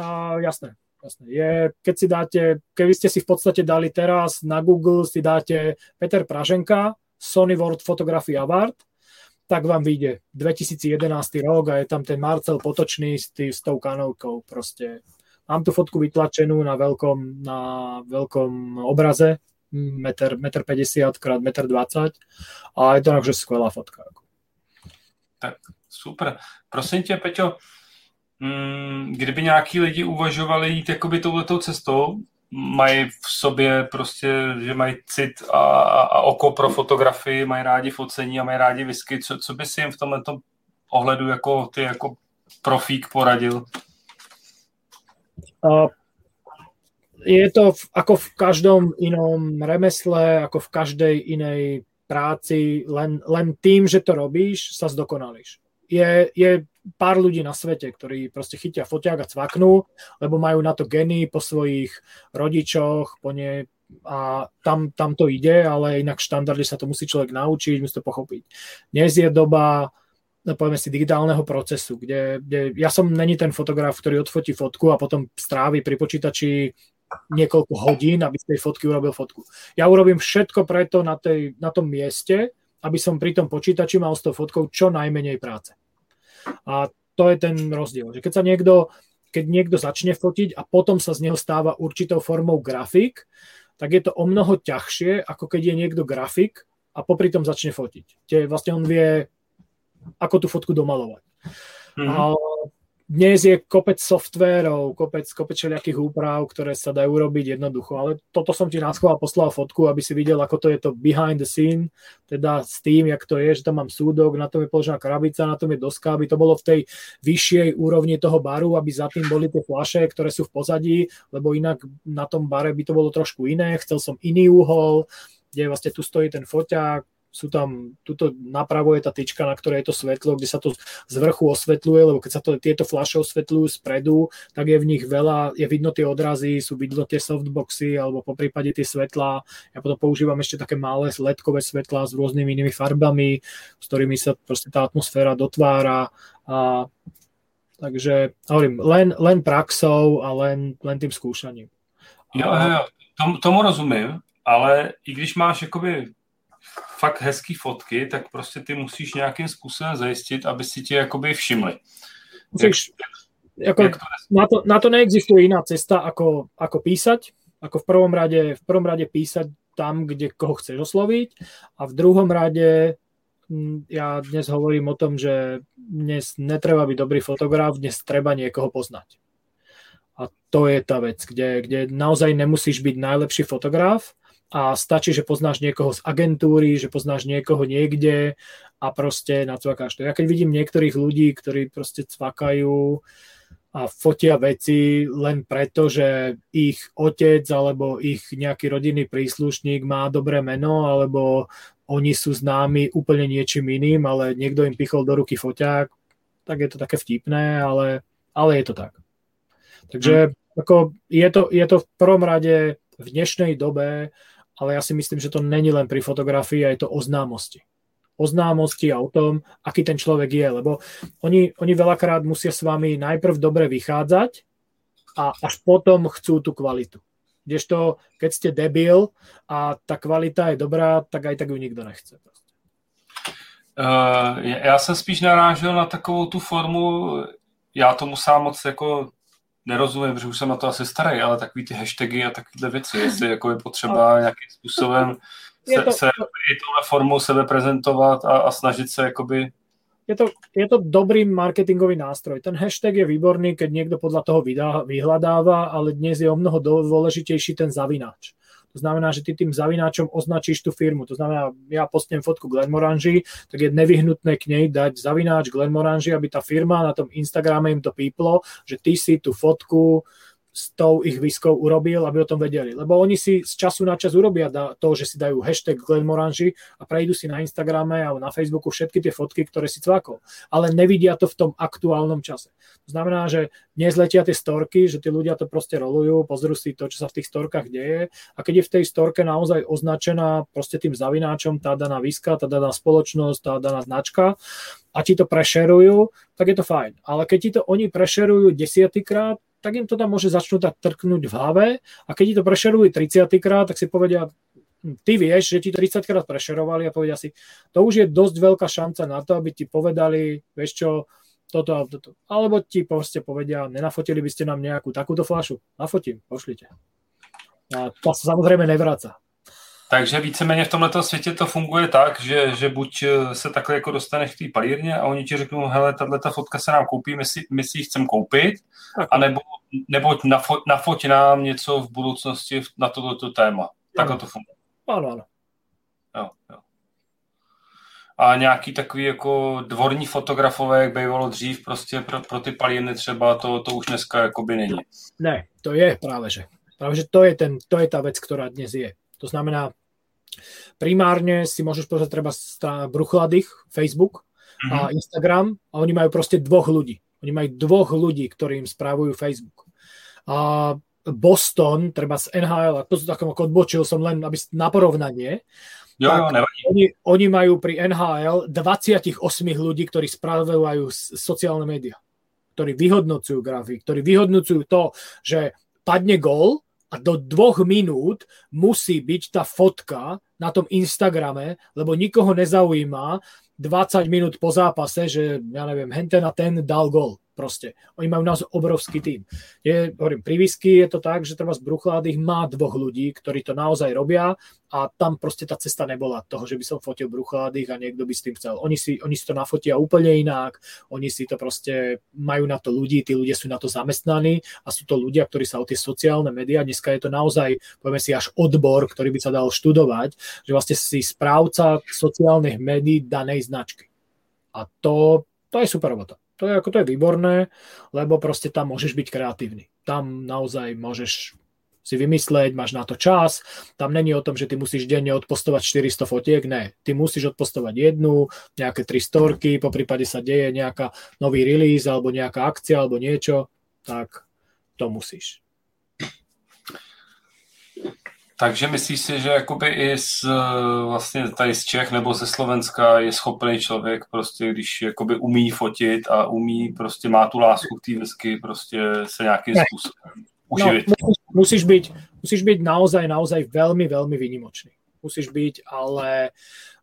A, jasné, jasné. Je, keď si dáte, keby ste si v podstate dali teraz na Google, si dáte Peter Praženka, Sony World Photography Award, tak vám vyjde 2011 rok a je tam ten Marcel Potočný s, tý, s tou kanovkou. Proste mám tu fotku vytlačenú na veľkom, na veľkom obraze, meter, meter 50 krát meter 20 a je to takže skvelá fotka. Tak super. Prosím tě, Peťo, mm, kdyby nějaký lidi uvažovali jít jakoby cestou, mají v sobě prostě, že mají cit a, a oko pro fotografii, mají rádi focení a mají rádi whisky. Co, co by si jim v tomto ohledu jako ty jako profík poradil? Uh, je to v, ako v každom inom remesle, ako v každej inej práci, len, len tým, že to robíš, sa zdokonalíš. Je, je pár ľudí na svete, ktorí proste chytia foťák a cvaknú, lebo majú na to geny po svojich rodičoch, po ne, a tam, tam to ide, ale inak štandardne sa to musí človek naučiť, musí to pochopiť. Dnes je doba, no povieme si, digitálneho procesu, kde, kde ja som není ten fotograf, ktorý odfotí fotku a potom strávi pri počítači niekoľko hodín, aby z tej fotky urobil fotku. Ja urobím všetko preto na, tej, na tom mieste, aby som pri tom počítači mal s tou fotkou čo najmenej práce. A to je ten rozdiel. Že keď sa niekto, keď niekto začne fotiť a potom sa z neho stáva určitou formou grafik, tak je to o mnoho ťažšie, ako keď je niekto grafik a popri tom začne fotiť. Kde vlastne on vie, ako tú fotku domalovať. Mm-hmm. A dnes je kopec softverov, kopec, kopec všelijakých úprav, ktoré sa dajú urobiť jednoducho, ale toto som ti na schvál poslal fotku, aby si videl, ako to je to behind the scene, teda s tým, jak to je, že tam mám súdok, na tom je položená krabica, na tom je doska, aby to bolo v tej vyššej úrovni toho baru, aby za tým boli tie flaše, ktoré sú v pozadí, lebo inak na tom bare by to bolo trošku iné, chcel som iný úhol, kde vlastne tu stojí ten foťák, sú tam, tuto napravo je tá tyčka, na ktorej je to svetlo, kde sa to z vrchu osvetľuje, lebo keď sa to, tieto flaše osvetľujú spredu, tak je v nich veľa, je vidno tie odrazy, sú vidno tie softboxy, alebo po prípade tie svetlá. Ja potom používam ešte také malé ledkové svetlá s rôznymi inými farbami, s ktorými sa proste tá atmosféra dotvára. A, takže hovorím, len, len praxou a len, len tým skúšaním. Jo, jo, tomu, tomu rozumím, ale i když máš jakoby fakt hezký fotky, tak prostě ty musíš nějakým způsobem zajistit, aby si tě jakoby všimli. Musíš, jak, ako, jak to na, to, na to neexistuje iná cesta, ako, ako písať, ako v prvom rade, v prvom rade písať tam, kde koho chceš osloviť a v druhom rade ja dnes hovorím o tom, že dnes netreba byť dobrý fotograf, dnes treba niekoho poznať. A to je tá vec, kde, kde naozaj nemusíš byť najlepší fotograf a stačí, že poznáš niekoho z agentúry, že poznáš niekoho niekde a proste nacvakáš to. Ja keď vidím niektorých ľudí, ktorí proste cvakajú a fotia veci len preto, že ich otec alebo ich nejaký rodinný príslušník má dobré meno alebo oni sú známi úplne niečím iným, ale niekto im pichol do ruky foťák, tak je to také vtipné, ale, ale je to tak. Takže hmm. ako je, to, je to v prvom rade v dnešnej dobe, ale ja si myslím, že to není len pri fotografii, je to o známosti. O známosti a o tom, aký ten človek je, lebo oni, oni veľakrát musia s vami najprv dobre vychádzať a až potom chcú tú kvalitu. Kdežto, keď ste debil a ta kvalita je dobrá, tak aj tak ju nikdo nechce. Uh, já jsem spíš narážel na takovou tu formu, já tomu sám moc jako nerozumím, protože už jsem na to asi starý, ale takový ty hashtagy a takové věci, jestli jako je potřeba nějakým způsobem se, to, se i touhle formou sebe prezentovat a, a snažit se jakoby je to, je to dobrý marketingový nástroj. Ten hashtag je výborný, keď niekto podľa toho vydá, vyhľadáva, ale dnes je o mnoho dôležitejší ten zavináč. To znamená, že ty tým zavináčom označíš tú firmu. To znamená, ja postnem fotku Glenmorangie, tak je nevyhnutné k nej dať zavináč Glenmorangie, aby tá firma na tom Instagrame im to píplo, že ty si tú fotku s tou ich výskou urobil, aby o tom vedeli. Lebo oni si z času na čas urobia to, že si dajú hashtag Glenmorangi a prejdú si na Instagrame alebo na Facebooku všetky tie fotky, ktoré si cvakol. Ale nevidia to v tom aktuálnom čase. To znamená, že dnes letia tie storky, že tí ľudia to proste rolujú, pozrú si to, čo sa v tých storkách deje a keď je v tej storke naozaj označená proste tým zavináčom tá daná výska, tá daná spoločnosť, tá daná značka a ti to prešerujú, tak je to fajn. Ale keď ti to oni prešerujú desiatýkrát, tak im to tam môže začnúť tak trknúť v hlave a keď ti to prešerujú 30 krát, tak si povedia, hm, ty vieš, že ti to 30 krát prešerovali a povedia si, to už je dosť veľká šanca na to, aby ti povedali, vieš čo, toto a toto. Alebo ti proste povedia, nenafotili by ste nám nejakú takúto flašu. Nafotím, pošlite. A to sa samozrejme nevraca. Takže víceméně v tomto světě to funguje tak, že, že buď eh, se takhle jako dostaneš k té palírně a oni ti řeknou, hele, tato fotka se nám koupí, my si, my si ji chceme koupit, anebo, nebo nafo, nafoť nám něco v budoucnosti na toto téma. Takhle to funguje. Ano, ano. Jo, jo. A nějaký takový jako dvorní fotografové, jak bývalo dřív, prostě pro, pro ty palírny třeba, to, to už dneska jakoby není. Ne, to je práve, že. Práve, že to je, ten, to je tá vec, ktorá dnes je. To znamená, primárne si môžeš pozrieť treba Bruchladých, Facebook mm-hmm. a mhm. Instagram a oni majú proste dvoch ľudí. Oni majú dvoch ľudí, ktorí im správujú Facebook. A Boston, treba z NHL, a to takom odbočil som len aby, na porovnanie, jo, tak oni, oni majú pri NHL 28 ľudí, ktorí spravujú sociálne médiá, ktorí vyhodnocujú grafy, ktorí vyhodnocujú to, že padne gól a do dvoch minút musí byť tá fotka na tom Instagrame, lebo nikoho nezaujíma 20 minút po zápase, že ja neviem, henten a ten dal gol proste. Oni majú nás obrovský tým. Je, hovorím, pri whisky je to tak, že treba z Bruchládych má dvoch ľudí, ktorí to naozaj robia a tam proste tá cesta nebola toho, že by som fotil Bruchládych a niekto by s tým chcel. Oni si, oni si to nafotia úplne inak, oni si to proste majú na to ľudí, tí ľudia sú na to zamestnaní a sú to ľudia, ktorí sa o tie sociálne médiá, dneska je to naozaj, povieme si, až odbor, ktorý by sa dal študovať, že vlastne si správca sociálnych médií danej značky. A to, to je super robota. To je, ako to je výborné, lebo proste tam môžeš byť kreatívny. Tam naozaj môžeš si vymysleť, máš na to čas. Tam není o tom, že ty musíš denne odpostovať 400 fotiek, ne. Ty musíš odpostovať jednu, nejaké tri storky, po prípade sa deje nejaká nový release alebo nejaká akcia alebo niečo, tak to musíš. Takže myslíš si, že jakoby i z, vlastně tady z Čech nebo ze Slovenska je schopný člověk prostě, když jakoby umí fotit a umí, prostě má tu lásku k té vesky, prostě se nějakým ne. způsobem uživit. No, musíš, musíš byť, Musíš byť naozaj, naozaj veľmi, veľmi výnimočný. Musíš byť, ale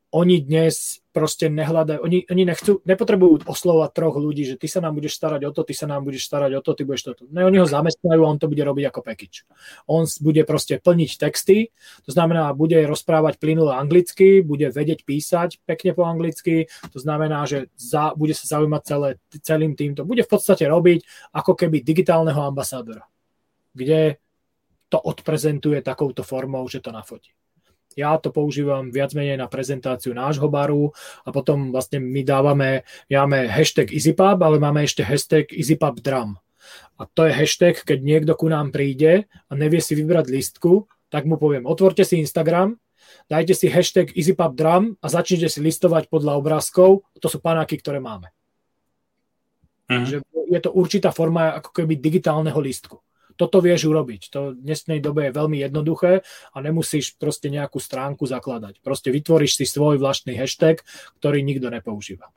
oni dnes proste nehľadajú, oni, oni nechcú, nepotrebujú oslovať troch ľudí, že ty sa nám budeš starať o to, ty sa nám budeš starať o to, ty budeš toto. Ne, oni ho zamestnajú a on to bude robiť ako package. On bude proste plniť texty, to znamená, bude rozprávať plynule anglicky, bude vedieť písať pekne po anglicky, to znamená, že za, bude sa zaujímať celé, celým týmto. Bude v podstate robiť ako keby digitálneho ambasádora, kde to odprezentuje takouto formou, že to nafotí. Ja to používam viac menej na prezentáciu nášho baru a potom vlastne my dávame, máme hashtag EasyPub, ale máme ešte hashtag EasyPubDrum. A to je hashtag, keď niekto ku nám príde a nevie si vybrať listku, tak mu poviem, otvorte si Instagram, dajte si hashtag EasyPubDrum a začnite si listovať podľa obrázkov. To sú panáky, ktoré máme. Mm. Že je to určitá forma ako keby digitálneho listku toto vieš urobiť. To v dnesnej dobe je veľmi jednoduché a nemusíš proste nejakú stránku zakladať. Proste vytvoríš si svoj vlastný hashtag, ktorý nikto nepoužíva.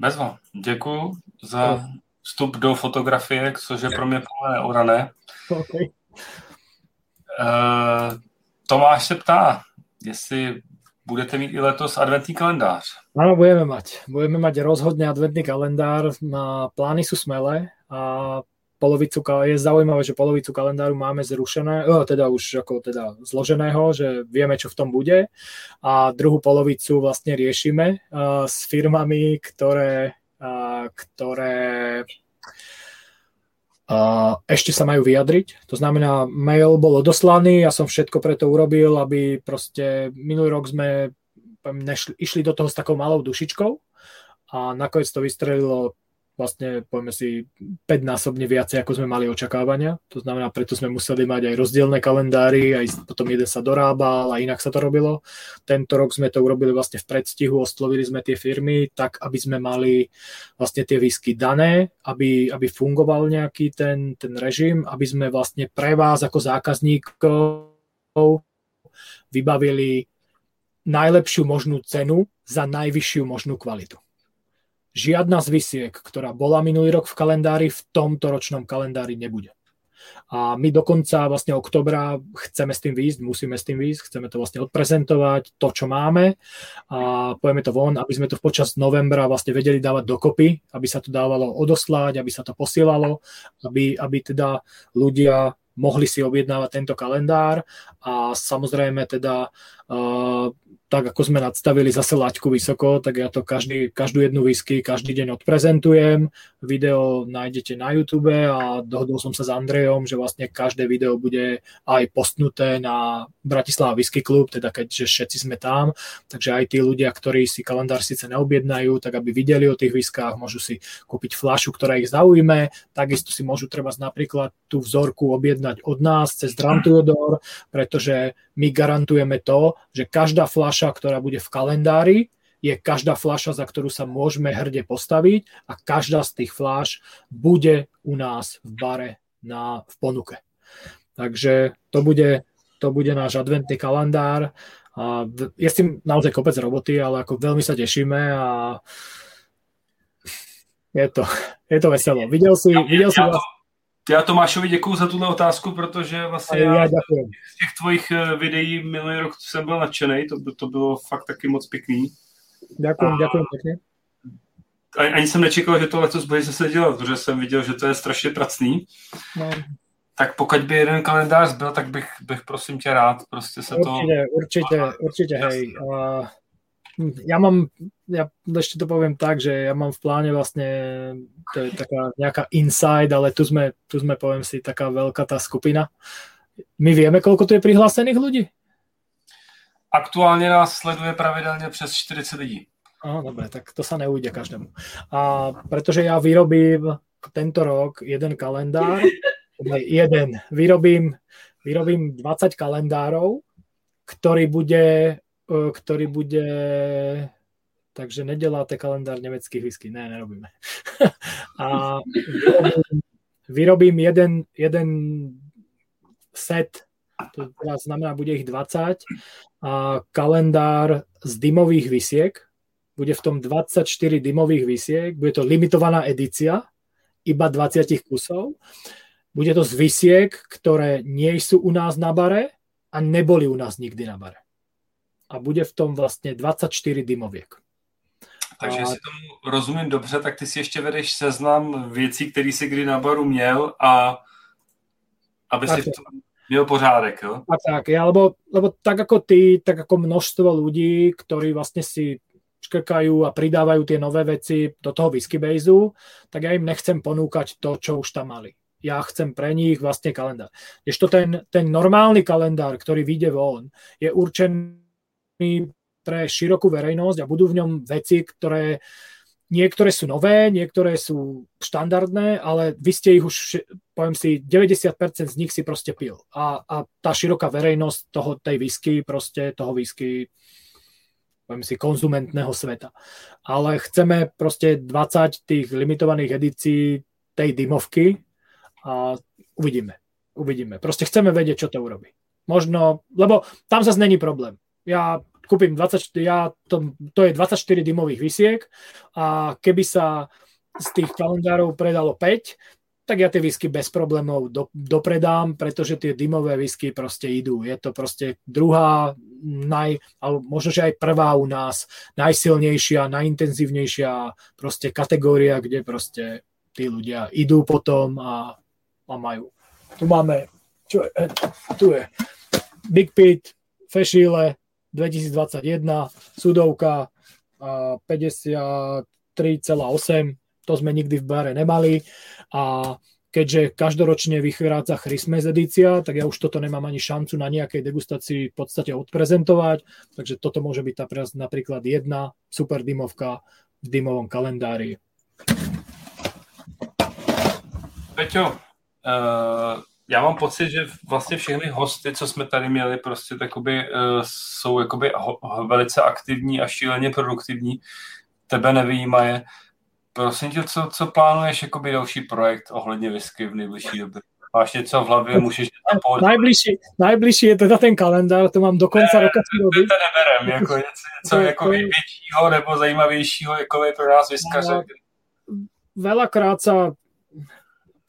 Bezva, děkuji za vstup do fotografie, což je pro mě plné urané. Okay. Uh, Tomáš se ptá, jestli budete mít i letos adventný kalendář. Áno, budeme mať. Budeme mať rozhodne adventný kalendár. Plány sú smelé a polovicu, je zaujímavé, že polovicu kalendáru máme zrušené, teda už ako teda zloženého, že vieme, čo v tom bude a druhú polovicu vlastne riešime s firmami, ktoré, ktoré ešte sa majú vyjadriť. To znamená, mail bol odoslaný, ja som všetko preto urobil, aby proste minulý rok sme nešli, išli do toho s takou malou dušičkou a nakoniec to vystrelilo vlastne, poďme si, 5 násobne viacej, ako sme mali očakávania. To znamená, preto sme museli mať aj rozdielne kalendári, aj potom jeden sa dorábal a inak sa to robilo. Tento rok sme to urobili vlastne v predstihu, oslovili sme tie firmy tak, aby sme mali vlastne tie výsky dané, aby, aby fungoval nejaký ten, ten režim, aby sme vlastne pre vás ako zákazníkov vybavili najlepšiu možnú cenu za najvyššiu možnú kvalitu žiadna z vysiek, ktorá bola minulý rok v kalendári, v tomto ročnom kalendári nebude. A my dokonca vlastne oktobra chceme s tým výjsť, musíme s tým výjsť, chceme to vlastne odprezentovať, to, čo máme a povieme to von, aby sme to počas novembra vlastne vedeli dávať dokopy, aby sa to dávalo odoslať, aby sa to posielalo, aby, aby teda ľudia mohli si objednávať tento kalendár a samozrejme teda uh, tak ako sme nadstavili zase laťku vysoko, tak ja to každý, každú jednu whisky každý deň odprezentujem. Video nájdete na YouTube a dohodol som sa s Andrejom, že vlastne každé video bude aj postnuté na Bratislava Whisky Club, teda keďže všetci sme tam, takže aj tí ľudia, ktorí si kalendár síce neobjednajú, tak aby videli o tých whiskách, môžu si kúpiť flašu, ktorá ich zaujme, takisto si môžu treba napríklad tú vzorku objednať od nás cez Drum pretože my garantujeme to, že každá fľaša, ktorá bude v kalendári, je každá fľaša, za ktorú sa môžeme hrdne postaviť a každá z tých fľaš bude u nás v bare na, v ponuke. Takže to bude, to bude náš adventný kalendár. A je s tým naozaj kopec roboty, ale ako veľmi sa tešíme a je to, je to veselo. Videl si, videl si vás... Já Tomášovi děkuji za tuhle otázku, protože vlastně já, já z těch tvojich eh, videí minulý rok jsem byl nadšený, to, to bylo fakt taky moc pěkný. Děkuji, děkuji pěkně. Ani jsem nečekal, že to letos bude se dělat, protože jsem viděl, že to je strašně pracný. No. Tak pokud by jeden kalendář byl, tak bych, bych prosím tě rád prostě se určitě, to... Určitě, určitě, hej. Uh, ja mám, ja ešte to poviem tak, že ja mám v pláne vlastne, to je taká nejaká inside, ale tu sme, tu sme poviem si, taká veľká tá skupina. My vieme, koľko tu je prihlásených ľudí? Aktuálne nás sleduje pravidelne přes 40 lidí. Aha, dobre, tak to sa neujde každému. A pretože ja vyrobím tento rok jeden kalendár, jeden, vyrobím, vyrobím 20 kalendárov, ktorý bude ktorý bude takže nedeláte kalendár nemeckých whisky. Ne, nerobíme. a vyrobím, jeden, jeden set, to znamená, bude ich 20 a kalendár z dymových vysiek, bude v tom 24 dymových vysiek, bude to limitovaná edícia, iba 20 kusov Bude to z visiek, ktoré nie sú u nás na bare a neboli u nás nikdy na bare. A bude v tom vlastně 24 dymoviek. Takže a... jestli tomu rozumím dobře, tak ty si ještě vedeš seznam věcí, které si kdy na baru měl a aby si to měl pořádek, jo? A tak, ja, lebo, lebo tak ako ty, tak ako množstvo ľudí, ktorí vlastne si škrkajú a pridávajú tie nové veci do toho whisky base tak ja im nechcem ponúkať to, čo už tam mali. Ja chcem pre nich vlastne kalendár. Ešte ten, ten normálny kalendár, ktorý vyjde von, je určený pre širokú verejnosť a budú v ňom veci, ktoré niektoré sú nové, niektoré sú štandardné, ale vy ste ich už, poviem si, 90% z nich si proste pil. A, a tá široká verejnosť toho, tej whisky, proste toho whisky, poviem si, konzumentného sveta. Ale chceme proste 20 tých limitovaných edícií tej dymovky a uvidíme. Uvidíme. Proste chceme vedieť, čo to urobí. Možno, lebo tam zase není problém. Ja kúpim 24, ja to, to je 24 dymových vysiek a keby sa z tých kalendárov predalo 5, tak ja tie whisky bez problémov do, dopredám, pretože tie dymové whisky proste idú. Je to proste druhá, naj, alebo možno, že aj prvá u nás, najsilnejšia, najintenzívnejšia proste kategória, kde proste tí ľudia idú potom a, a majú. Tu máme, čo je, tu je Big Pit, Fešile, 2021, sudovka 53,8, to sme nikdy v bare nemali a keďže každoročne vychádza Christmas edícia, tak ja už toto nemám ani šancu na nejakej degustácii v podstate odprezentovať, takže toto môže byť tá napríklad jedna super dymovka v dymovom kalendári. Peťo, uh, já mám pocit, že vlastně všechny hosty, co jsme tady měli, prostě takoby, uh, jsou jakoby ho, velice aktivní a šíleně produktivní. Tebe nevýjímaje. Prosím tě, co, co plánuješ jakoby další projekt ohledně whisky v nejbližší době? Máš něco v hlavě, můžeš napojit? Najbližší, najbližší je teda ten kalendár, to mám do konce ne, roka si robiť. to neberem, jako něco, něco to, jako to... většího nebo zajímavějšího, jako je pro nás vyskaře. No, veľakrát sa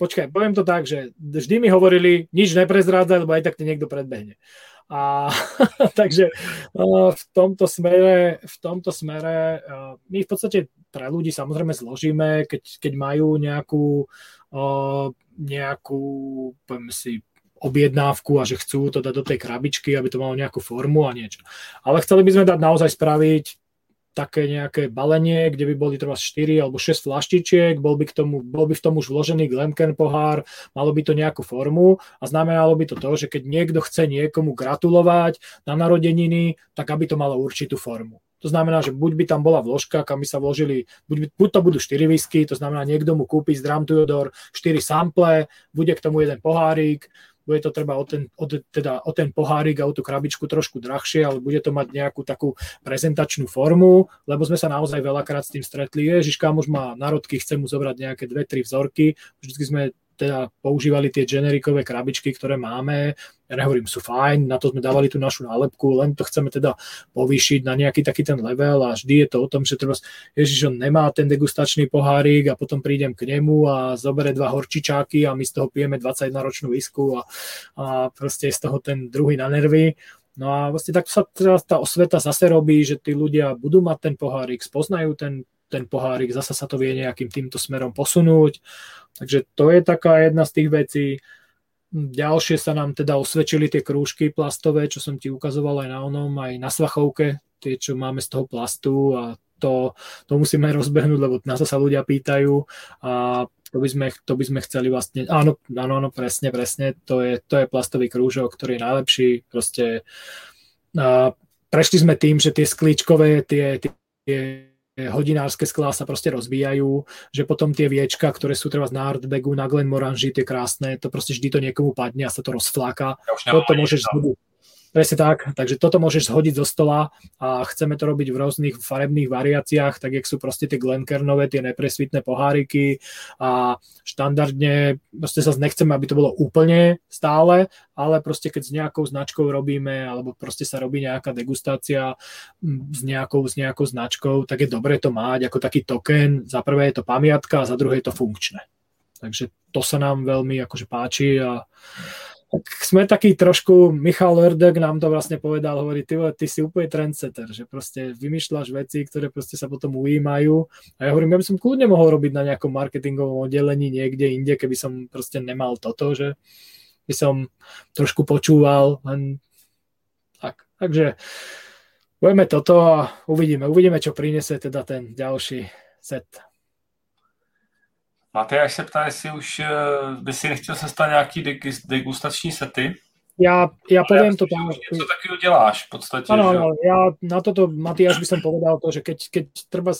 počkaj, poviem to tak, že vždy mi hovorili, nič neprezrádzaj, lebo aj tak ti niekto predbehne. A takže uh, v tomto smere, v tomto smere uh, my v podstate pre ľudí samozrejme zložíme, keď, keď majú nejakú, uh, nejakú poviem si, objednávku a že chcú to dať do tej krabičky, aby to malo nejakú formu a niečo. Ale chceli by sme dať naozaj spraviť také nejaké balenie, kde by boli treba 4 alebo 6 flaštičiek, bol by, k tomu, bol by v tom už vložený Glencairn pohár, malo by to nejakú formu a znamenalo by to to, že keď niekto chce niekomu gratulovať na narodeniny, tak aby to malo určitú formu. To znamená, že buď by tam bola vložka, kam by sa vložili, buď, buď to budú 4 whisky, to znamená, niekto mu kúpi z Dram Tudor 4 sample, bude k tomu jeden pohárik, bude to treba o ten, o, teda o ten pohárik a o tú krabičku trošku drahšie, ale bude to mať nejakú takú prezentačnú formu, lebo sme sa naozaj veľakrát s tým stretli. Ježiš, už má národky, chcem mu zobrať nejaké dve, tri vzorky. Vždycky sme teda používali tie generikové krabičky, ktoré máme. Ja nehovorím, sú fajn, na to sme dávali tú našu nálepku, len to chceme teda povýšiť na nejaký taký ten level a vždy je to o tom, že treba, Ježiš, on nemá ten degustačný pohárik a potom prídem k nemu a zobere dva horčičáky a my z toho pijeme 21 ročnú visku a, a proste je z toho ten druhý na nervy. No a vlastne tak sa teraz tá osveta zase robí, že tí ľudia budú mať ten pohárik, spoznajú ten ten pohárik, zasa sa to vie nejakým týmto smerom posunúť. Takže to je taká jedna z tých vecí. Ďalšie sa nám teda osvedčili tie krúžky plastové, čo som ti ukazoval aj na onom, aj na svachovke, tie, čo máme z toho plastu a to, to musíme rozbehnúť, lebo nás sa ľudia pýtajú a to by sme, to by sme chceli vlastne, áno, áno, áno, presne, presne, to je, to je plastový krúžok, ktorý je najlepší, proste a prešli sme tým, že tie sklíčkové, tie, tie hodinárske sklá sa proste rozvíjajú, že potom tie viečka, ktoré sú teraz na Artbagu, na Glenmorangi, tie krásne, to proste vždy to niekomu padne a sa to rozfláka. Ja to môžeš zbudiť Presne tak, takže toto môžeš zhodiť zo stola a chceme to robiť v rôznych farebných variáciách, tak jak sú proste tie Glenkernové, tie nepresvitné poháriky a štandardne, proste sa nechceme, aby to bolo úplne stále, ale proste keď s nejakou značkou robíme, alebo proste sa robí nejaká degustácia s nejakou, s nejakou značkou, tak je dobré to mať ako taký token. Za prvé je to pamiatka a za druhé je to funkčné. Takže to sa nám veľmi akože páči a tak sme taký trošku, Michal Erdek nám to vlastne povedal, hovorí, ty, ty si úplne trendsetter, že proste vymýšľaš veci, ktoré proste sa potom ujímajú a ja hovorím, ja by som kľudne mohol robiť na nejakom marketingovom oddelení niekde inde, keby som proste nemal toto, že by som trošku počúval, len tak. Takže budeme toto a uvidíme, uvidíme, čo prinesie teda ten ďalší set. Matyáš se ptá, jestli už eh, by si nechtěl se stát nějaký degustační sety. Ja, ja poviem to tam. Něco takového děláš v podstate. Áno, áno, ja na toto, Matiáš, by som povedal to, že keď, keď treba,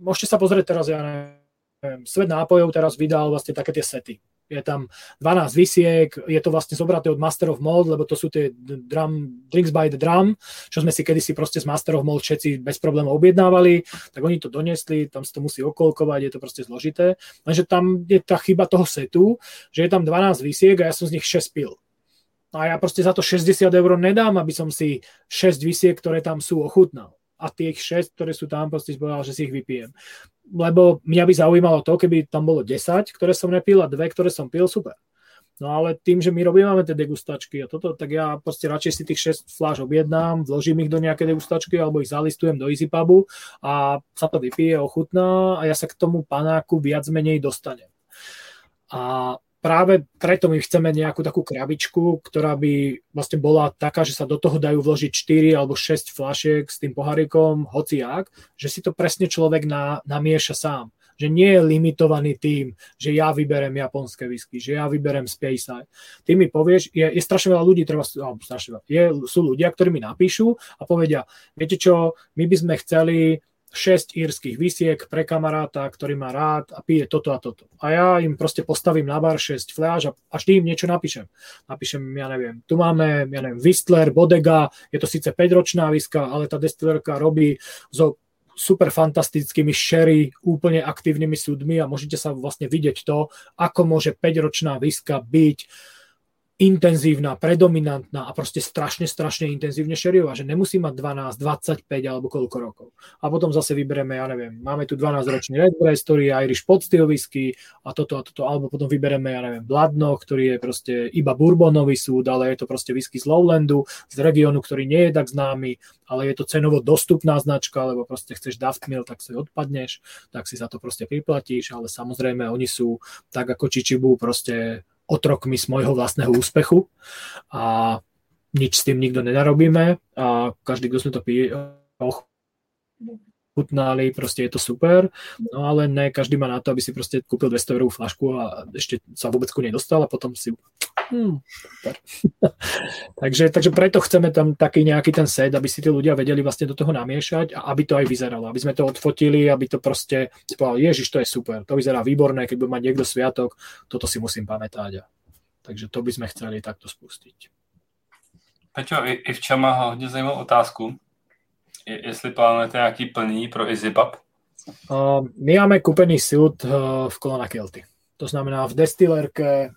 môžete sa pozrieť teraz, ja neviem, Svet nápojov teraz vydal vlastne také tie sety je tam 12 vysiek, je to vlastne zobraté od Master of Mold, lebo to sú tie drum, Drinks by the Drum, čo sme si kedysi proste z Master of Mold všetci bez problémov objednávali, tak oni to donesli, tam sa to musí okolkovať, je to proste zložité. Lenže tam je tá chyba toho setu, že je tam 12 vysiek a ja som z nich 6 pil. A ja proste za to 60 eur nedám, aby som si 6 vysiek, ktoré tam sú, ochutnal a tých 6, ktoré sú tam, proste povedal, že si ich vypijem. Lebo mňa by zaujímalo to, keby tam bolo 10, ktoré som nepil a dve, ktoré som pil, super. No ale tým, že my robíme tie degustačky a toto, tak ja proste radšej si tých 6 fláš objednám, vložím ich do nejaké degustačky alebo ich zalistujem do EasyPubu a sa to vypije, ochutná a ja sa k tomu panáku viac menej dostanem. A práve preto my chceme nejakú takú krabičku, ktorá by vlastne bola taká, že sa do toho dajú vložiť 4 alebo 6 flašiek s tým pohárikom, hociak, že si to presne človek na, namieša sám. Že nie je limitovaný tým, že ja vyberem japonské whisky, že ja vyberem Space Ty mi povieš, je, je strašne veľa ľudí, treba, oh, strašne veľa, je, sú ľudia, ktorí mi napíšu a povedia, viete čo, my by sme chceli 6 írskych vysiek pre kamaráta, ktorý má rád a pije toto a toto. A ja im proste postavím na bar 6 fľaš a, a vždy im niečo napíšem. Napíšem, ja neviem, tu máme, ja neviem, Whistler, Bodega, je to síce 5-ročná viska, ale tá destilerka robí so super fantastickými sherry, úplne aktívnymi súdmi a môžete sa vlastne vidieť to, ako môže 5-ročná viska byť intenzívna, predominantná a proste strašne, strašne intenzívne šeriová, že nemusí mať 12, 25 alebo koľko rokov. A potom zase vybereme, ja neviem, máme tu 12-ročný Redbreast, ktorý je Irish pod whisky a toto a toto, alebo potom vybereme, ja neviem, Bladno, ktorý je proste iba bourbonový súd, ale je to proste whisky z Lowlandu, z regiónu, ktorý nie je tak známy, ale je to cenovo dostupná značka, lebo proste chceš Daft Mill, tak si odpadneš, tak si za to proste priplatíš, ale samozrejme oni sú tak ako Čičibu proste otrokmi z môjho vlastného úspechu a nič s tým nikto nenarobíme a každý, kto sme to pí, chutnali, proste je to super, no ale ne každý má na to, aby si proste kúpil 200 eurovú flašku a ešte sa vôbec ku nej dostal a potom si Hmm, super. takže, takže preto chceme tam taký nejaký ten set, aby si tí ľudia vedeli vlastne do toho namiešať a aby to aj vyzeralo, aby sme to odfotili, aby to proste si povedal, ježiš, to je super, to vyzerá výborné, keď bude mať niekto sviatok, toto si musím pamätať. Takže to by sme chceli takto spustiť. Peťo, i v má hodně zajímavou otázku. Je, jestli plánujete nějaký plní pro EasyPub? Uh, my máme kúpený súd uh, v Kolona Kelty. To znamená v destilerke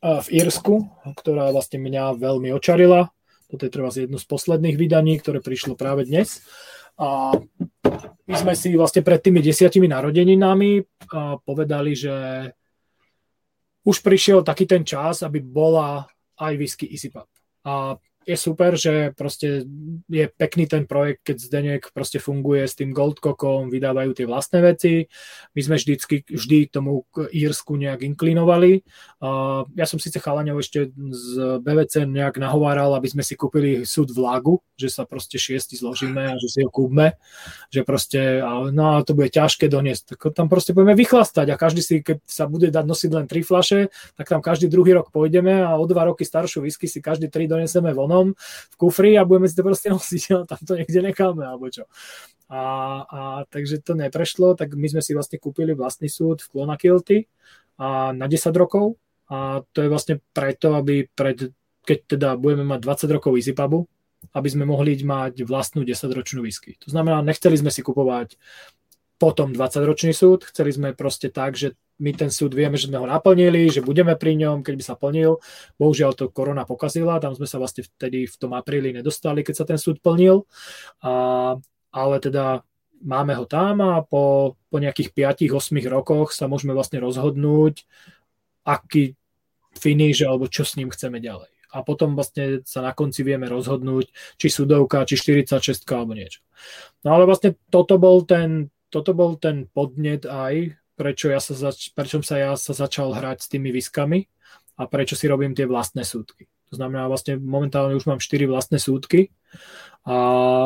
v Írsku, ktorá vlastne mňa veľmi očarila. Toto je treba jedno z posledných vydaní, ktoré prišlo práve dnes. A my sme si vlastne pred tými desiatimi narodeninami povedali, že už prišiel taký ten čas, aby bola aj whisky Easy Pub. A je super, že proste je pekný ten projekt, keď Zdenek proste funguje s tým Goldcockom, vydávajú tie vlastné veci. My sme vždycky, vždy tomu Írsku nejak inklinovali. Ja som síce chalaňov ešte z BVC nejak nahováral, aby sme si kúpili súd v Lagu, že sa proste šiesti zložíme a že si ho kúpme, že proste, no to bude ťažké doniesť. Tak tam proste budeme vychlastať a každý si, keď sa bude dať nosiť len tri flaše, tak tam každý druhý rok pôjdeme a o dva roky staršiu whisky si každý tri doneseme von vonom v kufri a budeme si to proste nosiť a tam to niekde necháme alebo čo. A, a takže to neprešlo, tak my sme si vlastne kúpili vlastný súd v Clonakilty a na 10 rokov a to je vlastne preto, aby pred, keď teda budeme mať 20 rokov EasyPubu, aby sme mohli mať vlastnú 10-ročnú whisky. To znamená, nechceli sme si kupovať potom 20-ročný súd, chceli sme proste tak, že my ten súd vieme, že sme ho naplnili, že budeme pri ňom, keď by sa plnil. Bohužiaľ to korona pokazila, tam sme sa vlastne vtedy v tom apríli nedostali, keď sa ten súd plnil. A, ale teda máme ho tam a po po nejakých 5-8 rokoch sa môžeme vlastne rozhodnúť, aký finish alebo čo s ním chceme ďalej. A potom vlastne sa na konci vieme rozhodnúť, či sudovka, či 46 alebo niečo. No ale vlastne toto bol ten, toto bol ten podnet aj, prečo, ja sa zač- prečo sa ja sa začal hrať s tými viskami a prečo si robím tie vlastné súdky. To znamená, vlastne momentálne už mám 4 vlastné súdky a,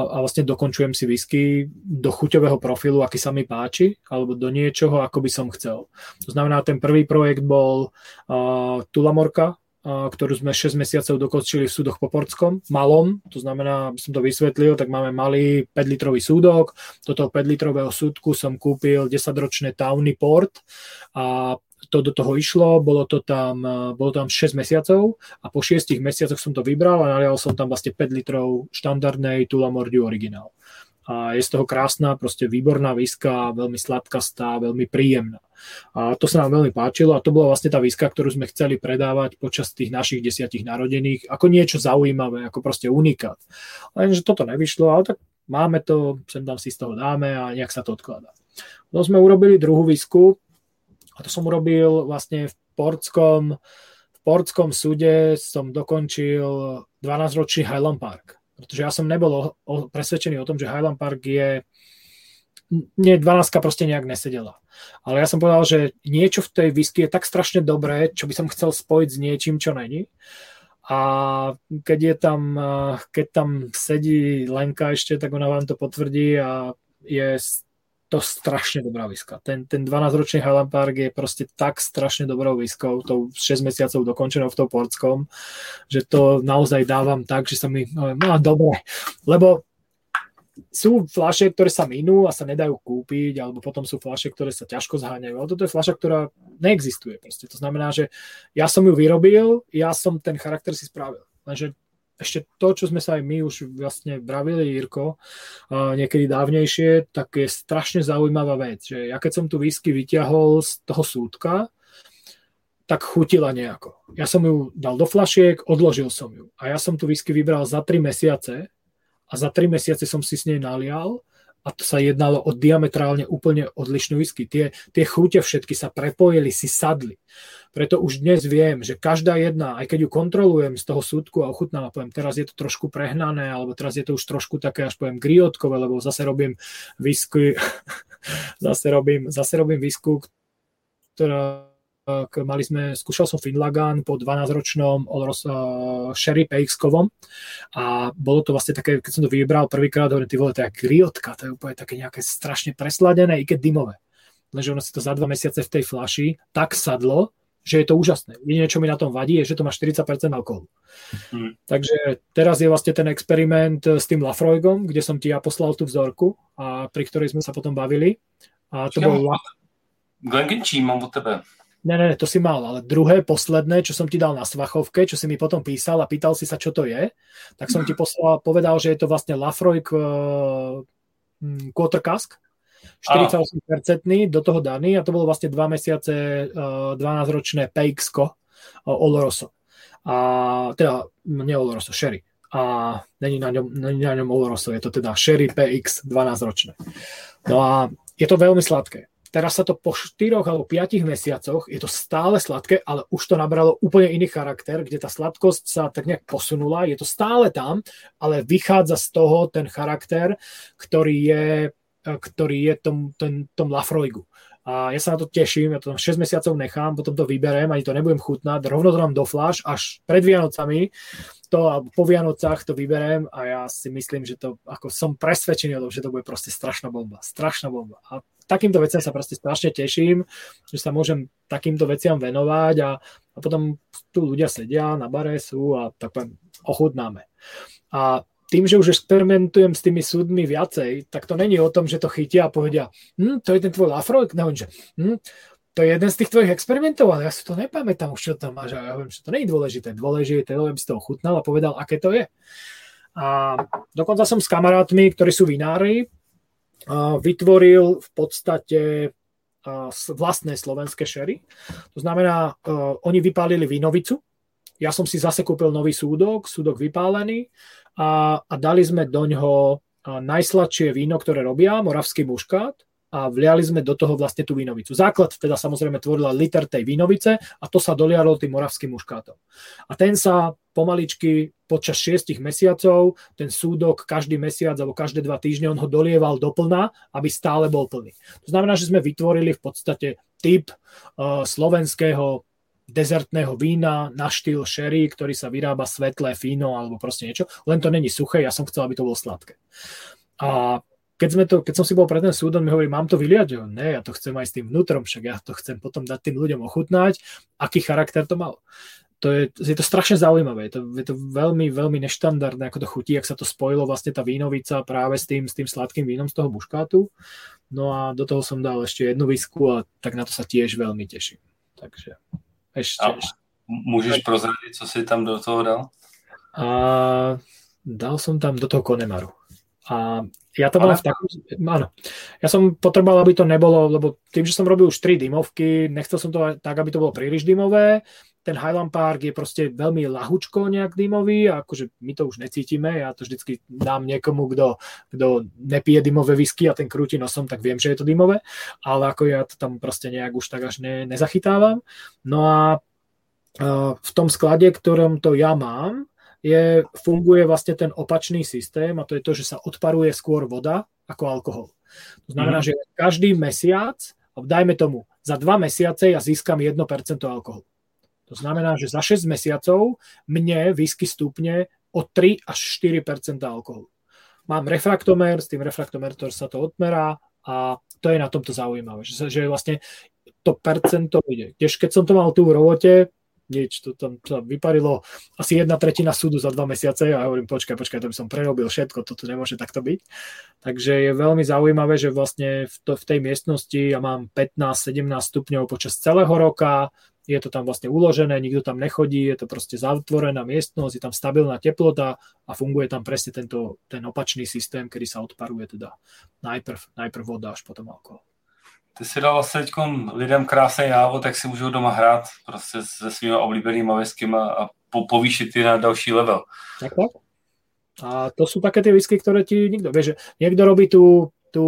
a vlastne dokončujem si whisky do chuťového profilu, aký sa mi páči, alebo do niečoho, ako by som chcel. To znamená, ten prvý projekt bol uh, Tulamorka, ktorú sme 6 mesiacov dokončili v súdoch Poportskom, malom, to znamená, aby som to vysvetlil, tak máme malý 5-litrový súdok, do toho 5-litrového súdku som kúpil 10-ročné Towny Port a to do toho išlo, bolo to tam, bolo tam 6 mesiacov a po 6 mesiacoch som to vybral a nalial som tam vlastne 5 litrov štandardnej Tulamordiu originál. A je z toho krásna, proste výborná viska, veľmi sladkastá, veľmi príjemná. A to sa nám veľmi páčilo a to bola vlastne tá viska, ktorú sme chceli predávať počas tých našich desiatich narodených ako niečo zaujímavé, ako proste unikát. Lenže toto nevyšlo, ale tak máme to, sem tam si z toho dáme a nejak sa to odkladá. No sme urobili druhú visku, a to som urobil vlastne v Portskom, v Portskom súde som dokončil 12-ročný Highland Park. Pretože ja som nebol o, o, presvedčený o tom, že Highland Park je nie, 12 proste nejak nesedela. Ale ja som povedal, že niečo v tej whisky je tak strašne dobré, čo by som chcel spojiť s niečím, čo není. A keď je tam, keď tam sedí Lenka ešte, tak ona vám to potvrdí a je to strašne dobrá viska. Ten, ten 12-ročný Highland Park je proste tak strašne dobrou viskou, tou 6 mesiacov dokončenou v tom Portskom, že to naozaj dávam tak, že sa mi, no, no dobre, lebo sú fľaše, ktoré sa minú a sa nedajú kúpiť, alebo potom sú fľaše, ktoré sa ťažko zháňajú. Ale toto je fľaša, ktorá neexistuje. Proste. To znamená, že ja som ju vyrobil, ja som ten charakter si spravil. Lenže ešte to, čo sme sa aj my už vlastne bravili, Jirko, niekedy dávnejšie, tak je strašne zaujímavá vec, že ja keď som tu whisky vyťahol z toho súdka, tak chutila nejako. Ja som ju dal do flašiek, odložil som ju. A ja som tu whisky vybral za 3 mesiace a za 3 mesiace som si s nej nalial a to sa jednalo o diametrálne úplne odlišnú whisky. Tie, tie chute všetky sa prepojili, si sadli. Preto už dnes viem, že každá jedna, aj keď ju kontrolujem z toho súdku a ochutnám a poviem, teraz je to trošku prehnané, alebo teraz je to už trošku také, až poviem, griotkové, lebo zase robím whisky, zase robím, zase robím whisky, ktorá mali sme, skúšal som Finlagan po 12-ročnom Olros uh, Sherry Peixkovom a bolo to vlastne také, keď som to vybral prvýkrát, hovorím, ty vole, to je griotka, to je úplne také nejaké strašne presladené, i keď dymové. Lenže ono si to za dva mesiace v tej flaši tak sadlo, že je to úžasné. Jediné, čo mi na tom vadí, je, že to má 40% alkoholu. Mm. Takže teraz je vlastne ten experiment s tým Lafroigom, kde som ti ja poslal tú vzorku a pri ktorej sme sa potom bavili. A to bol... Glengenčí mám od tebe. Ne, ne, to si mal, ale druhé, posledné, čo som ti dal na Svachovke, čo si mi potom písal a pýtal si sa, čo to je, tak som ti poslal, povedal, že je to vlastne Lafroig uh, Quarter Cask, 48% do toho daný a to bolo vlastne 2 mesiace uh, 12-ročné PXko uh, Oloroso. A teda, nie Oloroso, Sherry. A není na ňom, není na ňom Oloroso, je to teda Sherry PX 12-ročné. No a je to veľmi sladké. Teraz sa to po 4 alebo 5 mesiacoch, je to stále sladké, ale už to nabralo úplne iný charakter, kde tá sladkosť sa tak nejak posunula, je to stále tam, ale vychádza z toho ten charakter, ktorý je, ktorý je tom, ten, tom Lafroigu. A ja sa na to teším, ja to tam 6 mesiacov nechám, potom to vyberiem, ani to nebudem chutnať, rovno to dám do flash, až pred Vianocami, to po Vianocách to vyberiem a ja si myslím, že to, ako som presvedčený o tom, že to bude proste strašná bomba, strašná bomba. A takýmto veciam sa proste strašne teším, že sa môžem takýmto veciam venovať a, a potom tu ľudia sedia na bare sú a tak poviem, ochutnáme. A tým, že už experimentujem s tými súdmi viacej, tak to není o tom, že to chytia a povedia, hm, to je ten tvoj Lafroig, no, že hm, to je jeden z tých tvojich experimentov, ale ja si to nepamätám už, čo tam máš. A ja viem, že to nie je dôležité. Dôležité je, aby si to ochutnal a povedal, aké to je. A dokonca som s kamarátmi, ktorí sú vinári, vytvoril v podstate vlastné slovenské šery. To znamená, oni vypálili vinovicu, ja som si zase kúpil nový súdok, súdok vypálený a, a dali sme do ňoho najsladšie víno, ktoré robia, moravský muškát a vliali sme do toho vlastne tú vínovicu. Základ teda samozrejme tvorila liter tej vínovice a to sa dolialo tým moravským muškátom. A ten sa pomaličky počas šiestich mesiacov, ten súdok každý mesiac alebo každé dva týždne on ho dolieval doplna, aby stále bol plný. To znamená, že sme vytvorili v podstate typ uh, slovenského dezertného vína na štýl sherry, ktorý sa vyrába svetlé, fíno alebo proste niečo. Len to není suché, ja som chcel, aby to bolo sladké. A keď, sme to, keď som si bol pred ten súdom, mi hovorí, mám to vyliať? Jo, ne, ja to chcem aj s tým vnútrom, však ja to chcem potom dať tým ľuďom ochutnať, aký charakter to mal. To je, je to strašne zaujímavé, je to, je to veľmi, veľmi neštandardné, ako to chutí, ak sa to spojilo vlastne tá vínovica práve s tým, s tým sladkým vínom z toho buškátu. No a do toho som dal ešte jednu visku a tak na to sa tiež veľmi teším. Takže ešte, a ešte. Môžeš prozradiť, co si tam do toho dal? A dal som tam do toho konemaru. A ja to mám v takom... Áno. Ja som potreboval, aby to nebolo, lebo tým, že som robil už tri dymovky, nechcel som to tak, aby to bolo príliš dymové. Ten Highland Park je proste veľmi lahučko nejak dymový a akože my to už necítime. Ja to vždycky dám niekomu, kto, kto nepije dymové whisky a ten krúti nosom, tak viem, že je to dymové. Ale ako ja to tam proste nejak už tak až ne, nezachytávam. No a v tom sklade, ktorom to ja mám, je, funguje vlastne ten opačný systém a to je to, že sa odparuje skôr voda ako alkohol. To znamená, mm. že každý mesiac, dajme tomu, za dva mesiace ja získam 1% alkoholu. To znamená, že za 6 mesiacov mne whisky stúpne o 3 až 4% alkoholu. Mám refraktomer, s tým refraktomerom sa to odmerá a to je na tomto zaujímavé, že, že vlastne to percento ide. Tiež keď som to mal tu v robote, nič, to tam sa vyparilo asi jedna tretina súdu za dva mesiace a ja hovorím, počkaj, počkaj, to by som prerobil všetko, toto nemôže takto byť. Takže je veľmi zaujímavé, že vlastne v, to, v tej miestnosti ja mám 15-17 stupňov počas celého roka, je to tam vlastne uložené, nikto tam nechodí, je to proste zatvorená miestnosť, je tam stabilná teplota a funguje tam presne tento, ten opačný systém, kedy sa odparuje teda najprv, najprv voda, až potom alkohol ty si dal vlastně teď lidem krásný návod, tak si můžou doma hrát prostě se svými oblíbenými whiskyma a po, povýšit je na další level. Tak, tak. A to sú také tie whisky, ktoré ti nikto, vieš, niekto robí tú, tú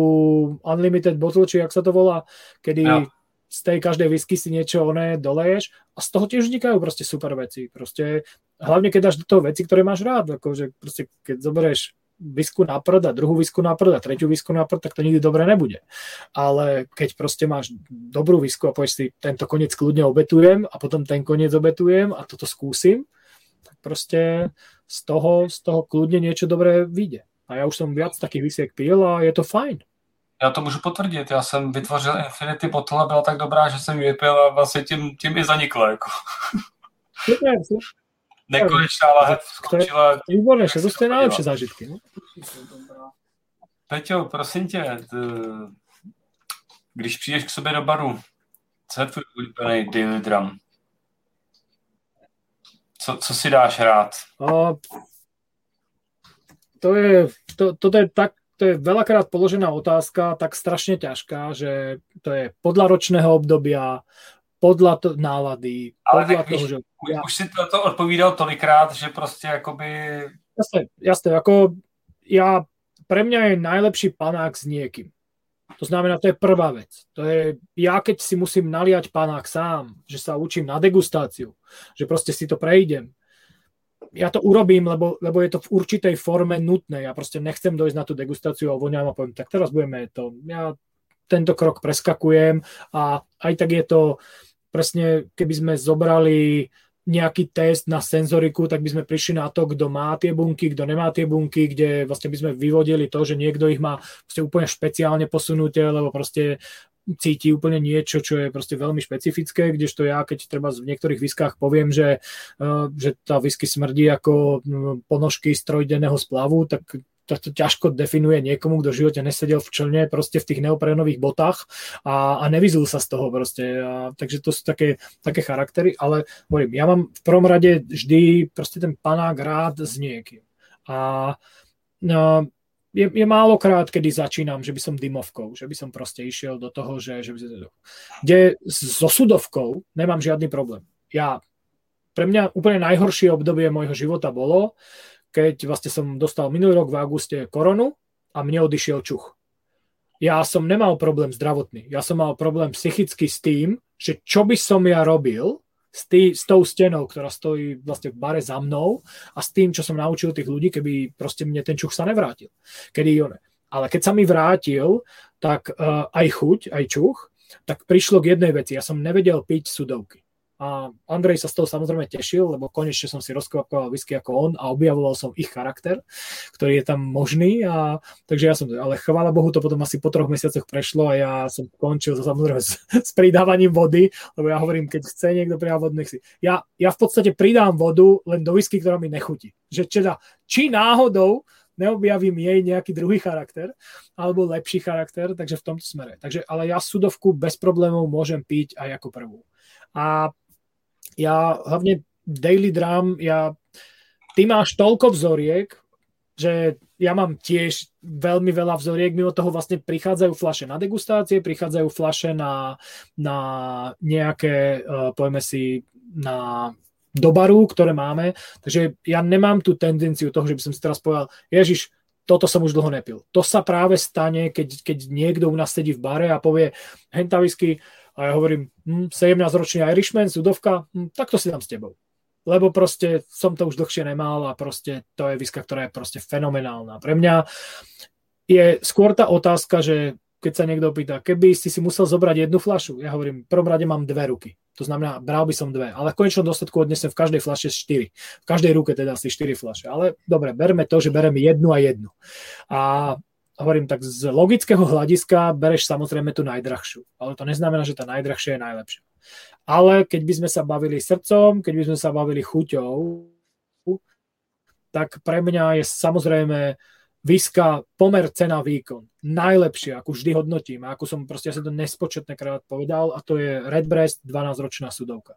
unlimited bottle, či jak sa to volá, kedy ja. Z tej každej whisky si niečo oné doleješ a z toho tiež vznikajú proste super veci. Proste, hlavne keď dáš do toho veci, ktoré máš rád, akože proste keď zoberieš visku na prd a druhú visku na prd a tretiu visku na prd, tak to nikdy dobre nebude. Ale keď proste máš dobrú visku a povieš si, tento koniec kľudne obetujem a potom ten koniec obetujem a toto skúsim, tak proste z toho, z toho kľudne niečo dobré vyjde. A ja už som viac takých visiek pil a je to fajn. Já to můžu potvrdit. Já jsem vytvořil Infinity bottle byla tak dobrá, že jsem ji vypil a vlastně tím, tím i zanikla. Jako. Super, super nekonečná lahev skončila. Výborné, že to je najlepšie zážitky. No? Peťo, prosím tě, t, když přijdeš k sobě do baru, co je tvůj oblíbený daily drum? Co, co si dáš rád? A, to je, to, toto je tak, to je veľakrát položená otázka, tak strašne ťažká, že to je podľa ročného obdobia, podľa to, nálady, Ale podľa toho, víš, že... Ja... Už si to, to odpovídal tolikrát, že proste akoby... Jasné, jasné, ako ja, pre mňa je najlepší panák s niekým. To znamená, to je prvá vec. To je, ja keď si musím naliať panák sám, že sa učím na degustáciu, že proste si to prejdem, ja to urobím, lebo, lebo je to v určitej forme nutné. Ja proste nechcem dojsť na tú degustáciu a voňam a poviem, tak teraz budeme to. Ja tento krok preskakujem a aj tak je to presne, keby sme zobrali nejaký test na senzoriku, tak by sme prišli na to, kto má tie bunky, kto nemá tie bunky, kde vlastne by sme vyvodili to, že niekto ich má úplne špeciálne posunuté, lebo proste cíti úplne niečo, čo je proste veľmi špecifické, kdežto ja, keď treba v niektorých viskách poviem, že, uh, že tá whisky smrdí ako ponožky z trojdenného splavu, tak to, to ťažko definuje niekomu, kto v živote nesedel v člne, proste v tých neoprénových botách a, a nevyzul sa z toho proste. A, takže to sú také, také charaktery, ale hovorím, ja mám v prvom rade vždy proste ten panák rád s niekým. A no, je, je málokrát, kedy začínam, že by som dymovkou, že by som proste išiel do toho, že, že by som... Kde so sudovkou nemám žiadny problém. Ja, pre mňa úplne najhoršie obdobie môjho života bolo, keď vlastne som dostal minulý rok v auguste koronu a mne odišiel čuch. ja som nemal problém zdravotný. Ja som mal problém psychicky s tým, že čo by som ja robil s, tý, s tou stenou, ktorá stojí vlastne v bare za mnou a s tým, čo som naučil tých ľudí, keby proste mne ten čuch sa nevrátil. Kedy one. Ale keď sa mi vrátil, tak uh, aj chuť, aj čuch, tak prišlo k jednej veci. Ja som nevedel piť sudovky. A Andrej sa z toho samozrejme tešil, lebo konečne som si rozkvapoval whisky ako on a objavoval som ich charakter, ktorý je tam možný. A, takže ja som, ale chvála Bohu, to potom asi po troch mesiacoch prešlo a ja som končil samozrejme s, s pridávaním vody, lebo ja hovorím, keď chce niekto pridávať vodu, nech si. Ja, ja v podstate pridám vodu len do whisky, ktorá mi nechutí. Že teda, či náhodou neobjavím jej nejaký druhý charakter alebo lepší charakter, takže v tomto smere. Takže, ale ja sudovku bez problémov môžem piť aj ako prvú. A ja hlavne Daily Drum, ja, ty máš toľko vzoriek, že ja mám tiež veľmi veľa vzoriek, mimo toho vlastne prichádzajú flaše na degustácie, prichádzajú flaše na, na nejaké, uh, povieme si, na dobaru, ktoré máme, takže ja nemám tú tendenciu toho, že by som si teraz povedal, Ježiš, toto som už dlho nepil. To sa práve stane, keď, keď niekto u nás sedí v bare a povie, henta whisky, a ja hovorím, hm, 17-ročný Irishman, sudovka, hm, tak to si dám s tebou. Lebo proste som to už dlhšie nemal a proste to je viska, ktorá je proste fenomenálna. Pre mňa je skôr tá otázka, že keď sa niekto pýta, keby si si musel zobrať jednu flašu, ja hovorím, v prvom rade mám dve ruky. To znamená, bral by som dve, ale v konečnom dôsledku odnesem v každej flaše štyri. V každej ruke teda asi štyri flaše. Ale dobre, berme to, že bereme jednu a jednu. A hovorím tak z logického hľadiska bereš samozrejme tú najdrahšiu, ale to neznamená, že tá najdrahšia je najlepšia. Ale keď by sme sa bavili srdcom, keď by sme sa bavili chuťou, tak pre mňa je samozrejme Viska pomer cena výkon. Najlepšie, ako vždy hodnotím, a ako som proste ja to nespočetne krát povedal, a to je Redbreast 12-ročná sudovka.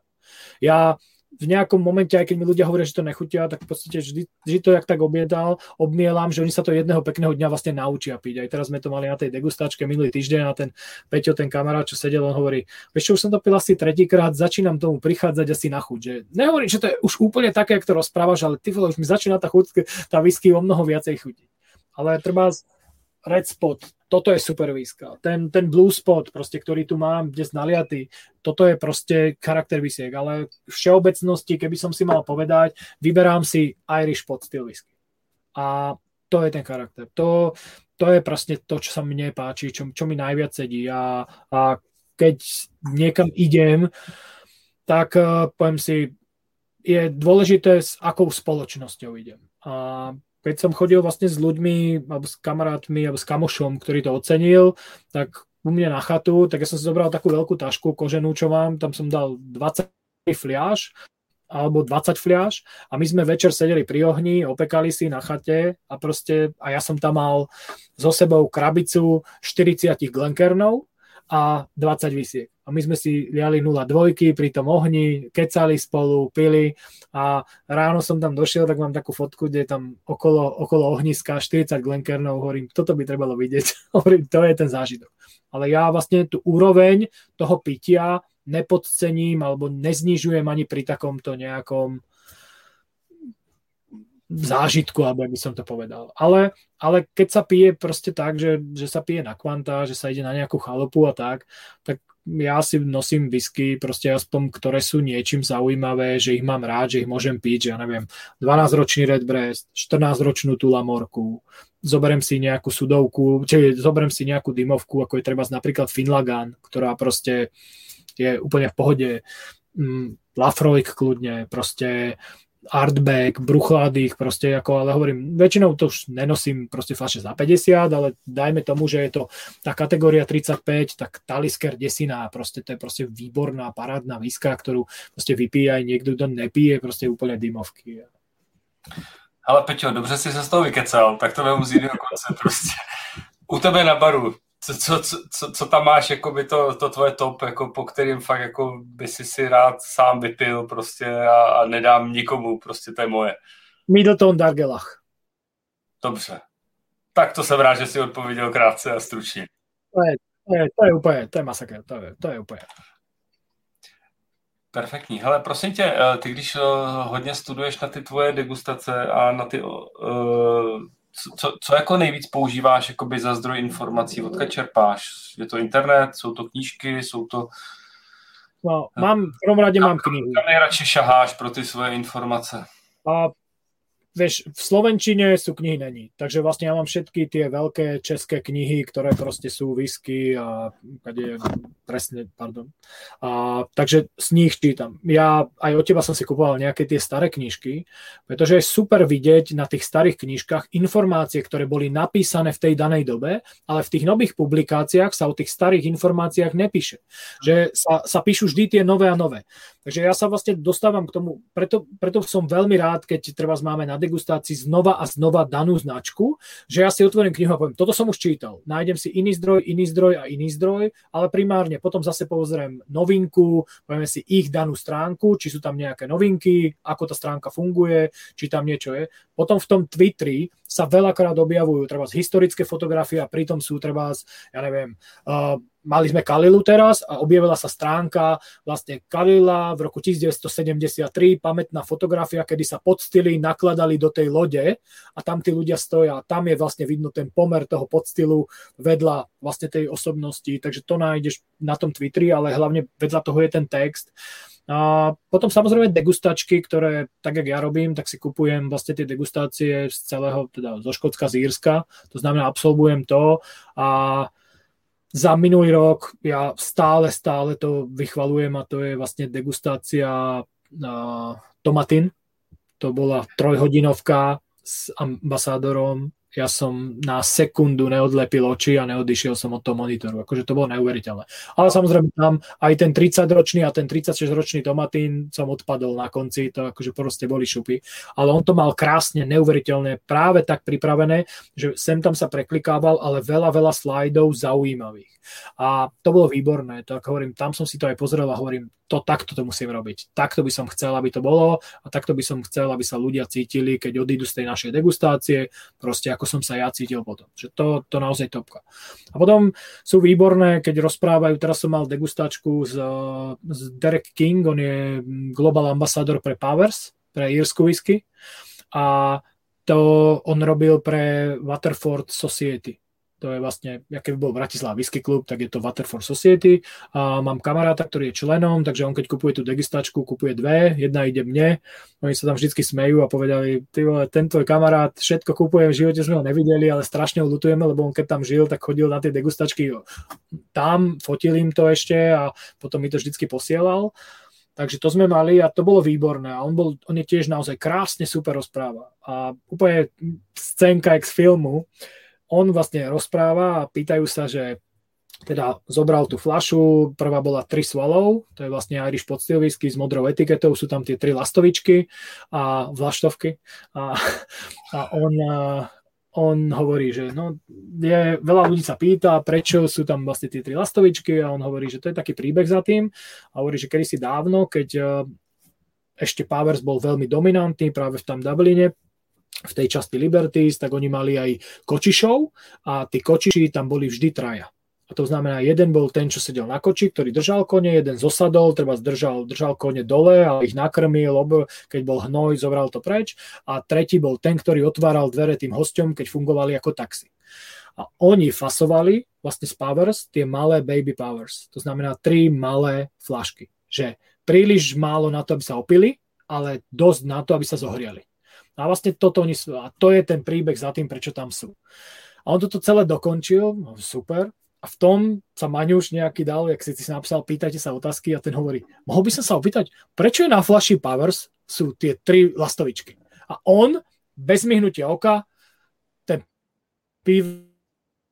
Ja v nejakom momente, aj keď mi ľudia hovoria, že to nechutia, tak v podstate vždy, vždy to jak tak objedal, obmielam, že oni sa to jedného pekného dňa vlastne naučia piť. Aj teraz sme to mali na tej degustačke minulý týždeň a ten Peťo, ten kamarát, čo sedel, on hovorí, vieš čo, už som to pil asi tretíkrát, začínam tomu prichádzať asi na chuť. Že nehovorím, že to je už úplne také, ako to rozprávaš, ale ty vole, už mi začína tá chuť, tá whisky o mnoho viacej chutí. Ale treba red spot, toto je super výska. Ten, ten blue spot, proste, ktorý tu mám dnes naliatý, toto je proste charakter visiek, ale v všeobecnosti, keby som si mal povedať, vyberám si Irish pot styl whisky. A to je ten charakter. To, to je proste to, čo sa mne páči, čo, čo mi najviac sedí. A, a keď niekam idem, tak uh, poviem si, je dôležité, s akou spoločnosťou idem. A keď som chodil vlastne s ľuďmi, alebo s kamarátmi, alebo s kamošom, ktorý to ocenil, tak u mňa na chatu, tak ja som si zobral takú veľkú tašku koženú, čo mám, tam som dal 20 fliaž, alebo 20 fliaž a my sme večer sedeli pri ohni, opekali si na chate a proste, a ja som tam mal so sebou krabicu 40 Glenkernov a 20 visiek a my sme si liali 0,2 pri tom ohni, kecali spolu, pili a ráno som tam došiel, tak mám takú fotku, kde je tam okolo, okolo ohniska 40 Glenkernov, hovorím, toto by trebalo vidieť, hovorím, to je ten zážitok. Ale ja vlastne tú úroveň toho pitia nepodcením alebo neznižujem ani pri takomto nejakom zážitku, alebo by som to povedal. Ale, ale keď sa pije proste tak, že, že sa pije na kvanta, že sa ide na nejakú chalupu a tak, tak ja si nosím whisky, proste aspoň, ktoré sú niečím zaujímavé, že ich mám rád, že ich môžem piť, že ja neviem, 12-ročný Redbreast, 14-ročnú Tulamorku, zoberiem si nejakú sudovku, či zoberiem si nejakú dymovku, ako je treba napríklad Finlagan, ktorá proste je úplne v pohode, mm, Lafroik kľudne, proste artback, bruchladých, proste ako, ale hovorím, väčšinou to už nenosím proste fľaše za 50, ale dajme tomu, že je to tá kategória 35, tak Talisker desina, proste to je proste výborná, parádna výska, ktorú proste vypije aj niekto, kto nepije, proste úplne dymovky. Ale Peťo, dobře si se z toho vykecal, tak to vemu z jiného konce prostě. U tebe na baru, co, co, co, co tam máš, jako by to, to tvoje top, jako po kterým fakt jako by si si rád sám vypil prostě a, a nedám nikomu, prostě to je moje. Middleton Dargelach. Dobře. Tak to jsem rád, že si odpověděl krátce a stručně. To je, to je, to je úplně, to je masakr, to je, to je úplně. Perfektní. Hele, prosím tě, eh, ty když eh, hodně studuješ na ty tvoje degustace a na ty uh, co, co jako nejvíc používáš jakoby za zdroj informací? Odkud čerpáš? Je to internet? Jsou to knížky? Jsou to... No, mám, v prvom rade mám knihu. Kam nejradši šaháš pro ty svoje informace? A vieš, v Slovenčine sú knihy není. Takže vlastne ja mám všetky tie veľké české knihy, ktoré proste sú whisky a kade, presne, pardon. A, takže z nich čítam. Ja aj od teba som si kupoval nejaké tie staré knižky, pretože je super vidieť na tých starých knižkách informácie, ktoré boli napísané v tej danej dobe, ale v tých nových publikáciách sa o tých starých informáciách nepíše. Že sa, sa píšu vždy tie nové a nové. Takže ja sa vlastne dostávam k tomu, preto, preto som veľmi rád, keď treba máme na degustácii znova a znova danú značku, že ja si otvorím knihu a poviem, toto som už čítal, nájdem si iný zdroj, iný zdroj a iný zdroj, ale primárne potom zase pozriem novinku, povieme si ich danú stránku, či sú tam nejaké novinky, ako tá stránka funguje, či tam niečo je. Potom v tom Twitteri sa veľakrát objavujú treba historické fotografie a pritom sú treba, ja neviem, uh, mali sme Kalilu teraz a objavila sa stránka vlastne Kalila v roku 1973, pamätná fotografia, kedy sa podstily nakladali do tej lode a tam tí ľudia stoja tam je vlastne vidno ten pomer toho podstylu vedľa vlastne tej osobnosti, takže to nájdeš na tom Twitteri, ale hlavne vedľa toho je ten text. A potom samozrejme degustačky, ktoré tak, jak ja robím, tak si kupujem vlastne tie degustácie z celého, teda zo Škótska, z Írska, to znamená absolvujem to a za minulý rok ja stále, stále to vychvalujem a to je vlastne degustácia tomatín. To bola trojhodinovka s ambasádorom ja som na sekundu neodlepil oči a neodišiel som od toho monitoru. Akože to bolo neuveriteľné. Ale samozrejme tam aj ten 30-ročný a ten 36-ročný Tomatín som odpadol na konci, to akože proste boli šupy. Ale on to mal krásne, neuveriteľné, práve tak pripravené, že sem tam sa preklikával, ale veľa, veľa slajdov zaujímavých. A to bolo výborné. To ako hovorím, tam som si to aj pozrel a hovorím, to takto to musím robiť. Takto by som chcel, aby to bolo a takto by som chcel, aby sa ľudia cítili, keď odídu z tej našej degustácie, proste ako som sa ja cítil potom. Že to, to naozaj topka. A potom sú výborné, keď rozprávajú, teraz som mal degustačku s, s Derek King, on je global ambassador pre Powers, pre írsku whisky a to on robil pre Waterford Society to je vlastne, keby bol Bratislava Whisky Club, tak je to Waterford Society a mám kamaráta, ktorý je členom, takže on keď kupuje tú degustačku, kupuje dve, jedna ide mne, oni sa tam vždy smejú a povedali, ty vole, ten tvoj kamarát, všetko kupuje, v živote sme ho nevideli, ale strašne ho lutujeme, lebo on keď tam žil, tak chodil na tie degustačky tam, fotil im to ešte a potom mi to vždycky posielal. Takže to sme mali a to bolo výborné. A on, bol, on je tiež naozaj krásne super rozpráva. A úplne scénka z filmu, on vlastne rozpráva a pýtajú sa, že teda zobral tú flašu, prvá bola tri swallow, to je vlastne Irish podstyl whisky s modrou etiketou, sú tam tie tri lastovičky a vlaštovky. A, a on, on hovorí, že no, je, veľa ľudí sa pýta, prečo sú tam vlastne tie tri lastovičky a on hovorí, že to je taký príbeh za tým a hovorí, že kedysi dávno, keď ešte Powers bol veľmi dominantný práve v tom Dubline, v tej časti Liberties, tak oni mali aj kočišov a tí kočiši tam boli vždy traja. A to znamená, jeden bol ten, čo sedel na koči, ktorý držal kone, jeden zosadol, treba držal, držal kone dole a ich nakrmil, keď bol hnoj, zobral to preč. A tretí bol ten, ktorý otváral dvere tým hosťom, keď fungovali ako taxi. A oni fasovali vlastne z Powers tie malé baby Powers. To znamená tri malé flašky. Že príliš málo na to, aby sa opili, ale dosť na to, aby sa zohriali. A vlastne toto oni sú, a to je ten príbeh za tým, prečo tam sú. A on toto celé dokončil, no, super, a v tom sa Maňuš nejaký dal, jak si si napísal, pýtajte sa otázky a ten hovorí, mohol by som sa opýtať, prečo je na flaši Powers sú tie tri lastovičky. A on, bez myhnutia oka, ten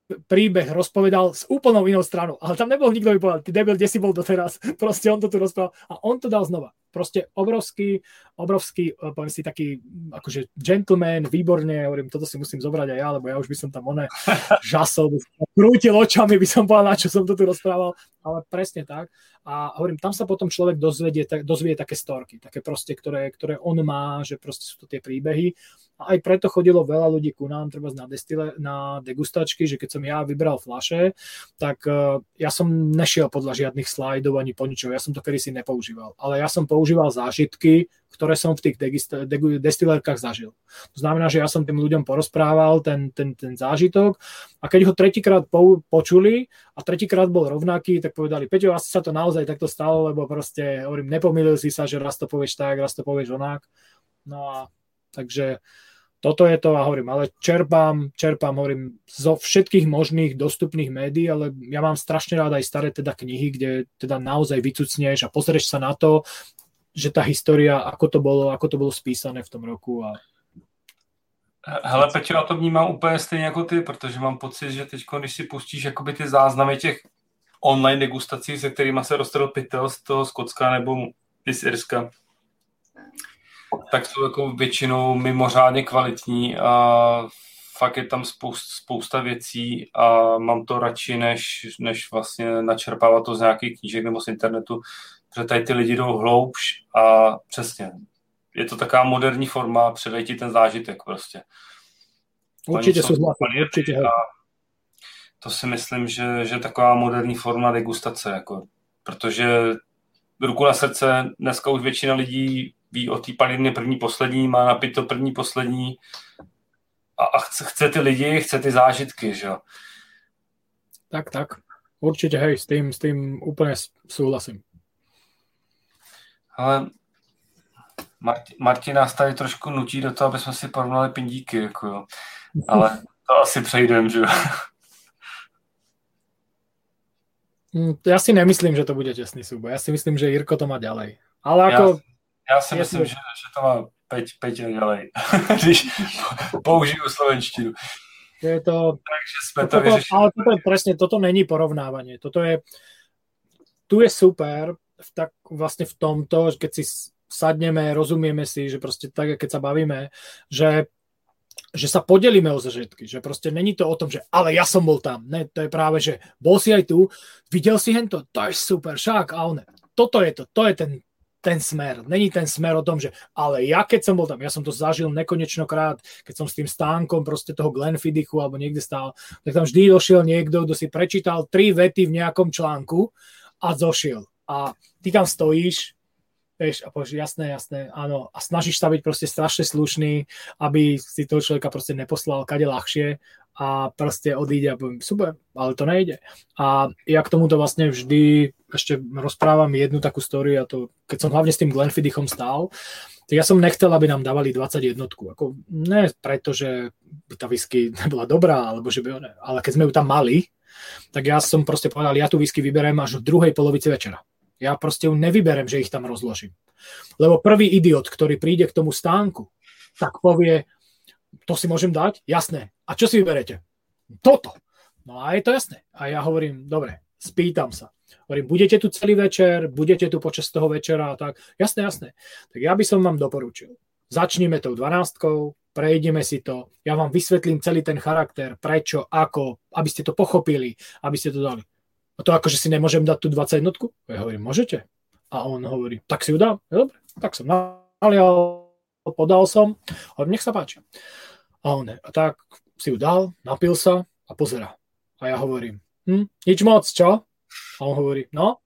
príbeh rozpovedal s úplnou inou stranou. Ale tam nebol nikto, by povedal, ty debil, kde si bol doteraz? Proste on to tu rozprával. A on to dal znova. Proste obrovský, obrovský, eh, poviem si, taký akože gentleman, výborne, hovorím, toto si musím zobrať aj ja, lebo ja už by som tam oné žasol, krútil očami, by som povedal, na čo som to tu rozprával, ale presne tak. A hovorím, tam sa potom človek dozvedie, dozvie také storky, také proste, ktoré, ktoré on má, že proste sú to tie príbehy a aj preto chodilo veľa ľudí ku nám, treba na, destile, na degustačky, že keď som ja vybral flaše, tak uh, ja som nešiel podľa žiadnych slajdov ani po ničom, ja som to kedy si nepoužíval. Ale ja som používal zážitky ktoré som v tých destilérkach zažil. To znamená, že ja som tým ľuďom porozprával ten, ten, ten zážitok a keď ho tretíkrát po, počuli a tretíkrát bol rovnaký, tak povedali, Peťo, asi sa to naozaj takto stalo, lebo proste, hovorím, nepomýlil si sa, že raz to povieš tak, raz to povieš onak. No a takže toto je to a hovorím, ale čerpám, čerpám, hovorím, zo všetkých možných dostupných médií, ale ja mám strašne rád aj staré teda knihy, kde teda naozaj vycucneš a pozrieš sa na to, že tá história, ako to bolo, ako to bolo spísané v tom roku a Hele, Peťo, já to vnímám úplně stejně jako ty, protože mám pocit, že teď, když si pustíš jakoby ty záznamy těch online degustací, se kterými se roztrhl pytel z toho Skotska nebo z Irska, tak jsou jako většinou mimořádně kvalitní a fakt je tam spousta, spousta věcí a mám to radši, než, než vlastně načerpávat to z nějakých knížek nebo z internetu, protože tady ty lidi jdou hloubš a přesně, je to taková moderní forma, předej ti ten zážitek prostě. Určitě jsou určitě. A to si myslím, že, že taková moderní forma degustace, jako, protože ruku na srdce, dneska už většina lidí ví o té palivně první poslední, má napít to první poslední a, a chce, chce ty lidi, chce ty zážitky, že jo. Tak, tak. Určitě, hej, s tím, s tím úplně souhlasím. Ale Martin, nás tady trošku nutí do toho, aby jsme si porovnali pindíky, jako jo. Ale to asi přejdem, že jo. Mm, ja si nemyslím, že to bude tesný súboj. Ja si myslím, že Jirko to má ďalej. Ale ako... Já si myslím, že, že to má Peť, Peť ďalej, když použiju slovenštinu. Je to... Takže sme to, to vyřešili. Ale toto je presne, toto není porovnávanie. Toto je... Tu je super, v tak vlastne v tomto, keď si sadneme, rozumieme si, že proste tak, keď sa bavíme, že že sa podelíme o zažitky, že proste není to o tom, že ale ja som bol tam, ne, to je práve, že bol si aj tu, videl si hento, to je super, však, a on, toto je to, to je ten, ten smer. Není ten smer o tom, že ale ja keď som bol tam, ja som to zažil nekonečnokrát, keď som s tým stánkom proste toho Glenfiddichu alebo niekde stál, tak tam vždy došiel niekto, kto si prečítal tri vety v nejakom článku a zošiel. A ty tam stojíš, vieš, a povieš, jasné, jasné, áno, a snažíš sa byť proste strašne slušný, aby si toho človeka proste neposlal kade ľahšie a proste odíde a poviem, super, ale to nejde. A ja k tomuto vlastne vždy ešte rozprávam jednu takú story a to, keď som hlavne s tým Glenfiddichom stál, tak ja som nechcel, aby nám dávali 21. Ako, ne preto, že by tá whisky nebola dobrá, alebo že by, ale keď sme ju tam mali, tak ja som proste povedal, ja tú whisky vyberiem až v druhej polovici večera. Ja proste ju nevyberem, že ich tam rozložím. Lebo prvý idiot, ktorý príde k tomu stánku, tak povie, to si môžem dať? Jasné. A čo si vyberete? Toto. No a je to jasné. A ja hovorím, dobre, spýtam sa. Hovorím, budete tu celý večer, budete tu počas toho večera a tak. Jasné, jasné. Tak ja by som vám doporučil. Začneme tou dvanáctkou, prejdeme si to, ja vám vysvetlím celý ten charakter, prečo, ako, aby ste to pochopili, aby ste to dali. A to ako, že si nemôžem dať tú 21? Ja hovorím, môžete. A on hovorí, tak si ju dám. Dobre, tak som nalial, podal som, hovorím, nech sa páči. A on, a tak si ju dal, napil sa a pozera. A ja hovorím, hm, nič moc, čo? A on hovorí, no,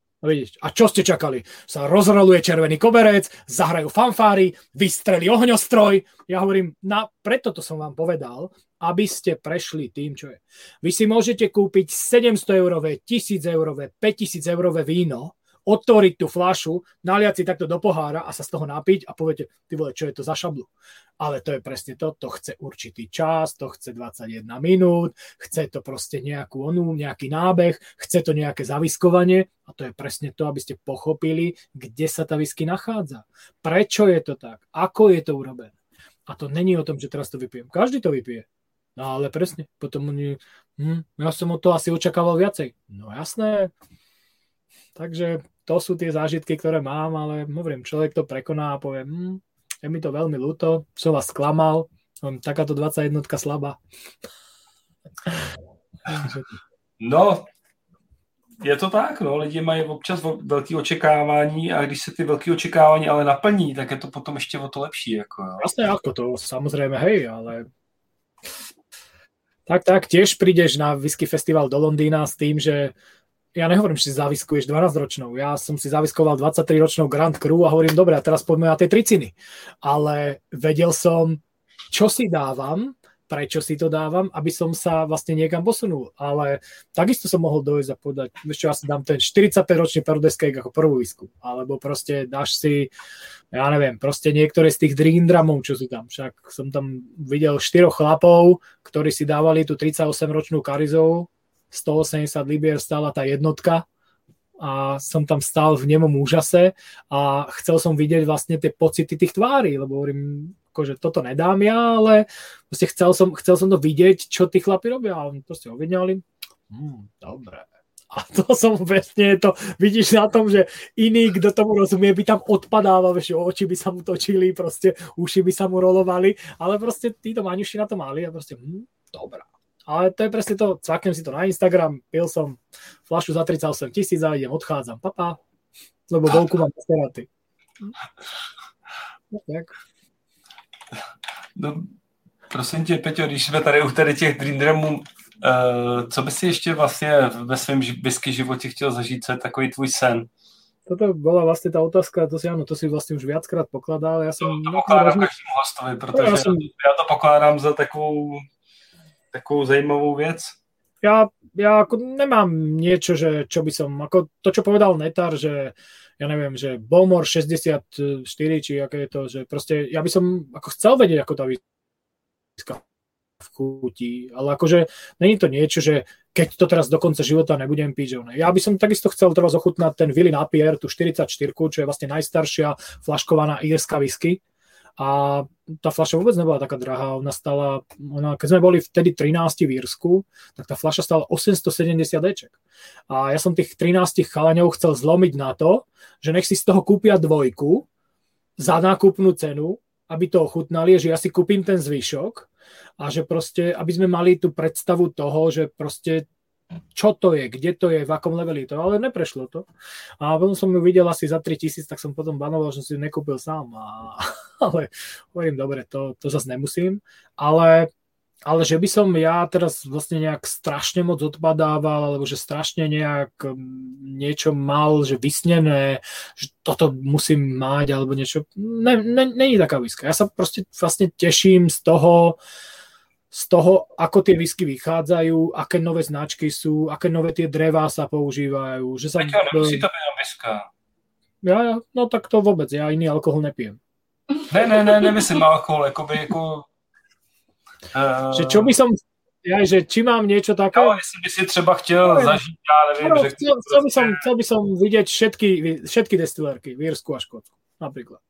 a čo ste čakali? Sa rozroluje červený koberec, zahrajú fanfári, vystrelí ohňostroj. Ja hovorím, na, preto to som vám povedal, aby ste prešli tým, čo je. Vy si môžete kúpiť 700 eurové, 1000 eurové, 5000 eurové víno, otvoriť tú flašu, naliať si takto do pohára a sa z toho napiť a poviete, ty vole, čo je to za šablu. Ale to je presne to, to chce určitý čas, to chce 21 minút, chce to proste nejakú onú, nejaký nábeh, chce to nejaké zaviskovanie a to je presne to, aby ste pochopili, kde sa tá whisky nachádza. Prečo je to tak? Ako je to urobené? A to není o tom, že teraz to vypijem. Každý to vypije. No ale presne, potom oni, hm, ja som od toho asi očakával viacej. No jasné, Takže to sú tie zážitky, ktoré mám, ale hovorím, človek to prekoná a povie, hm, je mi to veľmi ľúto, som vás sklamal, takáto 21 slabá. No, je to tak, no, lidi mají občas velké očekávání a když se ty velké očekávání ale naplní, tak je to potom ještě o to lepší. Jako, jo. Jasné, ako to, samozrejme, hej, ale tak, tak, tiež prídeš na Whisky Festival do Londýna s tým, že ja nehovorím, že si zaviskuješ 12-ročnou. Ja som si zaviskoval 23-ročnou Grand Cru a hovorím, dobre, a teraz poďme na tie triciny. Ale vedel som, čo si dávam, prečo si to dávam, aby som sa vlastne niekam posunul. Ale takisto som mohol dojsť a povedať, ešte ja si dám ten 45-ročný Perudeskejk ako prvú isku. Alebo proste dáš si, ja neviem, proste niektoré z tých Dream Drumov, čo sú tam. Však som tam videl štyroch chlapov, ktorí si dávali tú 38-ročnú Karizov, 180 libier stála tá jednotka a som tam stál v nemom úžase a chcel som vidieť vlastne tie pocity tých tvári, lebo hovorím, akože toto nedám ja, ale proste chcel som, chcel som to vidieť, čo tí chlapi robia a oni proste ovidňali. Hmm, dobre. A to som presne to, vidíš na tom, že iný, kto tomu rozumie, by tam odpadával, vieš, oči by sa mu točili, proste uši by sa mu rolovali, ale proste títo maňuši na to mali a proste, hm, dobrá. Ale to je presne to, cvaknem si to na Instagram, pil som flašu za 38 tisíc a idem, odchádzam, papa, lebo volku mám posteraty. No, tak. No, prosím tě, Peťo, když jsme tady u tady těch Dream Dramů, uh, co by si ještě vlastně ve svém whisky životě chtěl zažít, co je takový tvůj sen? Toto bola vlastne tá otázka, to si áno, to si vlastne už viackrát pokladal. Ja som to, to pokladám každému hostovi, protože ja, som... ja to pokladám za takovou, takovou zajímavou věc. Ja, ja ako nemám niečo, že čo by som, ako to, čo povedal Netar, že ja neviem, že Bomor 64, či aké je to, že proste ja by som ako chcel vedieť, ako tá výska v chuti, ale akože není to niečo, že keď to teraz do konca života nebudem piť, že ne. Ja by som takisto chcel teraz ochutnať ten Willy Napier, tú 44, čo je vlastne najstaršia flaškovaná írska whisky, a tá fľaša vôbec nebola taká drahá, ona stala, ona, keď sme boli vtedy 13 v Írsku, tak tá fľaša stala 870 deček. A ja som tých 13 chalaňov chcel zlomiť na to, že nech si z toho kúpia dvojku za nákupnú cenu, aby to ochutnali, že ja si kúpim ten zvyšok a že proste, aby sme mali tú predstavu toho, že proste čo to je, kde to je, v akom leveli to, ale neprešlo to. A potom som ju videl asi za 3000, tak som potom banoval, že si ju nekúpil sám. A, ale hovorím, dobre, to, to zase nemusím. Ale, ale že by som ja teraz vlastne nejak strašne moc odpadával, alebo že strašne nejak mm, niečo mal, že vysnené, že toto musím mať, alebo niečo, není ne, ne, taká výska. Ja sa proste vlastne teším z toho, z toho, ako tie whisky vychádzajú, aké nové značky sú, aké nové tie drevá sa používajú. Že sa... Ja, nemusí to byť whisky. Ja, no tak to vôbec, ja iný alkohol nepijem. Ne, ne, ne, nemyslím alkohol, akoby ako... Uh... Že čo by som, ja, že či mám niečo také... No, jestli by si třeba chtěl no, zažiť, ja neviem, no, že... Chcel, chcel, by som, chcel by som vidieť všetky, všetky destilérky v Írsku a Škótsku, napríklad.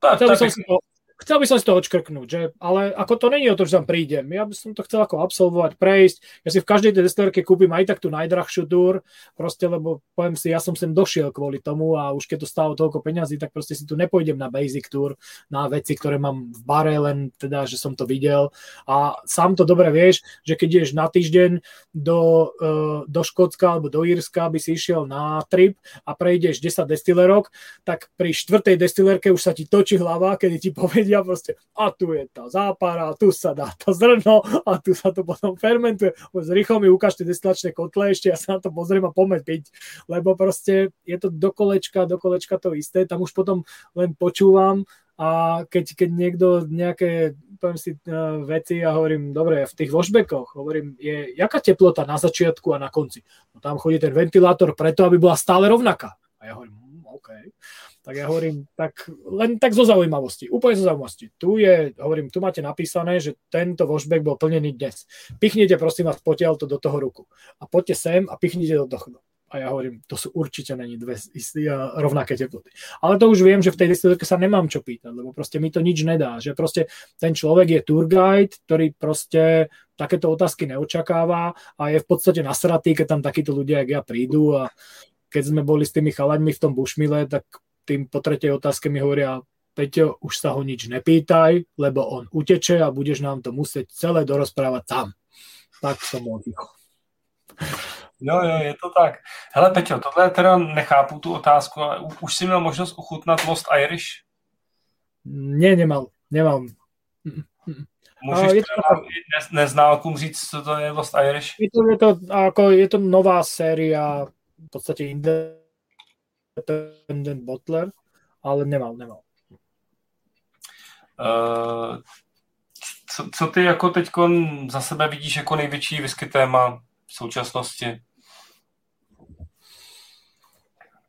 Tak, chcel by som si to chcel by som si to odškrknúť, že? ale ako to není o to, že tam prídem. Ja by som to chcel ako absolvovať, prejsť. Ja si v každej tej destilérke kúpim aj tak tú najdrahšiu túr, proste, lebo poviem si, ja som sem došiel kvôli tomu a už keď to stálo toľko peňazí, tak proste si tu nepôjdem na basic tour, na veci, ktoré mám v bare, len teda, že som to videl. A sám to dobre vieš, že keď ideš na týždeň do, uh, do Škótska alebo do Írska, by si išiel na trip a prejdeš 10 destilérok, tak pri štvrtej destilérke už sa ti točí hlava, kedy ti povie vedia proste, a tu je tá zápara, tu sa dá to zrno a tu sa to potom fermentuje. Rýchlo mi ukáž tie destilačné kotle, ešte ja sa na to pozriem a poďme piť, lebo proste je to do kolečka, do kolečka to isté, tam už potom len počúvam a keď, keď niekto nejaké poviem si uh, veci a hovorím, dobre, v tých vošbekoch, hovorím, je jaká teplota na začiatku a na konci. No tam chodí ten ventilátor preto, aby bola stále rovnaká. A ja hovorím, hm, OK tak ja hovorím, tak len tak zo zaujímavosti, úplne zo zaujímavosti. Tu je, hovorím, tu máte napísané, že tento washback bol plnený dnes. Pichnite prosím vás potiaľ to do toho ruku. A poďte sem a pichnite do toho. A ja hovorím, to sú určite není dve istý, rovnaké teploty. Ale to už viem, že v tej distilérke sa nemám čo pýtať, lebo proste mi to nič nedá. Že proste ten človek je tour guide, ktorý proste takéto otázky neočakáva a je v podstate nasratý, keď tam takíto ľudia, jak ja prídu a keď sme boli s tými chalaňmi v tom bušmile, tak tým po tretej otázke mi hovoria, Peťo, už sa ho nič nepýtaj, lebo on uteče a budeš nám to musieť celé dorozprávať sám. Tak som ticho. Jo, jo, je to tak. Hele, Peťo, tohle teda nechápu tu otázku, ale už si měl možnost uchutnat Lost Irish? Nie, nemal, nemal. Můžeš je to, ne, neználkům říct, co to je Lost Irish? Je to, je to, ako, je to nová séria, v podstate Independent Butler, ale nemal, nemal. Uh, co, co ty jako teď za sebe vidíš jako největší whisky téma v současnosti?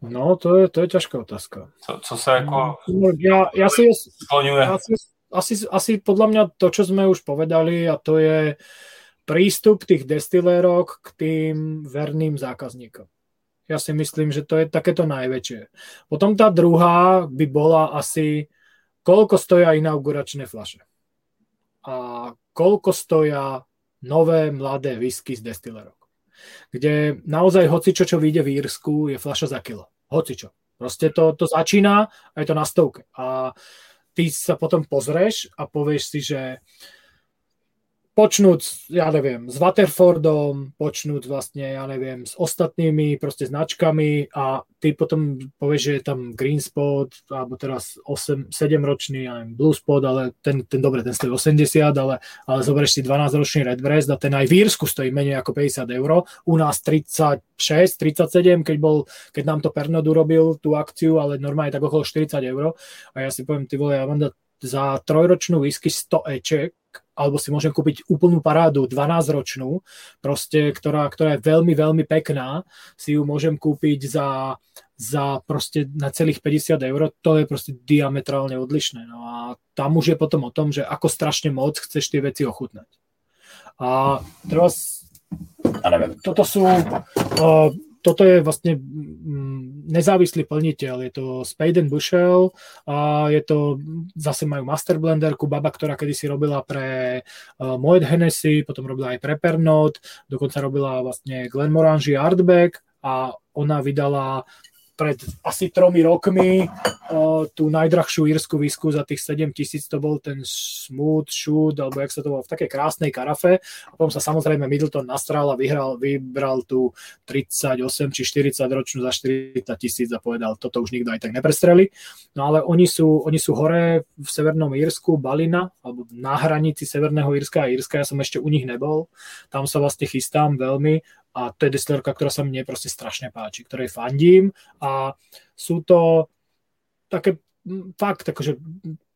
No, to je, to je ťažká otázka. Co, co sa ako... No, ja, ja si, Ja si, asi, asi podľa mňa to, čo sme už povedali, a to je prístup tých destilérok k tým verným zákazníkom. Ja si myslím, že to je takéto najväčšie. Potom tá druhá by bola asi, koľko stoja inauguračné flaše. A koľko stoja nové mladé whisky z destilérok kde naozaj hocičo, čo vyjde v Írsku, je fľaša za kilo. Hocičo. Proste to, to začína a je to na stovke. A ty sa potom pozrieš a povieš si, že počnúť, ja neviem, s Waterfordom, počnúť vlastne, ja neviem, s ostatnými proste značkami a ty potom povieš, že je tam Green Spot, alebo teraz 8, 7 ročný, ja neviem, Blue Spot, ale ten, ten dobre, ten stojí 80, ale, ale zoberieš si 12 ročný Red Breast a ten aj v Írsku stojí menej ako 50 eur, u nás 36, 37, keď, bol, keď nám to Pernod urobil tú akciu, ale normálne tak okolo 40 eur a ja si poviem, ty vole, ja mám dať za trojročnú whisky 100 eček, alebo si môžem kúpiť úplnú parádu 12-ročnú, proste, ktorá, ktorá je veľmi, veľmi pekná, si ju môžem kúpiť za, za proste na celých 50 eur, to je proste diametrálne odlišné. No a tam už je potom o tom, že ako strašne moc chceš tie veci ochutnať. A teraz toto sú uh, toto je vlastne mm, nezávislý plniteľ, je to Spade and Bushel a je to, zase majú master blenderku, baba, ktorá kedysi robila pre uh, Moet Hennessy, potom robila aj pre Pernod, dokonca robila vlastne Glenmorangie Artback a ona vydala pred asi tromi rokmi uh, tú najdrahšiu írsku visku za tých 7 tisíc, to bol ten Smooth Shoot, alebo jak sa to bolo, v takej krásnej karafe. A potom sa samozrejme Middleton nastral a vyhral, vybral tú 38 či 40 ročnú za 40 tisíc a povedal, toto už nikto aj tak neprestreli. No ale oni sú, oni sú hore v Severnom Írsku, Balina, alebo na hranici Severného Írska a Írska, ja som ešte u nich nebol. Tam sa vlastne chystám veľmi a to je destilérka, ktorá sa mne proste strašne páči, ktorej fandím a sú to také fakt akože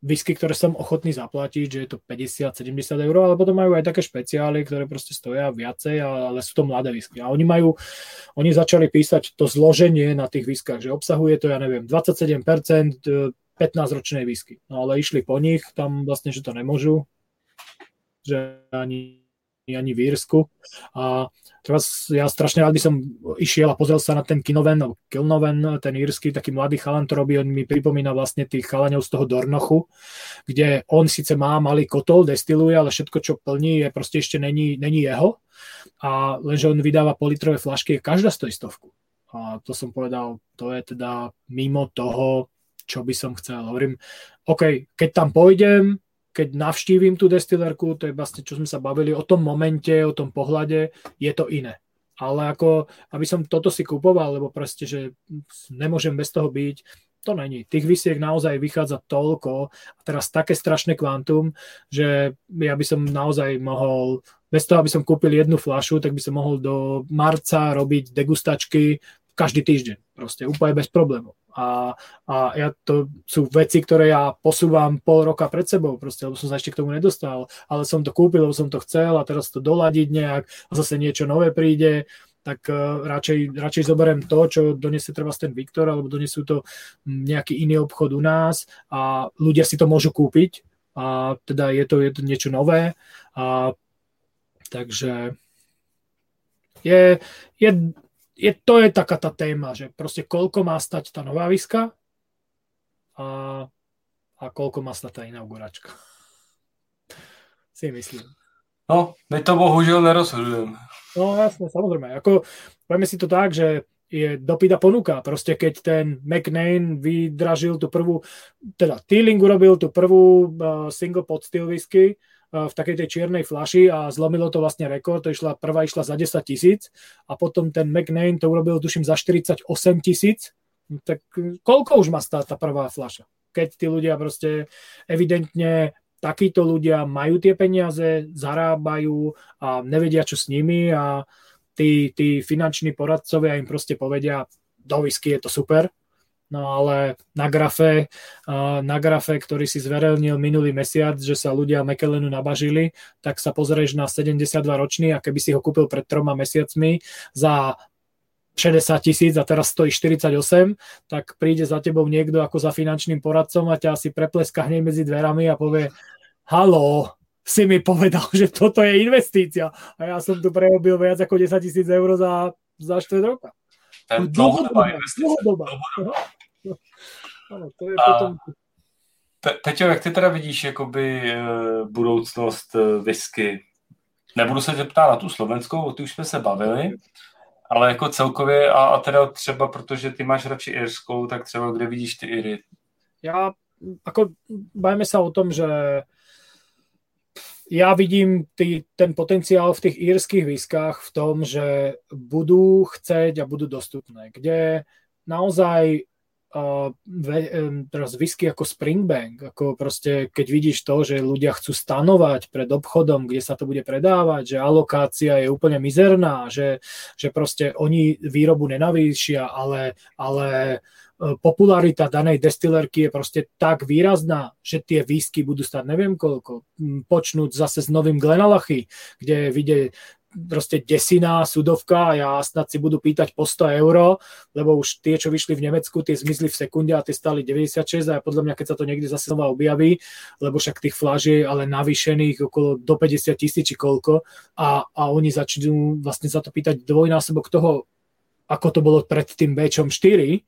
whisky, ktoré som ochotný zaplatiť, že je to 50-70 eur, ale potom majú aj také špeciály, ktoré proste stoja viacej, ale sú to mladé whisky. A oni majú, oni začali písať to zloženie na tých whiskách, že obsahuje to, ja neviem, 27%, 15-ročnej whisky. No ale išli po nich, tam vlastne, že to nemôžu, že ani ani v Írsku. A teraz ja strašne rád by som išiel a pozrel sa na ten Kinoven, Kilnoven, ten írsky, taký mladý chalan to robí, on mi pripomína vlastne tých chalaňov z toho Dornochu, kde on síce má malý kotol, destiluje, ale všetko, čo plní, je proste ešte není, není jeho. A lenže on vydáva politrové flašky, každá stojí stovku. A to som povedal, to je teda mimo toho, čo by som chcel. Hovorím, OK, keď tam pôjdem, keď navštívim tú destilérku, to je vlastne, čo sme sa bavili o tom momente, o tom pohľade, je to iné. Ale ako, aby som toto si kupoval, lebo proste, že nemôžem bez toho byť, to není. Tých vysiek naozaj vychádza toľko a teraz také strašné kvantum, že ja by som naozaj mohol, bez toho, aby som kúpil jednu flašu, tak by som mohol do marca robiť degustačky každý týždeň. Proste úplne bez problémov. A, a ja to sú veci, ktoré ja posúvam pol roka pred sebou, proste, lebo som sa ešte k tomu nedostal, ale som to kúpil, lebo som to chcel a teraz to doladiť nejak a zase niečo nové príde, tak uh, radšej, radšej zoberiem to, čo donesie treba ten Viktor, alebo donesú to nejaký iný obchod u nás a ľudia si to môžu kúpiť a teda je to, je to niečo nové a takže je, je je, to je taká tá téma, že proste koľko má stať tá nová viska a, a koľko má stať tá inauguračka. Si myslím. No, my to bohužiaľ nerozhodujeme. No jasne, samozrejme. Ako, poďme si to tak, že je dopyta ponuka. Proste keď ten McNain vydražil tú prvú, teda Teeling urobil tú prvú uh, single pod steel whisky, v takej tej čiernej flaši a zlomilo to vlastne rekord, to išla, prvá išla za 10 tisíc a potom ten McNain to urobil tuším za 48 tisíc, tak koľko už má stáť tá prvá flaša? Keď tí ľudia proste evidentne takíto ľudia majú tie peniaze, zarábajú a nevedia, čo s nimi a tí, tí finanční poradcovia im proste povedia, do whisky je to super, No ale na grafe, na grafe, ktorý si zverejnil minulý mesiac, že sa ľudia Mekelenu nabažili, tak sa pozrieš na 72 ročný a keby si ho kúpil pred troma mesiacmi za 60 tisíc a teraz stojí 48, tak príde za tebou niekto ako za finančným poradcom a ťa asi prepleska hneď medzi dverami a povie halo, si mi povedal, že toto je investícia a ja som tu prerobil viac ako 10 tisíc eur za, za 4 roka. Dlhodobá. Dlhodobá. Ano, to je a potom... Pe- Peťo, jak ty teda vidíš jakoby eh, budoucnost eh, whisky? Nebudu se tě ptát na tu slovenskou, o ty už jsme se bavili, ale jako celkově a, a teda třeba, protože ty máš radši irskou, tak třeba kde vidíš ty Iry? Já, ako bajme sa o tom, že ja vidím tý, ten potenciál v tých írskych výskach v tom, že budú chceť a budú dostupné, kde naozaj uh, ve, um, teraz whisky ako Springbank, ako proste keď vidíš to, že ľudia chcú stanovať pred obchodom, kde sa to bude predávať, že alokácia je úplne mizerná, že, že proste oni výrobu nenavýšia, ale, ale popularita danej destilerky je proste tak výrazná, že tie výsky budú stať neviem koľko. Počnúť zase s novým Glenalachy, kde vidie proste desiná sudovka a ja snad si budú pýtať po 100 euro, lebo už tie, čo vyšli v Nemecku, tie zmizli v sekunde a tie stali 96 a podľa mňa, keď sa to niekde zase znova objaví, lebo však tých fláž je ale navýšených okolo do 50 tisíc či koľko a, a oni začnú vlastne za to pýtať dvojnásobok toho, ako to bolo pred tým B4,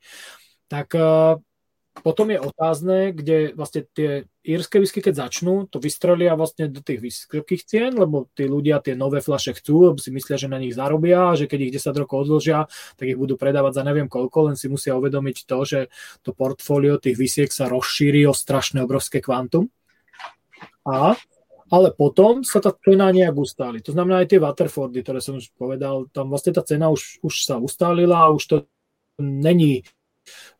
tak uh, potom je otázne, kde vlastne tie írske whisky, keď začnú, to vystrelia vlastne do tých vysokých cien, lebo tí ľudia tie nové flaše chcú, lebo si myslia, že na nich zarobia, že keď ich 10 rokov odložia, tak ich budú predávať za neviem koľko, len si musia uvedomiť to, že to portfólio tých vysiek sa rozšíri o strašné obrovské kvantum. A ale potom sa tá cena nejak ustáli. To znamená aj tie Waterfordy, ktoré som už povedal, tam vlastne tá cena už, už sa ustálila a už to není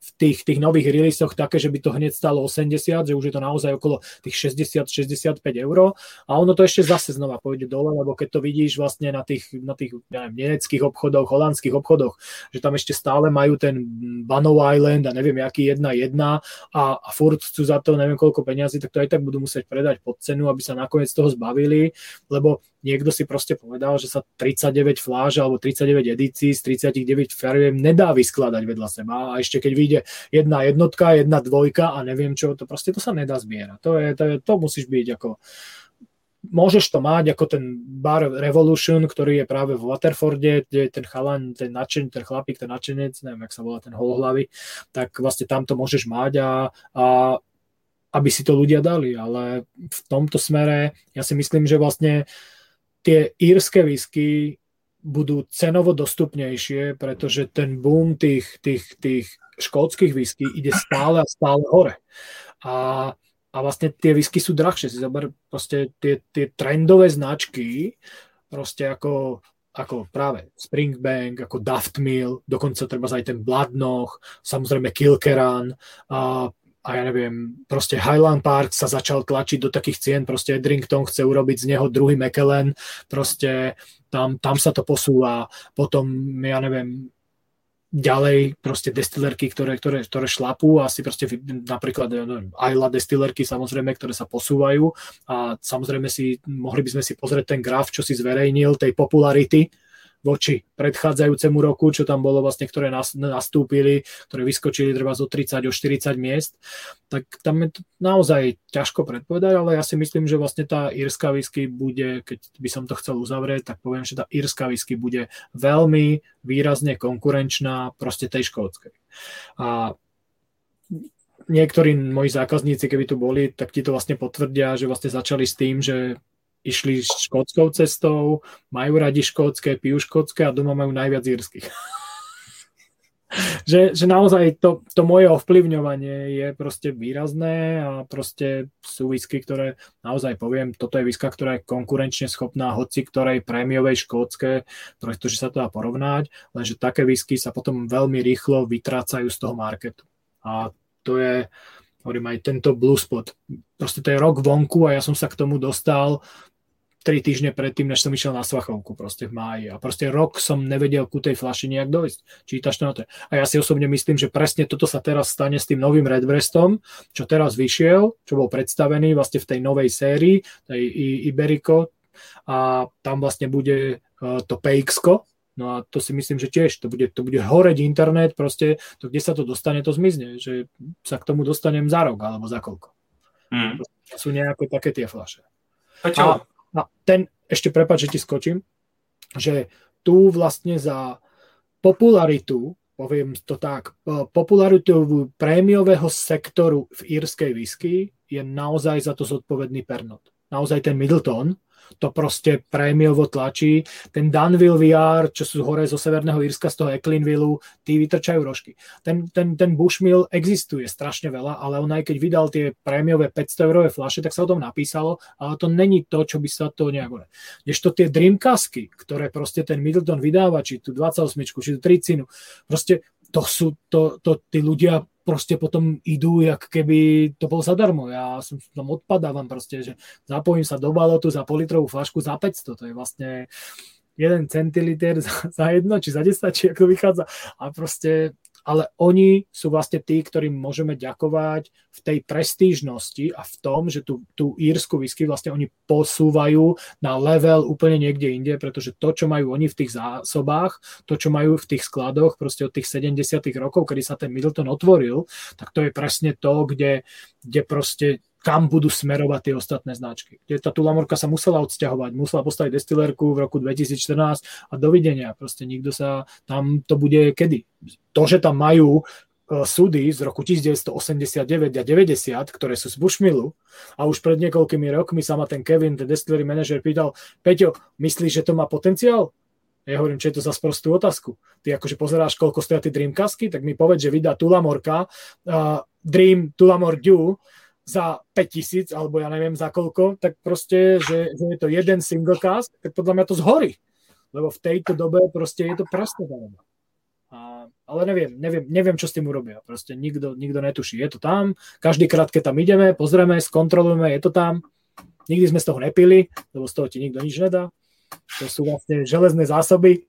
v tých, tých nových releasoch také, že by to hneď stalo 80, že už je to naozaj okolo tých 60-65 eur. A ono to ešte zase znova pôjde dole, lebo keď to vidíš vlastne na tých, na tých neviem, nemeckých obchodoch, holandských obchodoch, že tam ešte stále majú ten Banov Island a neviem, aký jedna jedna a, a furt chcú za to neviem koľko peniazy, tak to aj tak budú musieť predať pod cenu, aby sa nakoniec toho zbavili, lebo niekto si proste povedal, že sa 39 fláž alebo 39 edícií z 39 fariem nedá vyskladať vedľa seba. A ešte keď vyjde jedna jednotka, jedna dvojka a neviem čo, to proste to sa nedá zbierať. To, je, to, je, to musíš byť ako môžeš to mať ako ten bar Revolution, ktorý je práve v Waterforde, kde ten chalan, ten načen, ten chlapík, ten načenec, neviem, jak sa volá ten holohlavy, tak vlastne tam to môžeš mať a, a aby si to ľudia dali, ale v tomto smere ja si myslím, že vlastne tie írske whisky budú cenovo dostupnejšie, pretože ten boom tých, tých, tých škótskych whisky ide stále a stále hore. A, a vlastne tie whisky sú drahšie. Si zober proste tie, tie trendové značky, proste ako, ako práve Springbank, ako Daft Mill, dokonca treba aj ten Bladnoch, samozrejme Kilkeran, a a ja neviem, proste Highland Park sa začal tlačiť do takých cien, proste Edrington chce urobiť z neho druhý McKellen, proste tam, tam sa to posúva, potom, ja neviem, ďalej proste destilerky, ktoré, ktoré, ktoré šlapú, asi proste napríklad Ayla destilerky samozrejme, ktoré sa posúvajú a samozrejme si, mohli by sme si pozrieť ten graf, čo si zverejnil, tej popularity, voči predchádzajúcemu roku, čo tam bolo vlastne, ktoré nastúpili, ktoré vyskočili treba zo 30 o 40 miest, tak tam je to naozaj ťažko predpovedať, ale ja si myslím, že vlastne tá írska whisky bude, keď by som to chcel uzavrieť, tak poviem, že tá írska whisky bude veľmi výrazne konkurenčná proste tej škótskej. A niektorí moji zákazníci, keby tu boli, tak ti to vlastne potvrdia, že vlastne začali s tým, že išli škótskou cestou, majú radi škótske, pijú škótske a doma majú najviac írskych. že, že naozaj to, to moje ovplyvňovanie je proste výrazné a proste sú whisky, ktoré naozaj poviem, toto je whisky, ktorá je konkurenčne schopná hoci ktorej prémiovej škótske, pretože sa to dá porovnať, lenže také whisky sa potom veľmi rýchlo vytrácajú z toho marketu. A to je, hovorím aj tento Blue Spot. Proste to je rok vonku a ja som sa k tomu dostal tri týždne predtým, než som išiel na Svachovku proste v máji. A proste rok som nevedel ku tej flaši nejak dojsť. Čítaš to na to. A ja si osobne myslím, že presne toto sa teraz stane s tým novým Redbreastom, čo teraz vyšiel, čo bol predstavený vlastne v tej novej sérii, tej Iberico, a tam vlastne bude uh, to px No a to si myslím, že tiež to bude, to bude horeť internet, proste to, kde sa to dostane, to zmizne, že sa k tomu dostanem za rok alebo za koľko. Mm. Sú nejaké také tie flaše. A, a ten, ešte prepáč, že ti skočím, že tu vlastne za popularitu, poviem to tak, popularitu prémiového sektoru v írskej whisky je naozaj za to zodpovedný Pernod. Naozaj ten Middleton, to proste prémiovo tlačí. Ten Danville VR, čo sú hore zo Severného Írska, z toho Ecklinville, tí vytrčajú rožky. Ten, ten, ten Bushmill existuje strašne veľa, ale on aj keď vydal tie prémiové 500 eurové flaše, tak sa o tom napísalo, ale to není to, čo by sa to nejak... to tie Dreamcasky, ktoré proste ten Middleton vydáva, či tu 28, či tu 30, proste to sú, to, to tí ľudia proste potom idú, jak keby to bol zadarmo. Ja som tam odpadávam proste, že zapojím sa do balotu za politrovú flašku za 500. To je vlastne 1 centiliter za, za jedno, či za 10, či ako vychádza. A proste ale oni sú vlastne tí, ktorým môžeme ďakovať v tej prestížnosti a v tom, že tú, tú írsku whisky vlastne oni posúvajú na level úplne niekde inde, pretože to, čo majú oni v tých zásobách, to, čo majú v tých skladoch proste od tých 70 rokov, kedy sa ten Middleton otvoril, tak to je presne to, kde, kde proste kam budú smerovať tie ostatné značky. Kde tá Tulamorka sa musela odsťahovať, musela postaviť destilérku v roku 2014 a dovidenia. Proste nikto sa tam, to bude kedy. To, že tam majú e, súdy z roku 1989 a 90, ktoré sú z Bushmillu a už pred niekoľkými rokmi sa ma ten Kevin, ten distillery manager, pýtal, Peťo, myslíš, že to má potenciál? Ja hovorím, čo je to za sprostú otázku. Ty akože pozeráš, koľko stoja tie Dreamcasky, tak mi povedz, že vydá Tulamorka, uh, Dream Tulamor Dew za 5000 alebo ja neviem za koľko, tak proste, že, že je to jeden single cast, tak podľa mňa to zhorí. Lebo v tejto dobe proste je to presne A, ale neviem, neviem, neviem, čo s tým urobia. Proste nikto, nikto netuší. Je to tam, každý krát, keď tam ideme, pozrieme, skontrolujeme, je to tam. Nikdy sme z toho nepili, lebo z toho ti nikto nič nedá. To sú vlastne železné zásoby.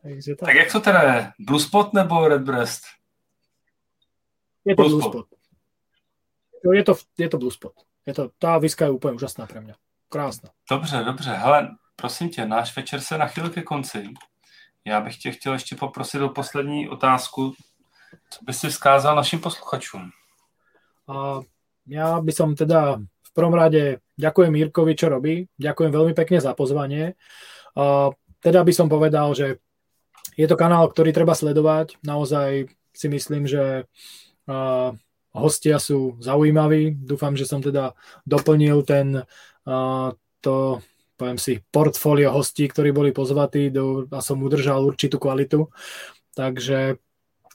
Takže tak. tak jak to teda? Blue Spot nebo Redbreast? Je to blue spot. Je to, je to blue spot. Je to, tá viska je úplně úžasná pre mňa. Krásná. Dobře, dobře. Hele, prosím tě, náš večer se nachýl ke konci. Já bych tě chtěl ještě poprosit o poslední otázku. Co by si vzkázal našim posluchačům? A ja by som teda v prvom rade ďakujem Mirkovi, čo robí. Ďakujem veľmi pekne za pozvanie. A teda by som povedal, že je to kanál, ktorý treba sledovať. Naozaj si myslím, že Hostia sú zaujímaví. Dúfam, že som teda doplnil ten to poviem si, portfólio hostí, ktorí boli pozvatí do, a som udržal určitú kvalitu. Takže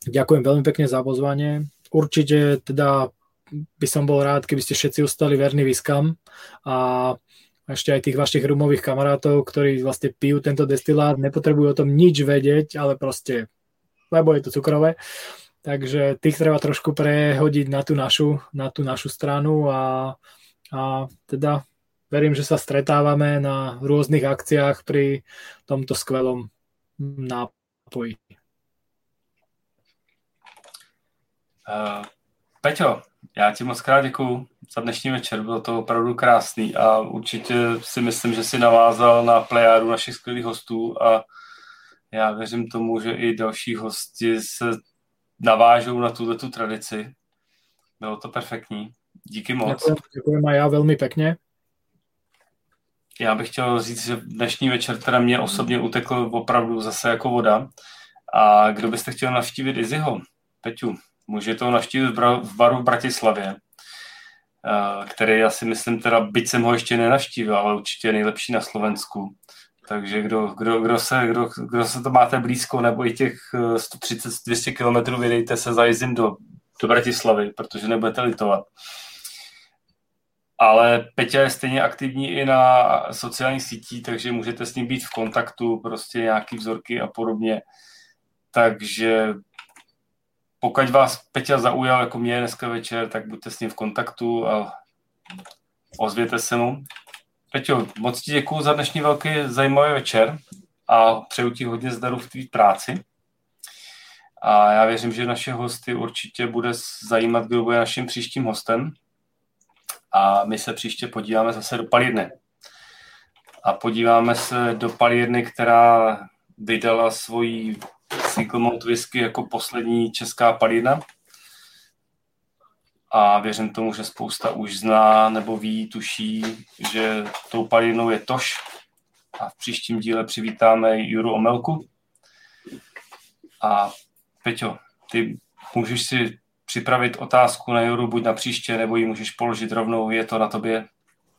ďakujem veľmi pekne za pozvanie. Určite teda by som bol rád, keby ste všetci ostali verní viskam a ešte aj tých vašich rumových kamarátov, ktorí vlastne pijú tento destilát, nepotrebujú o tom nič vedieť, ale proste, lebo je to cukrové. Takže tých treba trošku prehodiť na tú našu, na tú našu stranu a, a teda verím, že sa stretávame na rôznych akciách pri tomto skvelom nápoji. Uh, Peťo, já ti moc krát děkuju za dnešní večer, bylo to opravdu krásný a určitě si myslím, že si navázal na plejáru našich skvělých hostů a já věřím tomu, že i další hosti se navážou na tuto tu tradici. Bylo to perfektní. Díky moc. Děkuji, a já velmi pěkně. Já bych chtěl říct, že dnešní večer teda mě osobně utekl opravdu zase jako voda. A kdo byste chtěl navštívit Izzyho? Peťu, můžete ho navštívit v baru v Bratislavě, který já si myslím teda, byť jsem ho ještě nenavštívil, ale určitě je nejlepší na Slovensku. Takže kdo, kdo, kdo, se, kdo, kdo se to máte blízko, nebo i těch 130-200 eh, kilometrů, vydejte se za do, do Bratislavy, protože nebudete litovat. Ale Peťa je stejně aktivní i na sociálních sítích, takže můžete s ním být v kontaktu, prostě nějaký vzorky a podobně. Takže pokud vás Peťa zaujal jako mě dneska večer, tak buďte s ním v kontaktu a ozvěte se mu. Peťo, moc ti děkuji za dnešní velký zajímavý večer a přeju ti hodně zdaru v tvý práci. A já věřím, že naše hosty určitě bude zajímat, kdo bude naším příštím hostem. A my se příště podíváme zase do palírny. A podíváme se do palírny, která vydala svoji single malt whisky jako poslední česká palírna. A věřím tomu, že spousta už zná nebo ví, tuší, že tou palírnou je Toš. A v příštím díle přivítáme Juru Omelku. A Peťo, ty můžeš si připravit otázku na Juru buď na příště, nebo ji můžeš položit rovnou, je to na tobě.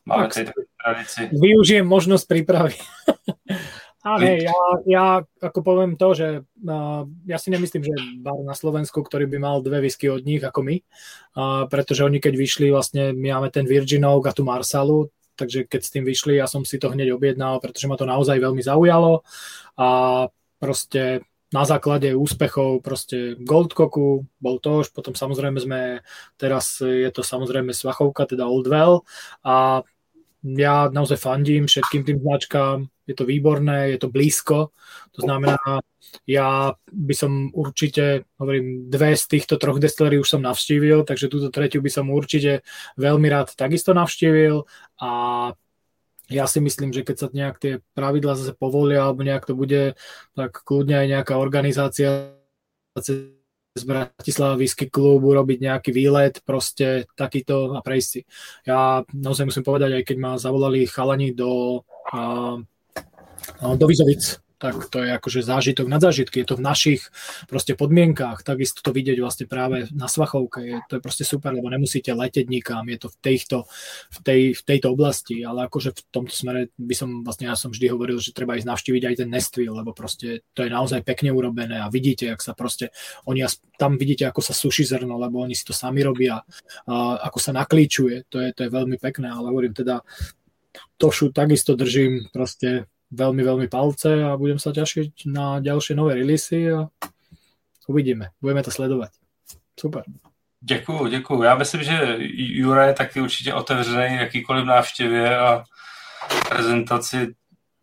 Máme tady tradici. Využijem možnosť prípravy. Ale ja, ja ako poviem to, že uh, ja si nemyslím, že bar na Slovensku, ktorý by mal dve whisky od nich ako my, uh, pretože oni keď vyšli, vlastne my máme ten Virgin Oak a tu Marsalu, takže keď s tým vyšli, ja som si to hneď objednal, pretože ma to naozaj veľmi zaujalo a proste na základe úspechov proste Goldcocku, bol to už, potom samozrejme sme, teraz je to samozrejme Svachovka, teda Oldwell a ja naozaj fandím všetkým tým značkám, je to výborné, je to blízko, to znamená, ja by som určite, hovorím, dve z týchto troch destilerí už som navštívil, takže túto tretiu by som určite veľmi rád takisto navštívil a ja si myslím, že keď sa nejak tie pravidla zase povolia alebo nejak to bude, tak kľudne aj nejaká organizácia z Bratislava Whisky klubu robiť nejaký výlet, proste takýto a prejsť si. Ja naozaj musím povedať, aj keď ma zavolali chalani do, uh, do Vizovic, tak to je akože zážitok na zážitky, je to v našich proste podmienkách, takisto to vidieť vlastne práve na Svachovke, je, to je proste super, lebo nemusíte leteť nikam, je to v, tejto, v, tej, v tejto oblasti, ale akože v tomto smere by som vlastne, ja som vždy hovoril, že treba ísť navštíviť aj ten Nestville, lebo proste to je naozaj pekne urobené a vidíte, jak sa proste, oni tam vidíte, ako sa suší zrno, lebo oni si to sami robia, a ako sa naklíčuje, to je, to je veľmi pekné, ale hovorím teda, Tošu takisto držím proste veľmi, veľmi palce a budem sa tešiť na ďalšie nové releasy a uvidíme. Budeme to sledovať. Super. Děkuju, děkuju. Já myslím, že Jura je taky určitě otevřený jakýkoliv návštěvě a prezentaci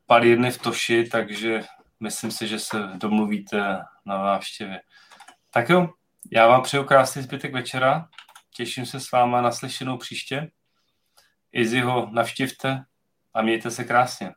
palírny v Toši, takže myslím si, že se domluvíte na návštěvě. Tak jo, já vám přeju krásný zbytek večera. Těším se s váma na slyšenou příště. Izzy ho navštivte a mějte se krásně.